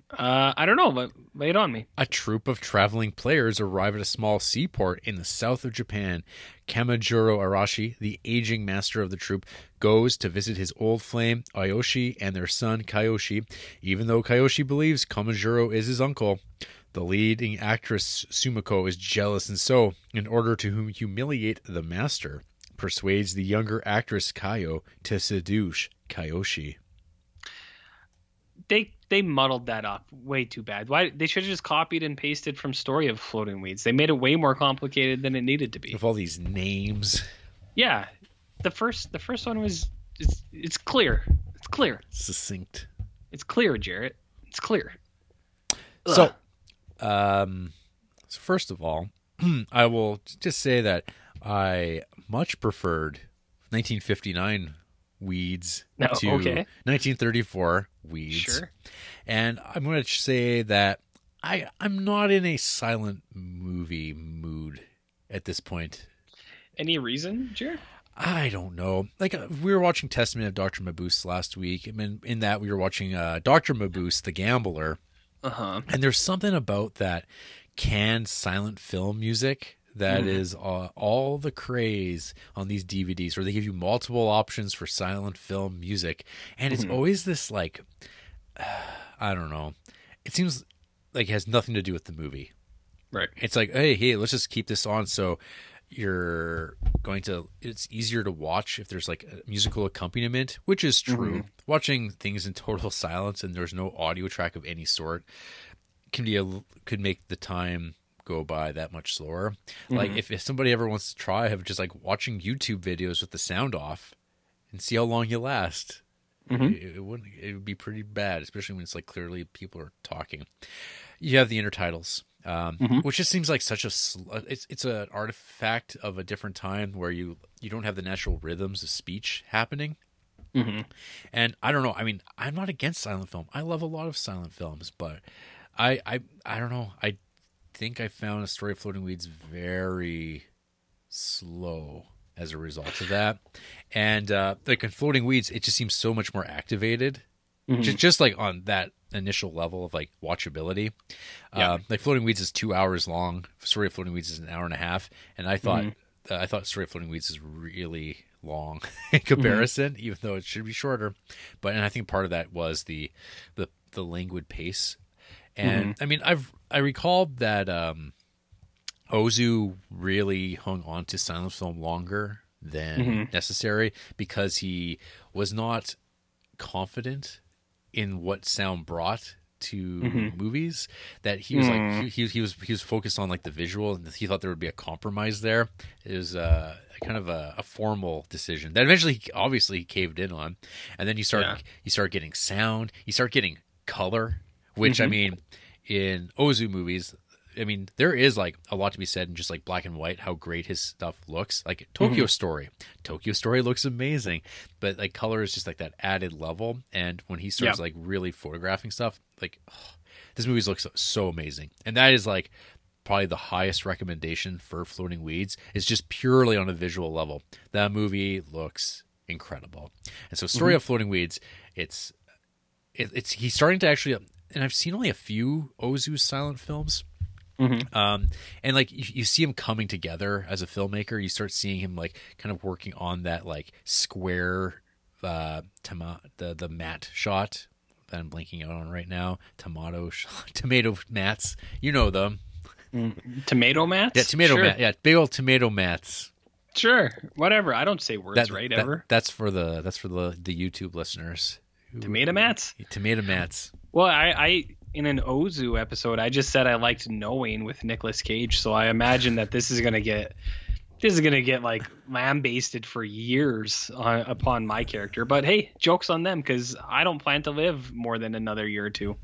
Uh, I don't know, but lay it on me. A troop of traveling players arrive at a small seaport in the south of Japan. Kamajuro Arashi, the aging master of the troop, goes to visit his old flame, Ayoshi, and their son, Kayoshi, even though Kayoshi believes Kamajuro is his uncle. The leading actress, Sumiko, is jealous and so, in order to humiliate the master, persuades the younger actress, Kayo, to seduce Kayoshi. They they muddled that up way too bad. Why they should have just copied and pasted from Story of Floating Weeds. They made it way more complicated than it needed to be. With all these names. Yeah, the first the first one was it's it's clear. It's clear. Succinct. It's clear, Jarrett. It's clear. So, um, so first of all, I will just say that I much preferred 1959 weeds No, to okay. 1934 weeds. Sure. And I'm going to say that I I'm not in a silent movie mood at this point. Any reason, Jarrett? I don't know. Like uh, we were watching Testament of Dr. Mabuse last week, and mean, in that we were watching uh, Dr. Mabuse, the gambler, Uh huh. and there's something about that canned silent film music that Mhm. is uh, all the craze on these DVDs, where they give you multiple options for silent film music, and it's Mhm. always this like, I don't know. It seems like it has nothing to do with the movie. Right. It's like, hey, hey, let's just keep this on so you're going to it's easier to watch if there's like a musical accompaniment, which is true. Mhm. Watching things in total silence and there's no audio track of any sort can be a could make the time go by that much slower. Like Mhm. if, if somebody ever wants to try have just like watching YouTube videos with the sound off and see how long you last. Mhm. It, it wouldn't it would be pretty bad, especially when it's like clearly people are talking. You have the intertitles, um, Mhm. which just seems like such a sl- uh, it's it's an artifact of a different time where you you don't have the natural rhythms of speech happening. Mhm. And I don't know. I mean, I'm not against silent film. I love a lot of silent films, but I I I don't know. I think I found a story of floating weeds very slow as a result of that. And uh like in floating weeds, it just seems so much more activated. Mhm. Just just like on that initial level of like watchability. Yeah. Uh, like floating weeds is two hours long. Story of floating weeds is an hour and a half. And I thought Mhm. uh, I thought story of floating weeds is really long in comparison, even though it should be shorter. But and I think part of that was the the the languid pace. And I mean, I've I recall that um, Ozu really hung on to silent film longer than Mhm. necessary because he was not confident in what sound brought to Mhm. movies that he was Mm. like he, he was he was focused on like the visual and he thought there would be a compromise there it was uh, kind of a, a formal decision that eventually he, obviously he caved in on and then you start Yeah. you start getting sound you start getting color which i Mhm. mean in Ozu movies, I mean, there is like a lot to be said in just like black and white, how great his stuff looks. Like Tokyo Mhm. Story, Tokyo Story looks amazing, but like color is just like that added level. And when he starts Yeah. like really photographing stuff, like oh, this movie looks so, so amazing. And that is like probably the highest recommendation for Floating Weeds is just purely on a visual level. That movie looks incredible. And so, Story Mhm. of Floating Weeds, it's it, it's he's starting to actually, and I've seen only a few Ozu silent films. Mhm. Um, and like you, you see him coming together as a filmmaker, you start seeing him like kind of working on that like square, uh, toma- the the matte shot that I'm blanking out on right now. Tomato, shot, tomato mats, you know them. Tomato mats? Yeah, tomato Sure. mat. Yeah, big old tomato mats. Sure, whatever. I don't say words That- right that- ever. That's for the that's for the the YouTube listeners. Tomato mats? Tomato mats. Well, I, I in an Ozu episode, I just said I liked knowing with Nicolas Cage, so I imagine that this is gonna get this is gonna get like lambasted for years on, upon my character. But hey, jokes on them because I don't plan to live more than another year or two.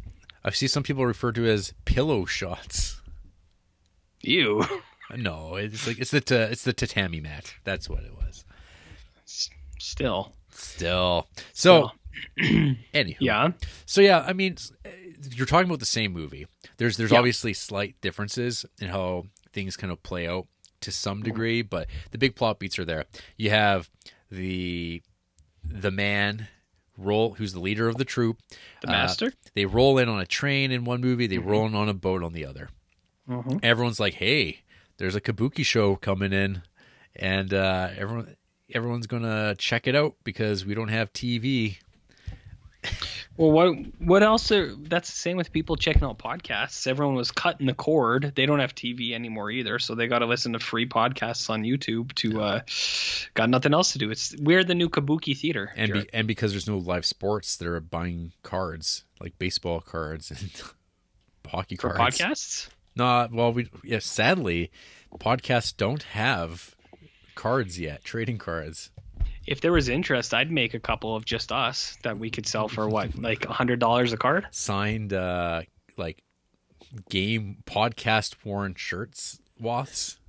I see some people refer to as pillow shots. Ew. No, it's like it's the ta- it's the tatami mat. That's what it was. Still. Still. So, anywho. Yeah. So yeah, I mean, you're talking about the same movie. There's there's Yeah. obviously slight differences in how things kind of play out to some degree, but the big plot beats are there. You have the the man roll who's the leader of the troop. The master? they roll in on a train in one movie. They Mhm. roll in on a boat on the other. Mhm. Everyone's like, "Hey, there's a kabuki show coming in," and uh, everyone everyone's gonna check it out because we don't have TV. Well, what what else? Are, that's the same with people checking out podcasts. Everyone was cutting the cord. They don't have TV anymore either, so they got to listen to free podcasts on YouTube. To uh, got nothing else to do. It's we're the new kabuki theater. and be, and because there's no live sports, they're buying cards like baseball cards and hockey for cards. podcasts. No, well, we yeah. Sadly, podcasts don't have cards yet, trading cards. If there was interest, I'd make a couple of just us that we could sell for what, like a hundred dollars a card. Signed, uh, like game podcast worn shirts, waths.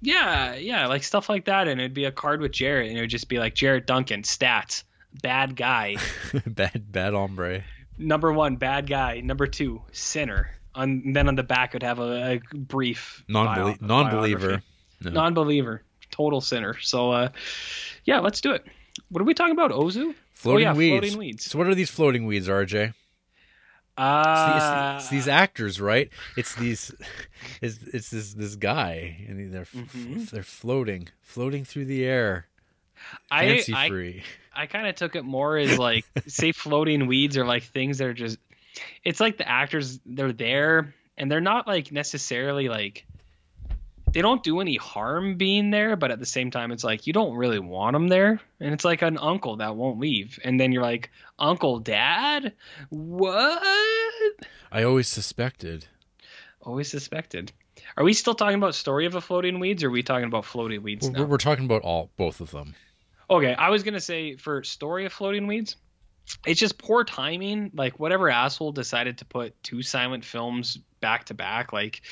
Yeah, yeah, like stuff like that, and it'd be a card with Jarrett, and it would just be like Jarrett Duncan stats, bad guy. bad, bad hombre. Number one, bad guy. Number two, sinner. On then on the back it'd have a, a brief Non-belie- bio- non-believer. No. non-believer, total sinner. So, uh, yeah, let's do it. What are we talking about? Ozu? Floating oh, yeah, weeds. floating weeds. So what are these floating weeds, RJ? Uh, It's, the- it's, the- it's these actors, right? It's these, it's, it's this this guy, and they're f- Mhm. they're floating, floating through the air, I- fancy I- free. I kind of took it more as like, say, floating weeds are like things that are just. It's like the actors they're there, and they're not like necessarily like. They don't do any harm being there, but at the same time, it's like you don't really want them there, and it's like an uncle that won't leave, and then you're like, Uncle, Dad, what? I always suspected. Always suspected. Are we still talking about story of a floating weeds, or are we talking about floating weeds We're, now? we're talking about all both of them. Okay, I was gonna say for story of floating weeds, it's just poor timing. Like whatever asshole decided to put two silent films back to back. Like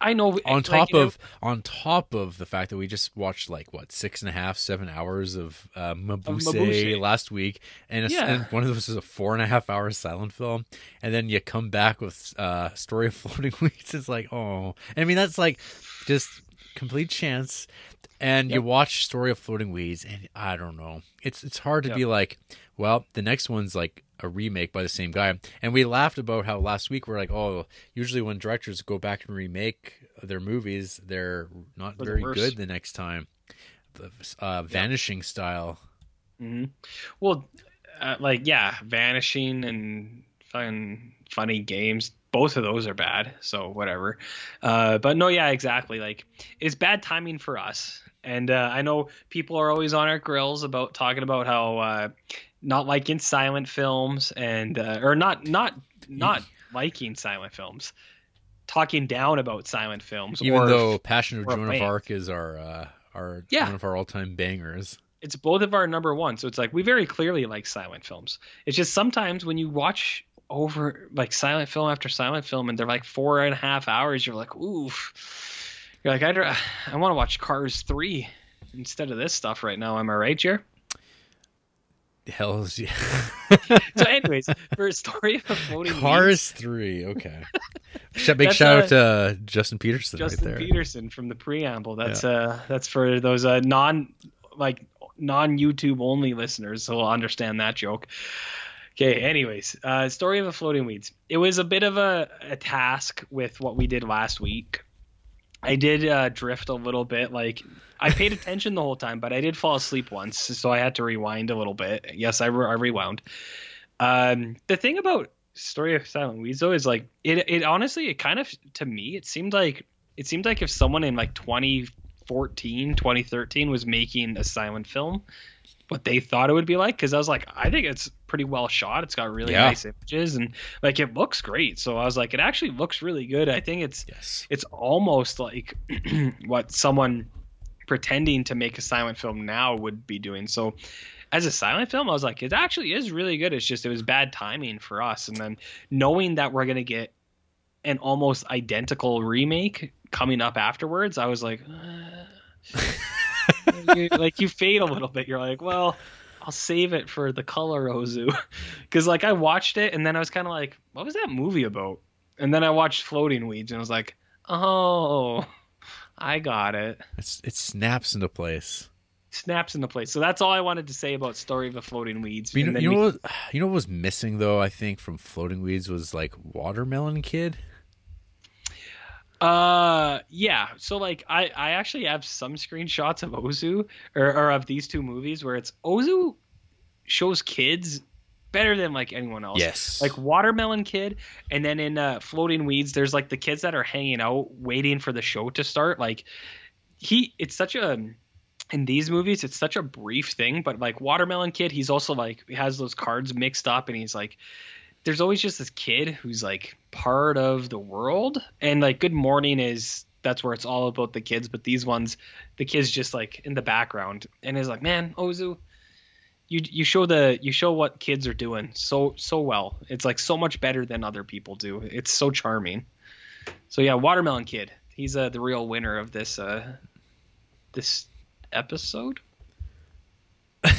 I know On like, top you know- of on top of the fact that we just watched like what six and a half, seven hours of uh, Mabuse, Mabuse. last week, and, a, Yeah. and one of those is a four and a half hour silent film, and then you come back with uh, story of floating weeds. It's like oh, I mean that's like just complete chance. And you watch Story of Floating Weeds, and I don't know. It's it's hard to Yep. be like, well, the next one's like a remake by the same guy. And we laughed about how last week we're like, oh, usually when directors go back and remake their movies, they're not For very worse. good the next time. The uh, Vanishing style. hmm Well, uh, like yeah, vanishing and fun, funny games. Both of those are bad. So whatever. Uh, but no, yeah, exactly. Like it's bad timing for us. And uh, I know people are always on our grills about talking about how uh, not liking silent films and uh, or not not not liking silent films, talking down about silent films. Even or though Passion of Joan of. Arc is our uh, our Yeah. one of our all time bangers. it's both of our number one. So it's like we very clearly like silent films. It's just sometimes when you watch over like silent film after silent film, and they're like four and a half hours. You're like, oof. You're like, I'd, I want to watch Cars three instead of this stuff right now. Am I right, Jer? Hell's yeah. So, anyways, for a story of a floating Cars three. Okay. Big shout uh, out to uh, Justin Peterson Justin right there. Peterson from the preamble. That's uh that's for those uh non like non YouTube only listeners, so will understand that joke. Okay, anyways, uh story of the floating weeds. It was a bit of a, a task with what we did last week. I did uh drift a little bit, like I paid attention the whole time, but I did fall asleep once, so I had to rewind a little bit. Yes, I, re- I rewound. Um, the thing about Story of Silent Weeds though is like it. It honestly, it kind of to me, it seemed like it seemed like if someone in like 2014, 2013 was making a silent film, what they thought it would be like. Because I was like, I think it's pretty well shot. It's got really Yeah. nice images and like it looks great. So I was like, it actually looks really good. I think it's Yes. it's almost like what someone pretending to make a silent film now would be doing. So as a silent film, I was like, it actually is really good. It's just it was bad timing for us. And then knowing that we're gonna get an almost identical remake coming up afterwards, I was like, uh, you- like you fade a little bit. You're like, well, I'll save it for the color Ozu, because like I watched it and then I was kind of like, what was that movie about? And then I watched Floating Weeds and I was like, oh, I got it. It's it snaps into place. Snaps into place. So that's all I wanted to say about Story of the Floating Weeds. You know, you know we- what? You know what was missing though? I think from Floating Weeds was like Watermelon Kid. Uh, yeah. So like, I I actually have some screenshots of Ozu or, or of these two movies where it's Ozu shows kids better than like anyone else. Yes. Like Watermelon Kid, and then in uh, Floating Weeds, there's like the kids that are hanging out waiting for the show to start. Like he, it's such a in these movies, it's such a brief thing, but like Watermelon Kid, he's also like he has those cards mixed up, and he's like, there's always just this kid who's like part of the world, and like Good Morning is that's where it's all about the kids, but these ones, the kids just like in the background, and is like, man, Ozu, you you show the you show what kids are doing so so well. It's like so much better than other people do. It's so charming. So yeah, Watermelon Kid. He's uh, the real winner of this uh this episode.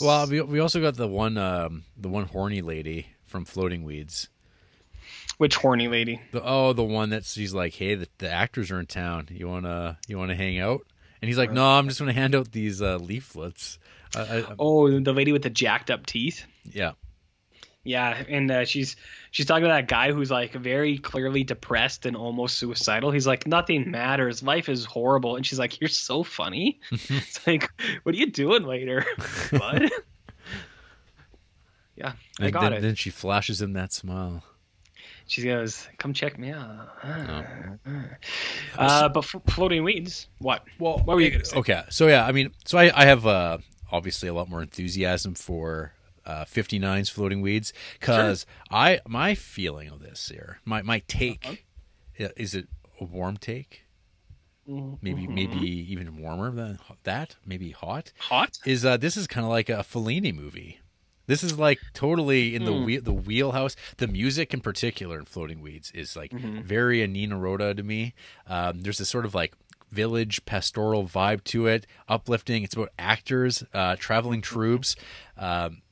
Well, we, we also got the one um, the one horny lady from Floating Weeds. which horny lady? The, oh, the one that she's like, hey, the, the actors are in town. You wanna you wanna hang out? And he's like, no, I'm just gonna hand out these uh, leaflets. I, I, Oh, the lady with the jacked up teeth. yeah, Yeah, and uh, she's she's talking to that guy who's like very clearly depressed and almost suicidal. He's like, nothing matters, life is horrible, and she's like, you're so funny. it's like, what are you doing later, bud? Yeah, I and got then, it. then she flashes him that smile. She goes, come check me out. Oh. Uh, but f- floating weeds, what? Well, what were you gonna say? Okay, so yeah, I mean, so I, I have uh, obviously a lot more enthusiasm for uh, 59's floating weeds because I my feeling of this here, my my take, Uh-huh. is it a warm take? Mm-hmm. Maybe maybe even warmer than that, maybe hot. Hot? Is uh, this is kind of like a Fellini movie. This is like totally in the wheel, the wheelhouse. The music in particular in Floating Weeds is like Mm-hmm. very Nino Rota to me. Um, there's this sort of like village pastoral vibe to it, uplifting. It's about actors, uh, traveling Mm-hmm. troops, um,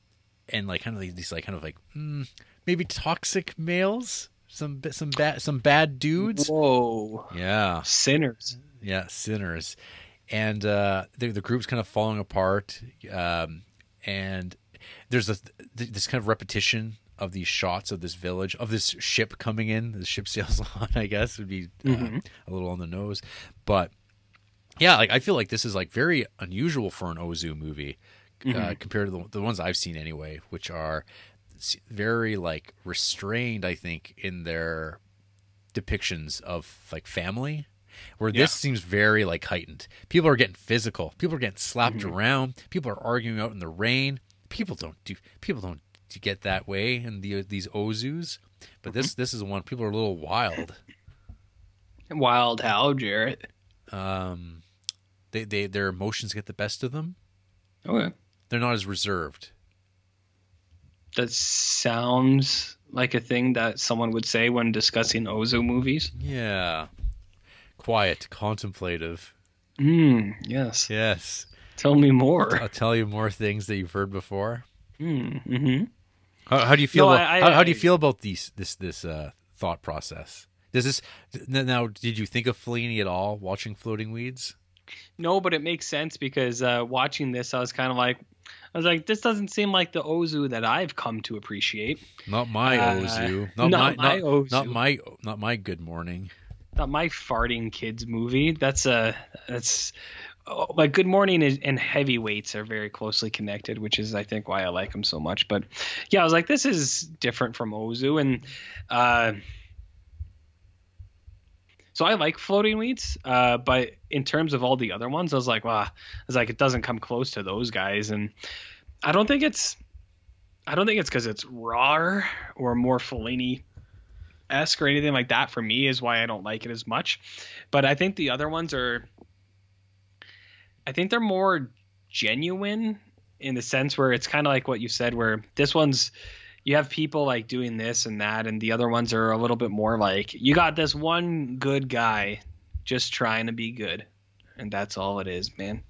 and like kind of like these like kind of like mm, maybe toxic males, some some bad some bad dudes. Whoa, Yeah, sinners. yeah, sinners, and uh, the the group's kind of falling apart, um, and there's a th- this kind of repetition of these shots of this village of this ship coming in. The ship sails on, I guess, would be uh, a little on the nose, but yeah, like I feel like this is like very unusual for an Ozu movie uh, compared to the, the ones I've seen anyway, which are very like restrained. I think in their depictions of like family where Yeah. this seems very like heightened people are getting physical people are getting slapped around people are arguing out in the rain people don't do people don't get that way in the these ozus but this this is one people are a little wild Wild how, Jarrett? um they, they their emotions get the best of them Okay. they're not as reserved that sounds like a thing that someone would say when discussing Ozu movies. Yeah. Quiet, contemplative. Hmm. Yes. Yes. Tell me more. I'll tell you more things that you've heard before. Hmm. Mm-hmm. How, how do you feel? No, about, I- how, I- how do you feel about these this this uh, thought process? Does this now? Did you think of Fellini at all watching Floating Weeds? No, but it makes sense because uh, watching this, I was kind of like, I was like, this doesn't seem like the Ozu that I've come to appreciate. Not my Uh, Ozu. Not, not my, my not, Ozu. not my not my Good Morning. Not my farting kids movie. That's a that's oh, like Good Morning is, and Heavyweights are very closely connected, which is I think why I like them so much. But yeah, I was like, this is different from Ozu, and uh, so I like Floating Weeds. Uh, but in terms of all the other ones, I was like, wow, I was like, it doesn't come close to those guys, and I don't think it's. I don't think it's because it's raw or more Fellini esque or anything like that for me is why I don't like it as much. But I think the other ones are I think they're more genuine in the sense where it's kind of like what you said where this one's you have people like doing this and that and the other ones are a little bit more like you got this one good guy just trying to be good. And that's all it is man.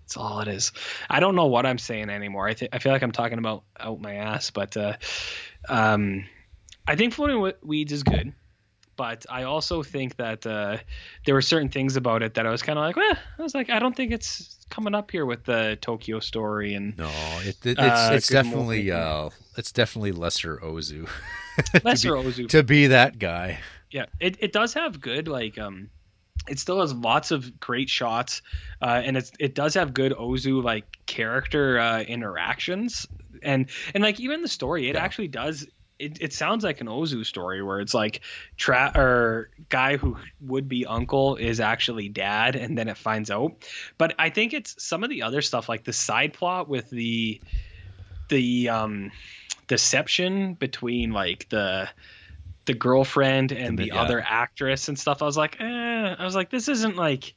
That's all it is. I don't know what i'm saying anymore. I, I feel like i'm talking about out my ass but uh, um, I think floating weeds is good, but I also think that uh, there were certain things about it that I was kind of like, well, I was like, I don't think it's coming up here with the Tokyo story and No, it, it, it's Uh, it's definitely uh it's definitely lesser Ozu. lesser to be, Ozu. to be that guy. yeah, it, it does have good like um, it still has lots of great shots, uh, and it's it does have good Ozu like character uh, interactions and and like even the story, it actually does. It, it sounds like an Ozu story where it's like tra- or guy who would be uncle is actually dad, and then it finds out. But I think it's some of the other stuff like the side plot with the the um deception between like the the girlfriend and The- the, yeah. other actress and stuff. I was like, eh, I was like, this isn't like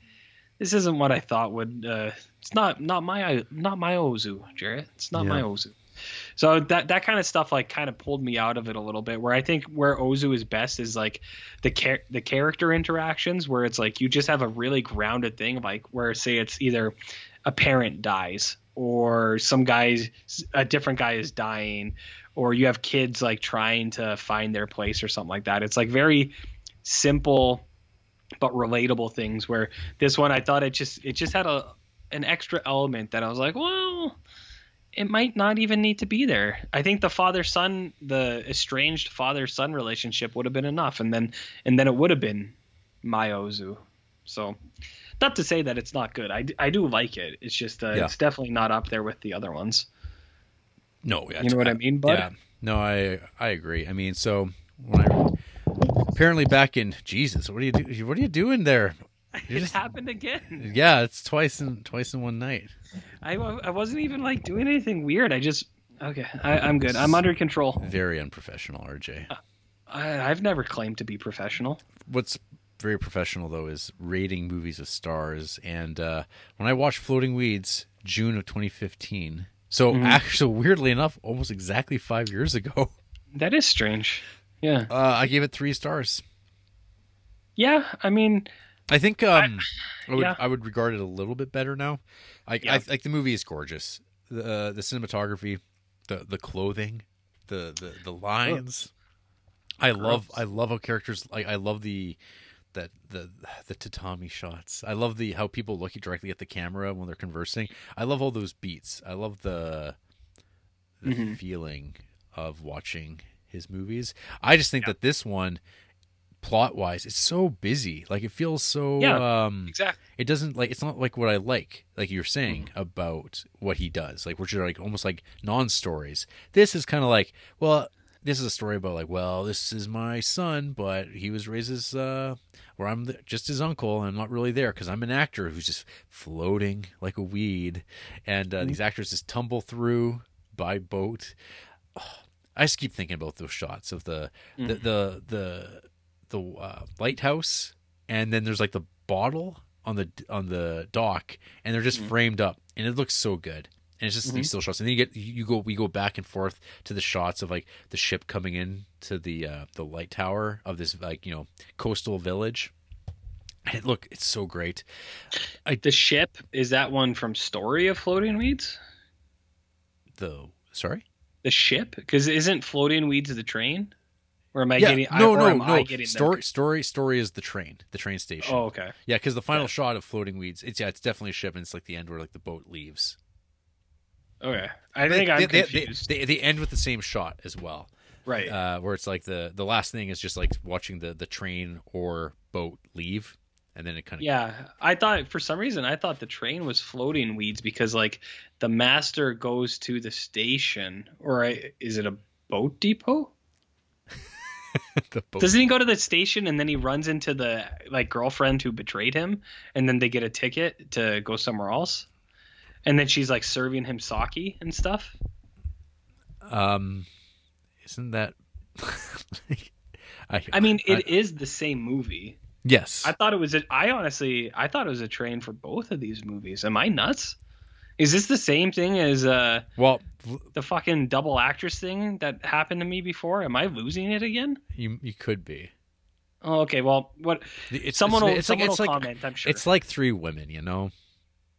this isn't what I thought would. Uh, it's not not my not my Ozu, Jarrett. It's not my Ozu. So that that kind of stuff like kind of pulled me out of it a little bit. Where I think where Ozu is best is like the char- the character interactions, where it's like you just have a really grounded thing, like where say it's either a parent dies or some guys a different guy is dying or you have kids like trying to find their place or something like that. It's like very simple but relatable things where this one I thought it just it just had a an extra element that I was like, well, it might not even need to be there. I think the father son, the estranged father son relationship would have been enough, and then and then it would have been my Ozu. So, not to say that it's not good. I, I do like it. It's just uh, Yeah. it's definitely not up there with the other ones. No, yeah, You know what I mean, bud? Yeah. No, I I agree. I mean, so when I apparently back in Jesus, what are you do? What are you doing there? You're It just- happened again. yeah, it's twice in twice in one night. I, I wasn't even like doing anything weird. I just okay. I, I'm good. I'm under control. Very unprofessional, RJ. I, I've never claimed to be professional. What's very professional though is rating movies with stars. And uh, when I watched Floating Weeds, June of 2015, so Mhm. actually weirdly enough, almost exactly five years ago, That is strange. Yeah. uh, I gave it three stars. Yeah. I mean, I think um, I, would yeah. I would regard it a little bit better now. I, Yeah. I like the movie is gorgeous. The uh, the cinematography, the the clothing, the the the lines. I love I love how characters like I love the that the the tatami shots. I love the how people look directly at the camera when they're conversing. I love all those beats. I love the the Mhm. feeling of watching his movies. I just think that this one plot wise it's so busy. Like it feels so Yeah, um exactly. it doesn't like it's not like what I like, like you're saying about what he does, like which are like almost like non stories. This is kind of like, well, this is a story about like, well, this is my son, but he was raised as uh, where I'm the, just his uncle, and I'm not really there because I'm an actor who's just floating like a weed, and uh, these actors just tumble through by boat. Oh, I just keep thinking about those shots of the the the the, the uh, lighthouse, and then there's like the bottle on the on the dock, and they're just framed up, and it looks so good. and it's just Mhm. these still shots. And then you get you go we go back and forth to the shots of like the ship coming in to the uh, the light tower of this like you know coastal village. And look, it's so great. the ship is that one from Story of Floating Weeds? The sorry, The ship, because isn't Floating Weeds the train? Or am I yeah, getting? I- no, no, I no. getting Story, story, story is the train, the train station. Oh, okay. Yeah, because the final shot of floating weeds, it's yeah, it's definitely a ship, and it's like the end where like the boat leaves. Okay, I They- think I'm they- confused. They, they, end with the same shot as well, right. uh, where it's like the the last thing is just like watching the the train or boat leave, and then it kind of Yeah, I thought for some reason I thought the train was floating weeds because like the master goes to the station or I, is it a boat depot? Doesn't he go to the station and then he runs into the like girlfriend who betrayed him and then they get a ticket to go somewhere else? And then she's like serving him sake and stuff. um, isn't that? I, I mean, it is the same movie. yes, I thought it was a I honestly I thought it was a train for both of these movies. Am I nuts? Is this the same thing as uh well, the fucking double actress thing that happened to me before? Am I losing it again? you you could be. Oh, okay. Well, what? It's, someone it's, will, it's like someone it's will like comment. I'm sure. it's like three women, you know.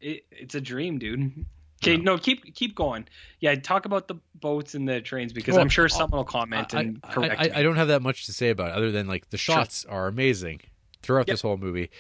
it, it's a dream, dude. Okay, no. keep keep going. Yeah, talk about the boats and the trains because Well, I'm sure someone will comment I, and correct I, me. I don't have that much to say about it other than like the shots are amazing throughout this whole movie.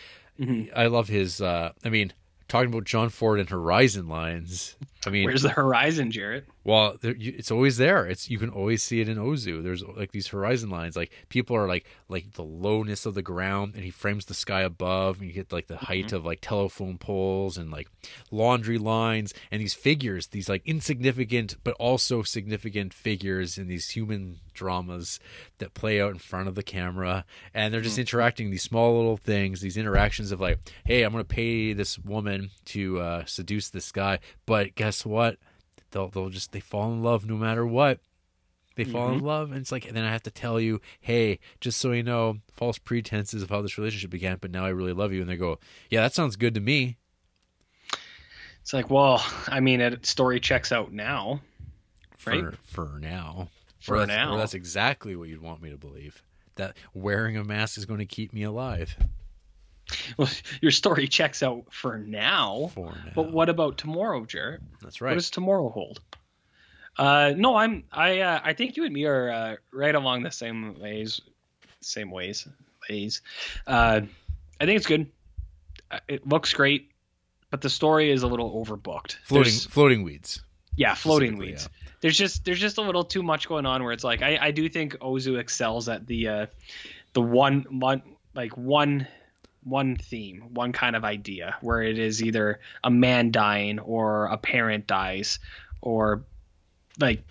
Mhm. I love his. uh I mean, talking about John Ford and Horizon lines. I mean, Where's the horizon, Jarrett? well, there, you, it's always there. It's you can always see it in Ozu. There's like these horizon lines. Like people are like like the lowness of the ground, and he frames the sky above, and you get like the mm-hmm. height of like telephone poles and like laundry lines, and these figures, these like insignificant but also significant figures in these human dramas that play out in front of the camera, and they're just interacting these small little things, these interactions of like, hey, I'm gonna pay this woman to uh, seduce this guy, but guess what? they'll they'll just they fall in love no matter what. They fall in love, and it's like, and then I have to tell you, hey, just so you know, false pretenses of how this relationship began, but now I really love you, and they go, yeah, that sounds good to me. It's like, well, I mean, it story checks out now. For Right. for now, For or that's, now. or that's exactly what you'd want me to believe. That wearing a mask is going to keep me alive. Well, your story checks out for now. For now, But what about tomorrow, Jarrett? that's right. What does tomorrow hold? Uh, no, I'm. I. Uh, I think you and me are uh, right along the same ways. Same ways. Ways. Uh, I think it's good. Uh, It looks great, but the story is a little overbooked. floating There's- floating weeds. yeah, floating specifically, weeds. There's just there's just a little too much going on where it's like I, I do think Ozu excels at the uh, the one one like one one theme, one kind of idea where it is either a man dying or a parent dies or like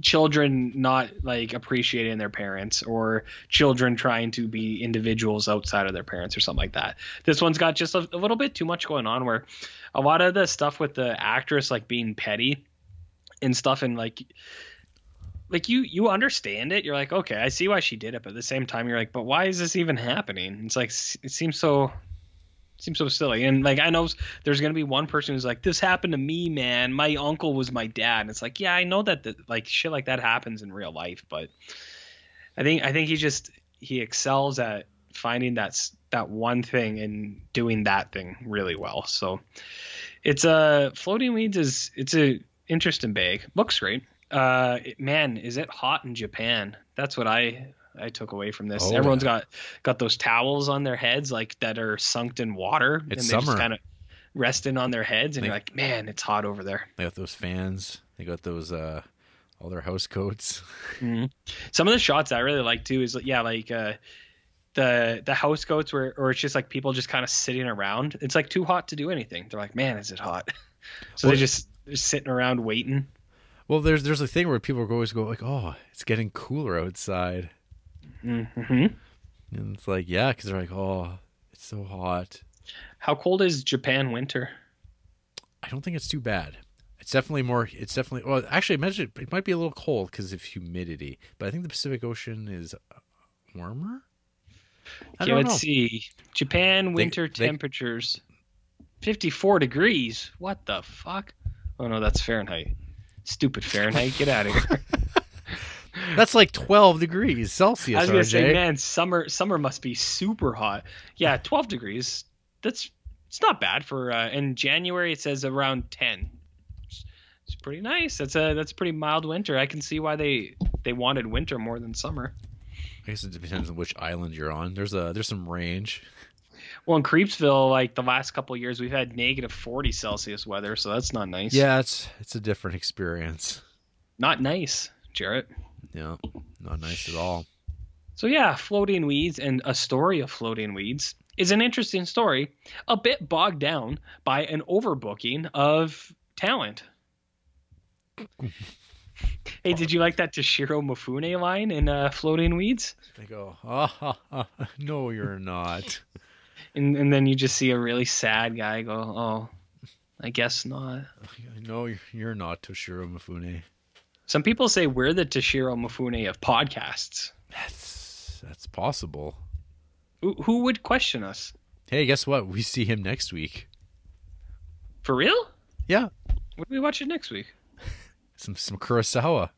children not like appreciating their parents or children trying to be individuals outside of their parents or something like that. This one's got just a, a little bit too much going on where a lot of the stuff with the actress like being petty and stuff and like like you you understand it. You're like okay i see why she did it but at the same time you're like but why is this even happening? It's like it seems so seems so silly. And like i know there's gonna be one person who's like this happened to me man. My uncle was my dad. And it's like yeah i know that the, like shit like that happens in real life but i think i think he just he excels at finding that that one thing and doing that thing really well. So it's a floating weeds is it's a interesting bag looks great. Uh man is it hot in japan? That's what i i took away from this. Oh, everyone's yeah. got got those towels on their heads like that are sunk in water It's and they just summer. kind of resting on their heads and They- you're like man it's hot over there. They got those fans. They got those uh all their house coats. some of the shots i really like too is yeah like uh the the house goats where or it's just like people just kind of sitting around. It's like too hot to do anything. They're like man is it hot? So Well- they just they're sitting around waiting Well, there's there's a thing where people always go like, "Oh, it's getting cooler outside," hmm and it's like, yeah, because they're like, "Oh, it's so hot." How cold is Japan winter? I don't think it's too bad. It's definitely more. It's definitely well. Actually, I imagine it might be a little cold because of humidity, but I think the Pacific Ocean is uh, warmer. I Okay, don't let's know. see. Japan winter they- temperatures 54 degrees. What the fuck? Oh no, that's Fahrenheit. Stupid Fahrenheit. Get out of here. That's like 12 degrees Celsius, I was gonna RJ. say, man, summer summer must be super hot. Yeah, 12 degrees. That's it's not bad for uh, in January. It says around 10. It's, it's pretty nice. That's a that's a pretty mild winter. I can see why they they wanted winter more than summer. I guess it depends on which island you're on. There's a there's some range. Well, in Creepsville, like the last couple of years, we've had negative 40 Celsius weather, so that's not nice. Yeah, it's it's a different experience. not nice, Jarrett. Yeah, not nice at all. So yeah, floating weeds and a story of floating weeds is an interesting story, a bit bogged down by an overbooking of talent. hey, did you like that Toshiro Mifune line in uh, Floating Weeds? They go, ah, no, you're not. And and then you just see a really sad guy go, "Oh, I guess not." no, you're- you're not Toshiro Mifune. Some people say we're the Toshiro Mifune of podcasts. That's that's possible. Who, who would question us? Hey, guess what? We see him next week. For real? Yeah, What we watch it next week? some some Kurosawa.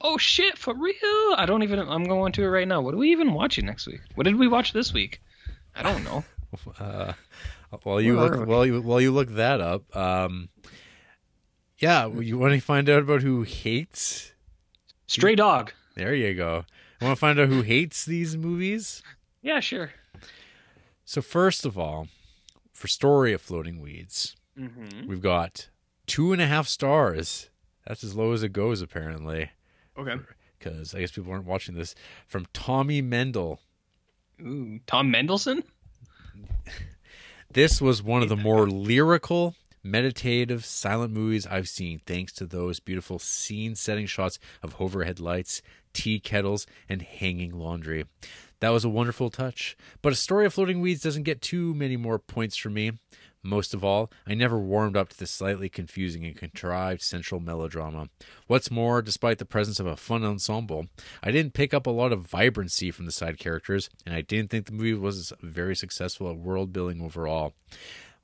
Oh shit, for real? I don't even. I'm going to it right now. What are we even watching next week? What did we watch this week? I don't know. Uh, while you Where look while you while you look that up, um, yeah, you want to find out about who hates? Stray Dog. There you go. You want to find out who hates these movies? Yeah, sure. So first of all, for story of floating weeds, Mm-hmm. we've got two and a half stars. That's as low as it goes, apparently, Okay. because I guess people aren't watching this. From Tommy Mendel. Ooh, Tom Mendelson. This was one of the more lyrical, meditative, silent movies I've seen, thanks to those beautiful scene setting shots of overhead lights, tea kettles, and hanging laundry. That was a wonderful touch. But a story of floating weeds doesn't get too many more points for me. Most of all, I never warmed up to the slightly confusing and contrived central melodrama. What's more, despite the presence of a fun ensemble, I didn't pick up a lot of vibrancy from the side characters, and I didn't think the movie was very successful at world building overall.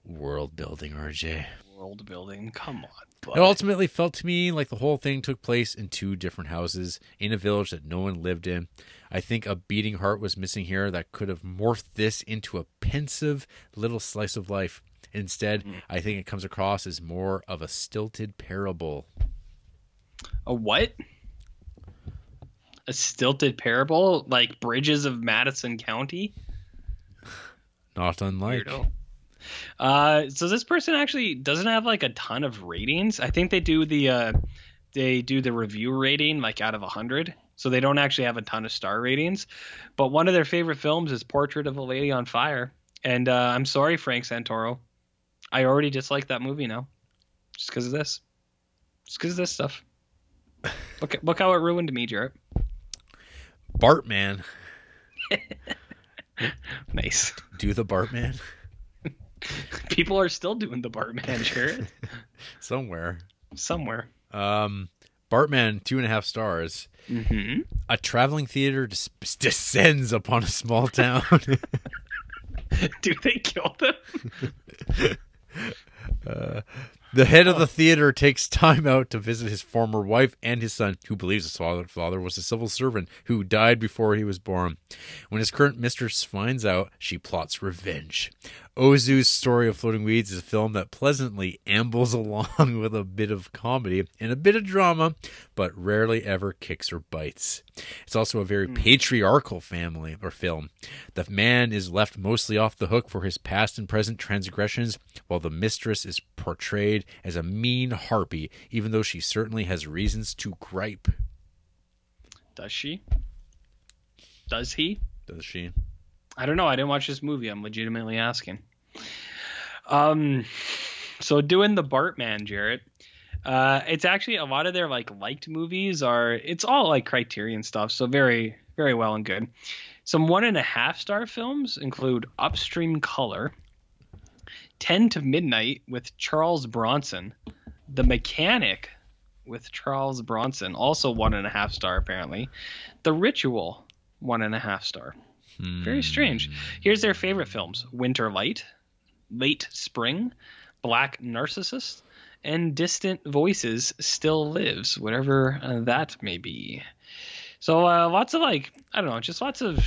World building, RJ. World building. Come on. It ultimately felt to me like the whole thing took place in two different houses in a village that no one lived in. I think a beating heart was missing here that could have morphed this into a pensive little slice of life. Instead, I think it comes across as more of a stilted parable. A what? A stilted parable, like Bridges of Madison County. Not unlike. Weirdo. Uh, so this person actually doesn't have like a ton of ratings. I think they do the uh, they do the review rating like out of a hundred. So they don't actually have a ton of star ratings. But one of their favorite films is Portrait of a Lady on Fire. And uh, I'm sorry, Frank Santoro. I already dislike that movie now, just because of this. Just because of this stuff. Look, look how it ruined me, Jarrett. Bartman. Nice. Do the Bartman People are still doing the Bartman, Jarrett. somewhere. Somewhere. Um, Bartman, two and a half stars. Mm-hmm. A traveling theater des- descends upon a small town. Do they kill them? Uh, the head of the theater takes time out to visit his former wife and his son, who believes his father, father was a civil servant who died before he was born. When his current mistress finds out, she plots revenge. Ozu's Story of Floating Weeds is a film that pleasantly ambles along with a bit of comedy and a bit of drama, but rarely ever kicks or bites. It's also a very hmm. patriarchal family or film. The man is left mostly off the hook for his past and present transgressions, while the mistress is portrayed as a mean harpy, even though she certainly has reasons to gripe. Does she? Does he? Does she? I don't know. I didn't watch this movie. I'm legitimately asking. Um, so doing the Bartman, Jarrett. Uh, it's actually a lot of their like liked movies are. It's all like Criterion stuff. So very, very well and good. Some one and a half star films include Upstream Color, Ten to Midnight with Charles Bronson, The Mechanic with Charles Bronson, also one and a half star apparently, The Ritual, one and a half star. Very strange. Here's their favorite films Winter Light, Late Spring, Black Narcissus, and distant voices still lives, whatever uh, that may be. So uh, lots of like I don't know, just lots of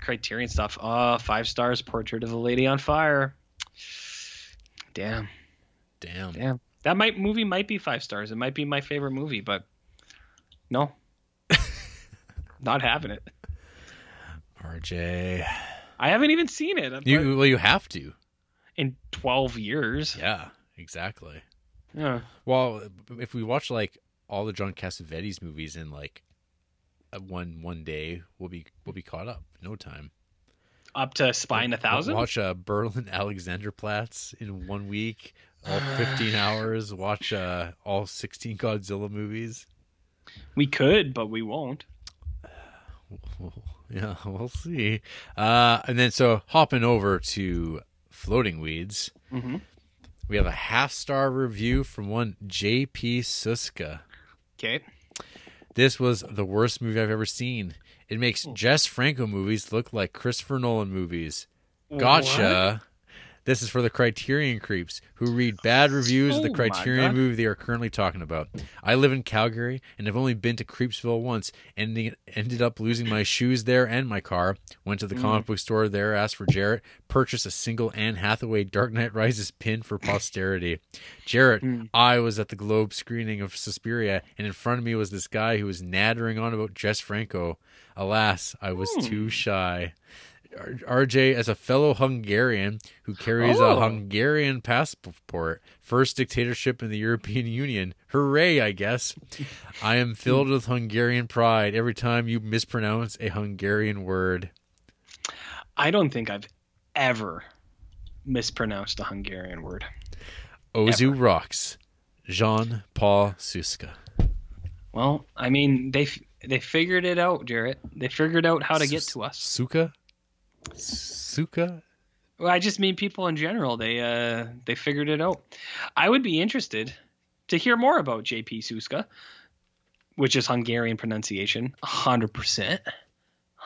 Criterion stuff. Uh, five stars. Portrait of a Lady on Fire. Damn, Damn. damn. That might movie might be five stars. It might be my favorite movie, but no, not having it. RJ. I haven't even seen it You well, you have to. in twelve years. Yeah, exactly. Yeah. Well, if we watch like all the John Cassavetes movies in like one one day, we'll be we'll be caught up. No time. Up to Spine a Thousand. Watch uh, Berlin Alexanderplatz in one week, all 15 hours. Watch uh, all 16 Godzilla movies. We could, but we won't. Yeah, we'll see. Uh, and then so hopping over to Floating Weeds, Mhm. we have a half star review from one J.P. Suska. Okay. This was the worst movie I've ever seen. It makes. Jess Franco movies look like Christopher Nolan movies. Gotcha. This is for the Criterion creeps who read bad reviews of the Oh Criterion movie they are currently talking about. I live in Calgary and have only been to Creepsville once, and ended up losing my shoes there and my car. Went to the comic Mm. book store there, asked for Jarrett, purchased a single Anne Hathaway Dark Knight Rises pin for posterity. Jarrett, Mm. I was at the Globe screening of Suspiria, and in front of me was this guy who was nattering on about Jess Franco. Alas, I was Hmm. too shy. RJ, as a fellow Hungarian who carries Oh. a Hungarian passport, first dictatorship in the European Union, hooray, I guess. I am filled with Hungarian pride every time you mispronounce a Hungarian word. I don't think I've ever mispronounced a Hungarian word. Ozu rocks. Jean Paul Suska. Well, I mean, they f- they figured it out, Jarrett. They figured out how to get to us. Suka? Suka? Well, I just mean people in general. They uh they figured it out. I would be interested to hear more about JP Suska, which is Hungarian pronunciation, hundred percent,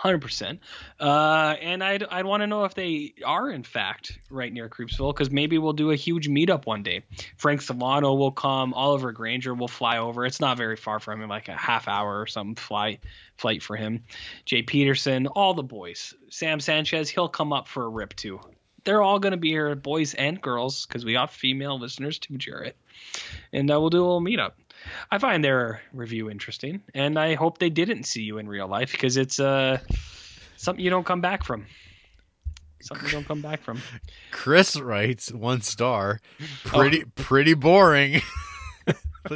hundred percent. Uh, and I'd I'd want to know if they are in fact right near Creepsville, because maybe we'll do a huge meetup one day. Frank Solano will come. Oliver Granger will fly over. It's not very far from him, like a half hour or something fly flight for him. Jay Peterson, all the boys. Sam Sanchez, he'll come up for a rip too they're all going to be here, boys and girls, because we got female listeners too, Jarrett. And uh, we'll do a little meetup. I find their review interesting, and I hope they didn't see you in real life because it's uh, something you don't come back from. Something you don't come back from. Chris writes one star. Pretty pretty boring.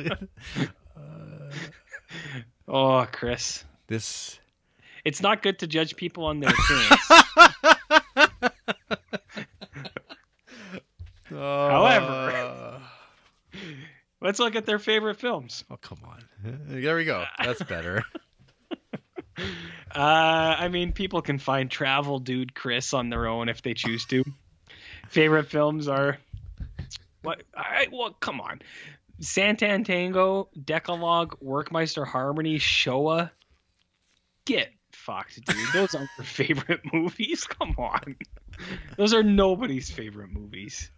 Oh, Chris. this It's not good to judge people on their appearance. However, let's look at their favorite films. Oh come on. There we go. That's better. Uh, I mean, people can find Travel Dude Chris on their own if they choose to. Favorite films are what? All right, well, come on. Sátántangó, Decalogue, Werckmeister Harmony, Shoah. Get fucked, dude. Those aren't your favorite movies. Come on. Those are nobody's favorite movies.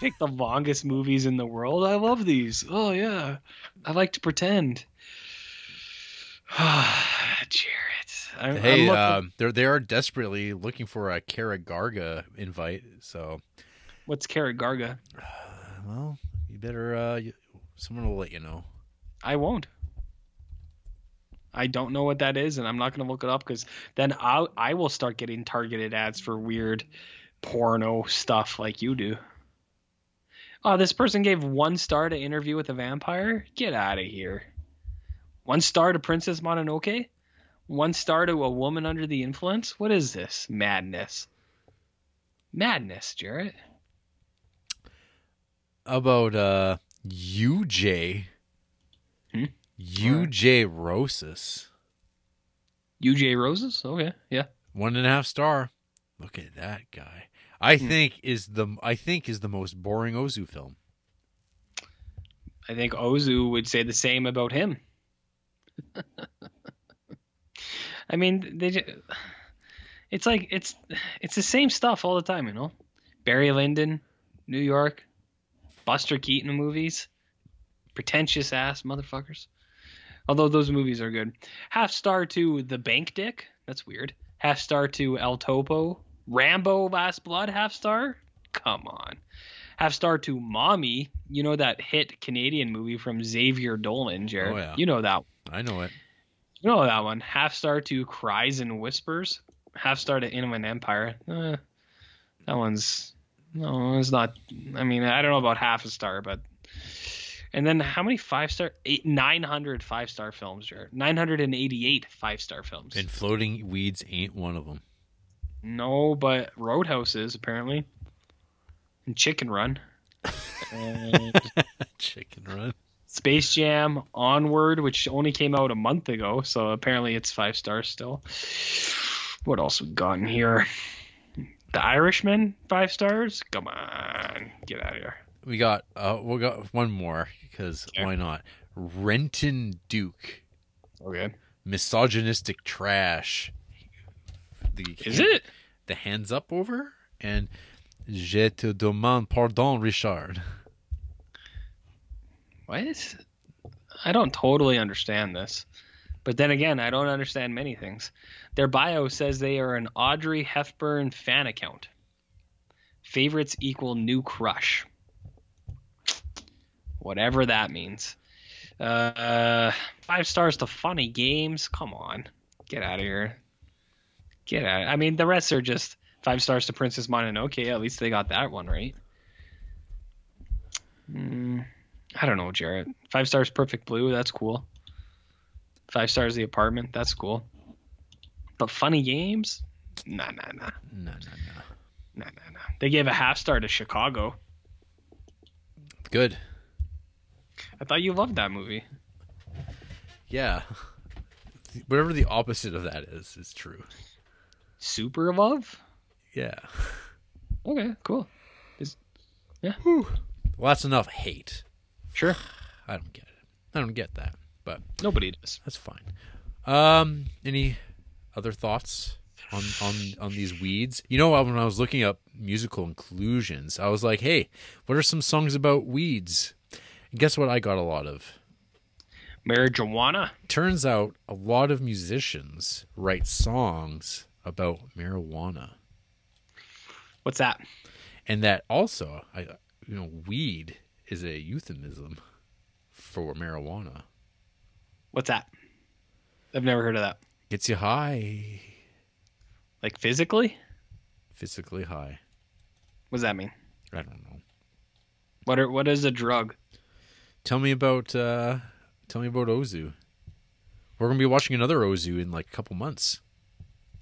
Pick the longest movies in the world. I love these. Oh yeah. I like to pretend. Jarrett. I'm, I'm hey, looking- um, they they are desperately looking for a Karagarga invite. So, what's Karagarga? well, you better. Uh, you, someone will let you know. I won't. I don't know what that is, and I'm not going to look it up because then I'll, I will start getting targeted ads for weird porno stuff like you do. Oh, this person gave one star to Interview with a Vampire? Get out of here. One star to Princess Mononoke? One star to A Woman Under the Influence? What is this? Madness. Madness, Jarrett. About uh, UJ. Hmm? UJ roses. UJ Roses? Okay, yeah. One and a half star. Look at that guy. I Hmm. think is the I think is the most boring Ozu film. I think Ozu would say the same about him. I mean, they. ju- It's like it's it's the same stuff all the time, you know. Barry Lyndon, New York. Buster Keaton movies. Pretentious ass motherfuckers. Although those movies are good. Half star to The Bank Dick. That's weird. Half star to El Topo. Rambo Last Blood. Half star. Come on. Half star to Mommy. You know that hit Canadian movie from Xavier Dolan, Jarrett. Oh, yeah. You know that. One. I know it. You know that one. Half star to Cries and Whispers. Half star to Inland Empire. Eh, that one's no, it's not. I mean, I don't know about half a star, but. And then how many five star? Eight, 900 five star films, Jarrett. 988 five star films. And floating weeds ain't one of them. No, but Roadhouse is apparently. And Chicken Run. and Chicken Run. Space Jam Onward, which only came out a month ago, so apparently it's five stars still. What else we got in here? The Irishman, five stars. Come on, get out of here. We got uh we got one more because why not? Renton Duke, Okay. misogynistic trash. The Is it? the hands up over and Je te demande pardon, Richard. What? I don't totally understand this. But then again, I don't understand many things. Their bio says they are an Audrey Hepburn fan account. Favorites equal new crush. Whatever that means. Uh, five stars to funny games. Come on. Get out of here. Get out. I mean, the rest are just five stars to Princess Mononoke. At least they got that one right. Mm, I don't know, Jarrett. Five stars, Perfect Blue. That's cool. Five stars, The Apartment. That's cool. But funny games? Nah, nah, nah, No, no, no. nah, nah, nah. They gave a half star to Chicago. Good. I thought you loved that movie. Yeah. Whatever the opposite of that is, is true. Super love. Yeah. Okay, cool. Yeah. Well, that's enough hate. Sure. I don't get it. I don't get that, but Nobody does. that's fine. Um, any other thoughts on on on these weeds? You know, when I was looking up musical inclusions, I was like, "Hey, what are some songs about weeds?" And guess what? I got a lot of. Marijuana. Turns out, a lot of musicians write songs about marijuana, What's that? and that also, I you know, weed is a euphemism for marijuana. What's that? I've never heard of that. Gets you high, Like physically? physically high. What does that mean? I don't know. What are what is a drug? Tell me about uh tell me about Ozu. We're gonna be watching another Ozu in like a couple months.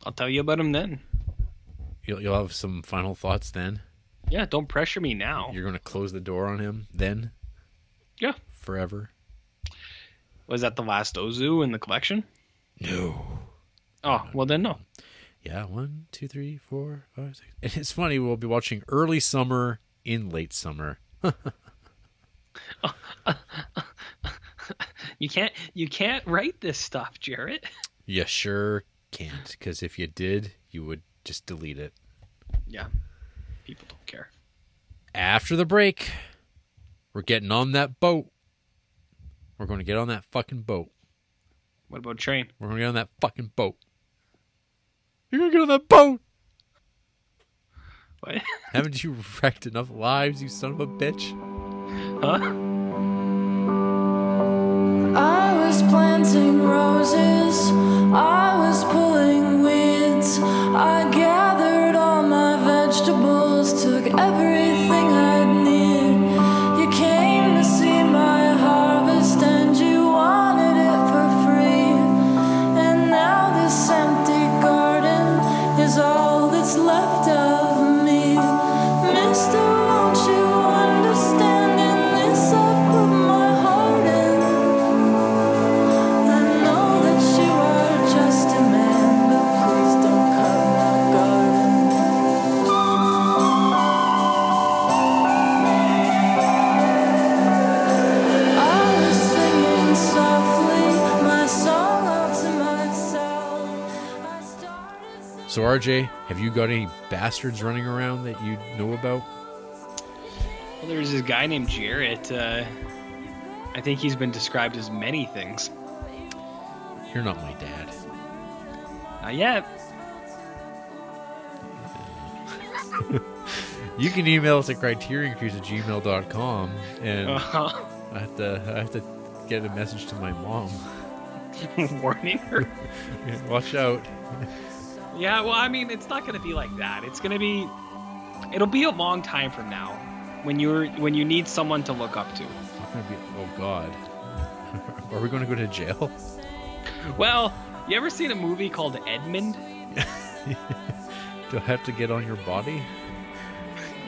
I'll tell you about him then. You'll you'll have some final thoughts then. Yeah, don't pressure me now. You're gonna close the door on him then Yeah. forever. Was that the last Ozu in the collection? No. Oh, well then no. Yeah, one, two, three, four, five, six. And it's funny, we'll be watching early summer in late summer. You can't you can't write this stuff, Jarrett. You sure can't, because if you did, you would just delete it. Yeah. People don't care. After the break, we're getting on that boat. We're going to get on that fucking boat. What about train? We're going to get on that fucking boat. You're going to get on that boat. What? Haven't you wrecked enough lives, you son of a bitch? Huh? I was So, RJ, have you got any bastards running around that you know about? Well, there's this guy named Jarrett. Uh, I think he's been described as many things. You're not my dad. Not yet. You can email us at criterioncruise at gmail.com and Uh-huh. I have to I have to get a message to my mom. Warning her. Watch out. Yeah, well, I mean, it's not going to be like that. It's going to be, it'll be a long time from now, when you're when you need someone to look up to. It's gonna be oh god. Are we gonna go to jail? Well, you ever seen a movie called Edmond? Do I have to get on your body?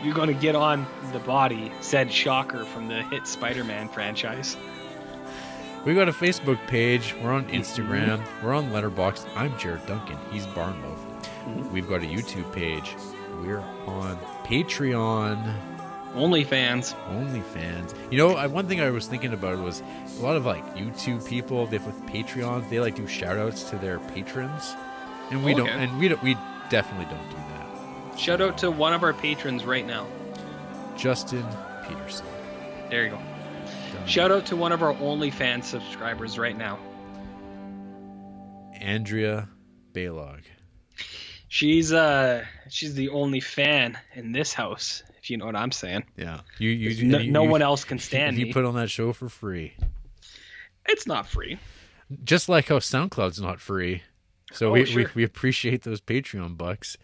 You're going to get on the body, said Shocker from the hit Spider-Man franchise. We got a Facebook page. We're on mm-hmm. Instagram. We're on Letterboxd. I'm Jarrett Duncan. He's Barnloaf. Mm-hmm. We've got a YouTube page. We're on Patreon. OnlyFans. OnlyFans. You know, I, one thing I was thinking about was a lot of like YouTube people they with Patreons. They like do shout outs to their patrons, and we oh, don't. Okay. And we don't. We definitely don't do that. Shout out to one of our patrons right now. Justin Peterson. There you go. Shout out to one of our OnlyFans subscribers right now. Andrea Baylog. She's uh she's the only fan in this house, if you know what I'm saying. Yeah, you you. no- you- no you- one else can stand You me. put on that show for free, It's not free. just like how SoundCloud's not free. So Oh, we, we sure. we appreciate those Patreon bucks.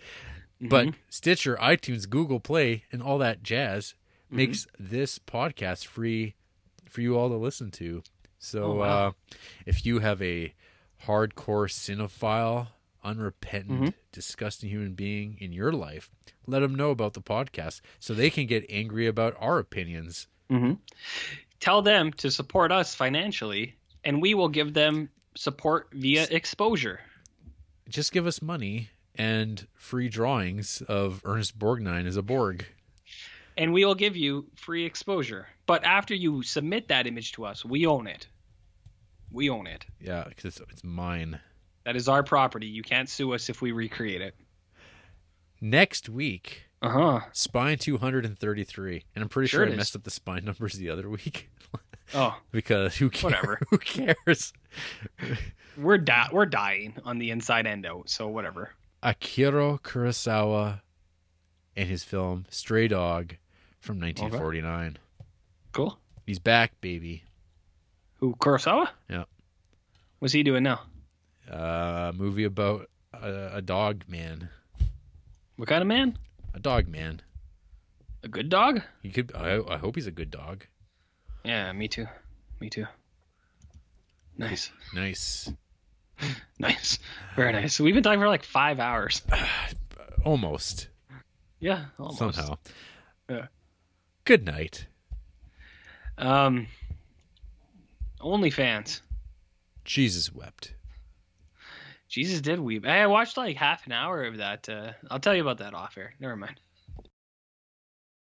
But Mhm. Stitcher, iTunes, Google Play, and all that jazz Mm-hmm. makes this podcast free for you all to listen to. So Oh, wow. uh, if you have a hardcore cinephile, unrepentant, Mhm. disgusting human being in your life, let them know about the podcast so they can get angry about our opinions. Mm-hmm. Tell them to support us financially, and we will give them support via exposure. Just give us money and free drawings of Ernest Borgnine as a Borg. And we will give you free exposure. But after you submit that image to us, we own it. We own it. Yeah, because it's, it's mine. That is our property. You can't sue us if we recreate it. Next week, Uh huh. Spine 233. And I'm pretty Sure sure, I messed up the spine numbers the other week. Oh, because who cares? Whatever. Who cares? we're di- we're dying on the inside end out. So whatever. Akira Kurosawa and his film Stray Dog from 1949. Cool. He's back, baby. Who Kurosawa? Yeah. What's he doing now? Uh, movie about a, a dog man. What kind of man? A dog man. A good dog? He could. I, I hope he's a good dog. Yeah, me too. Me too. Nice. Nice. Nice. Very nice. We've been talking for like five hours. Almost. Yeah, almost. Somehow. Yeah. Good night. Um, OnlyFans. Jesus wept. Jesus did weep. I watched like half an hour of that. Uh, I'll tell you about that off air. Never mind.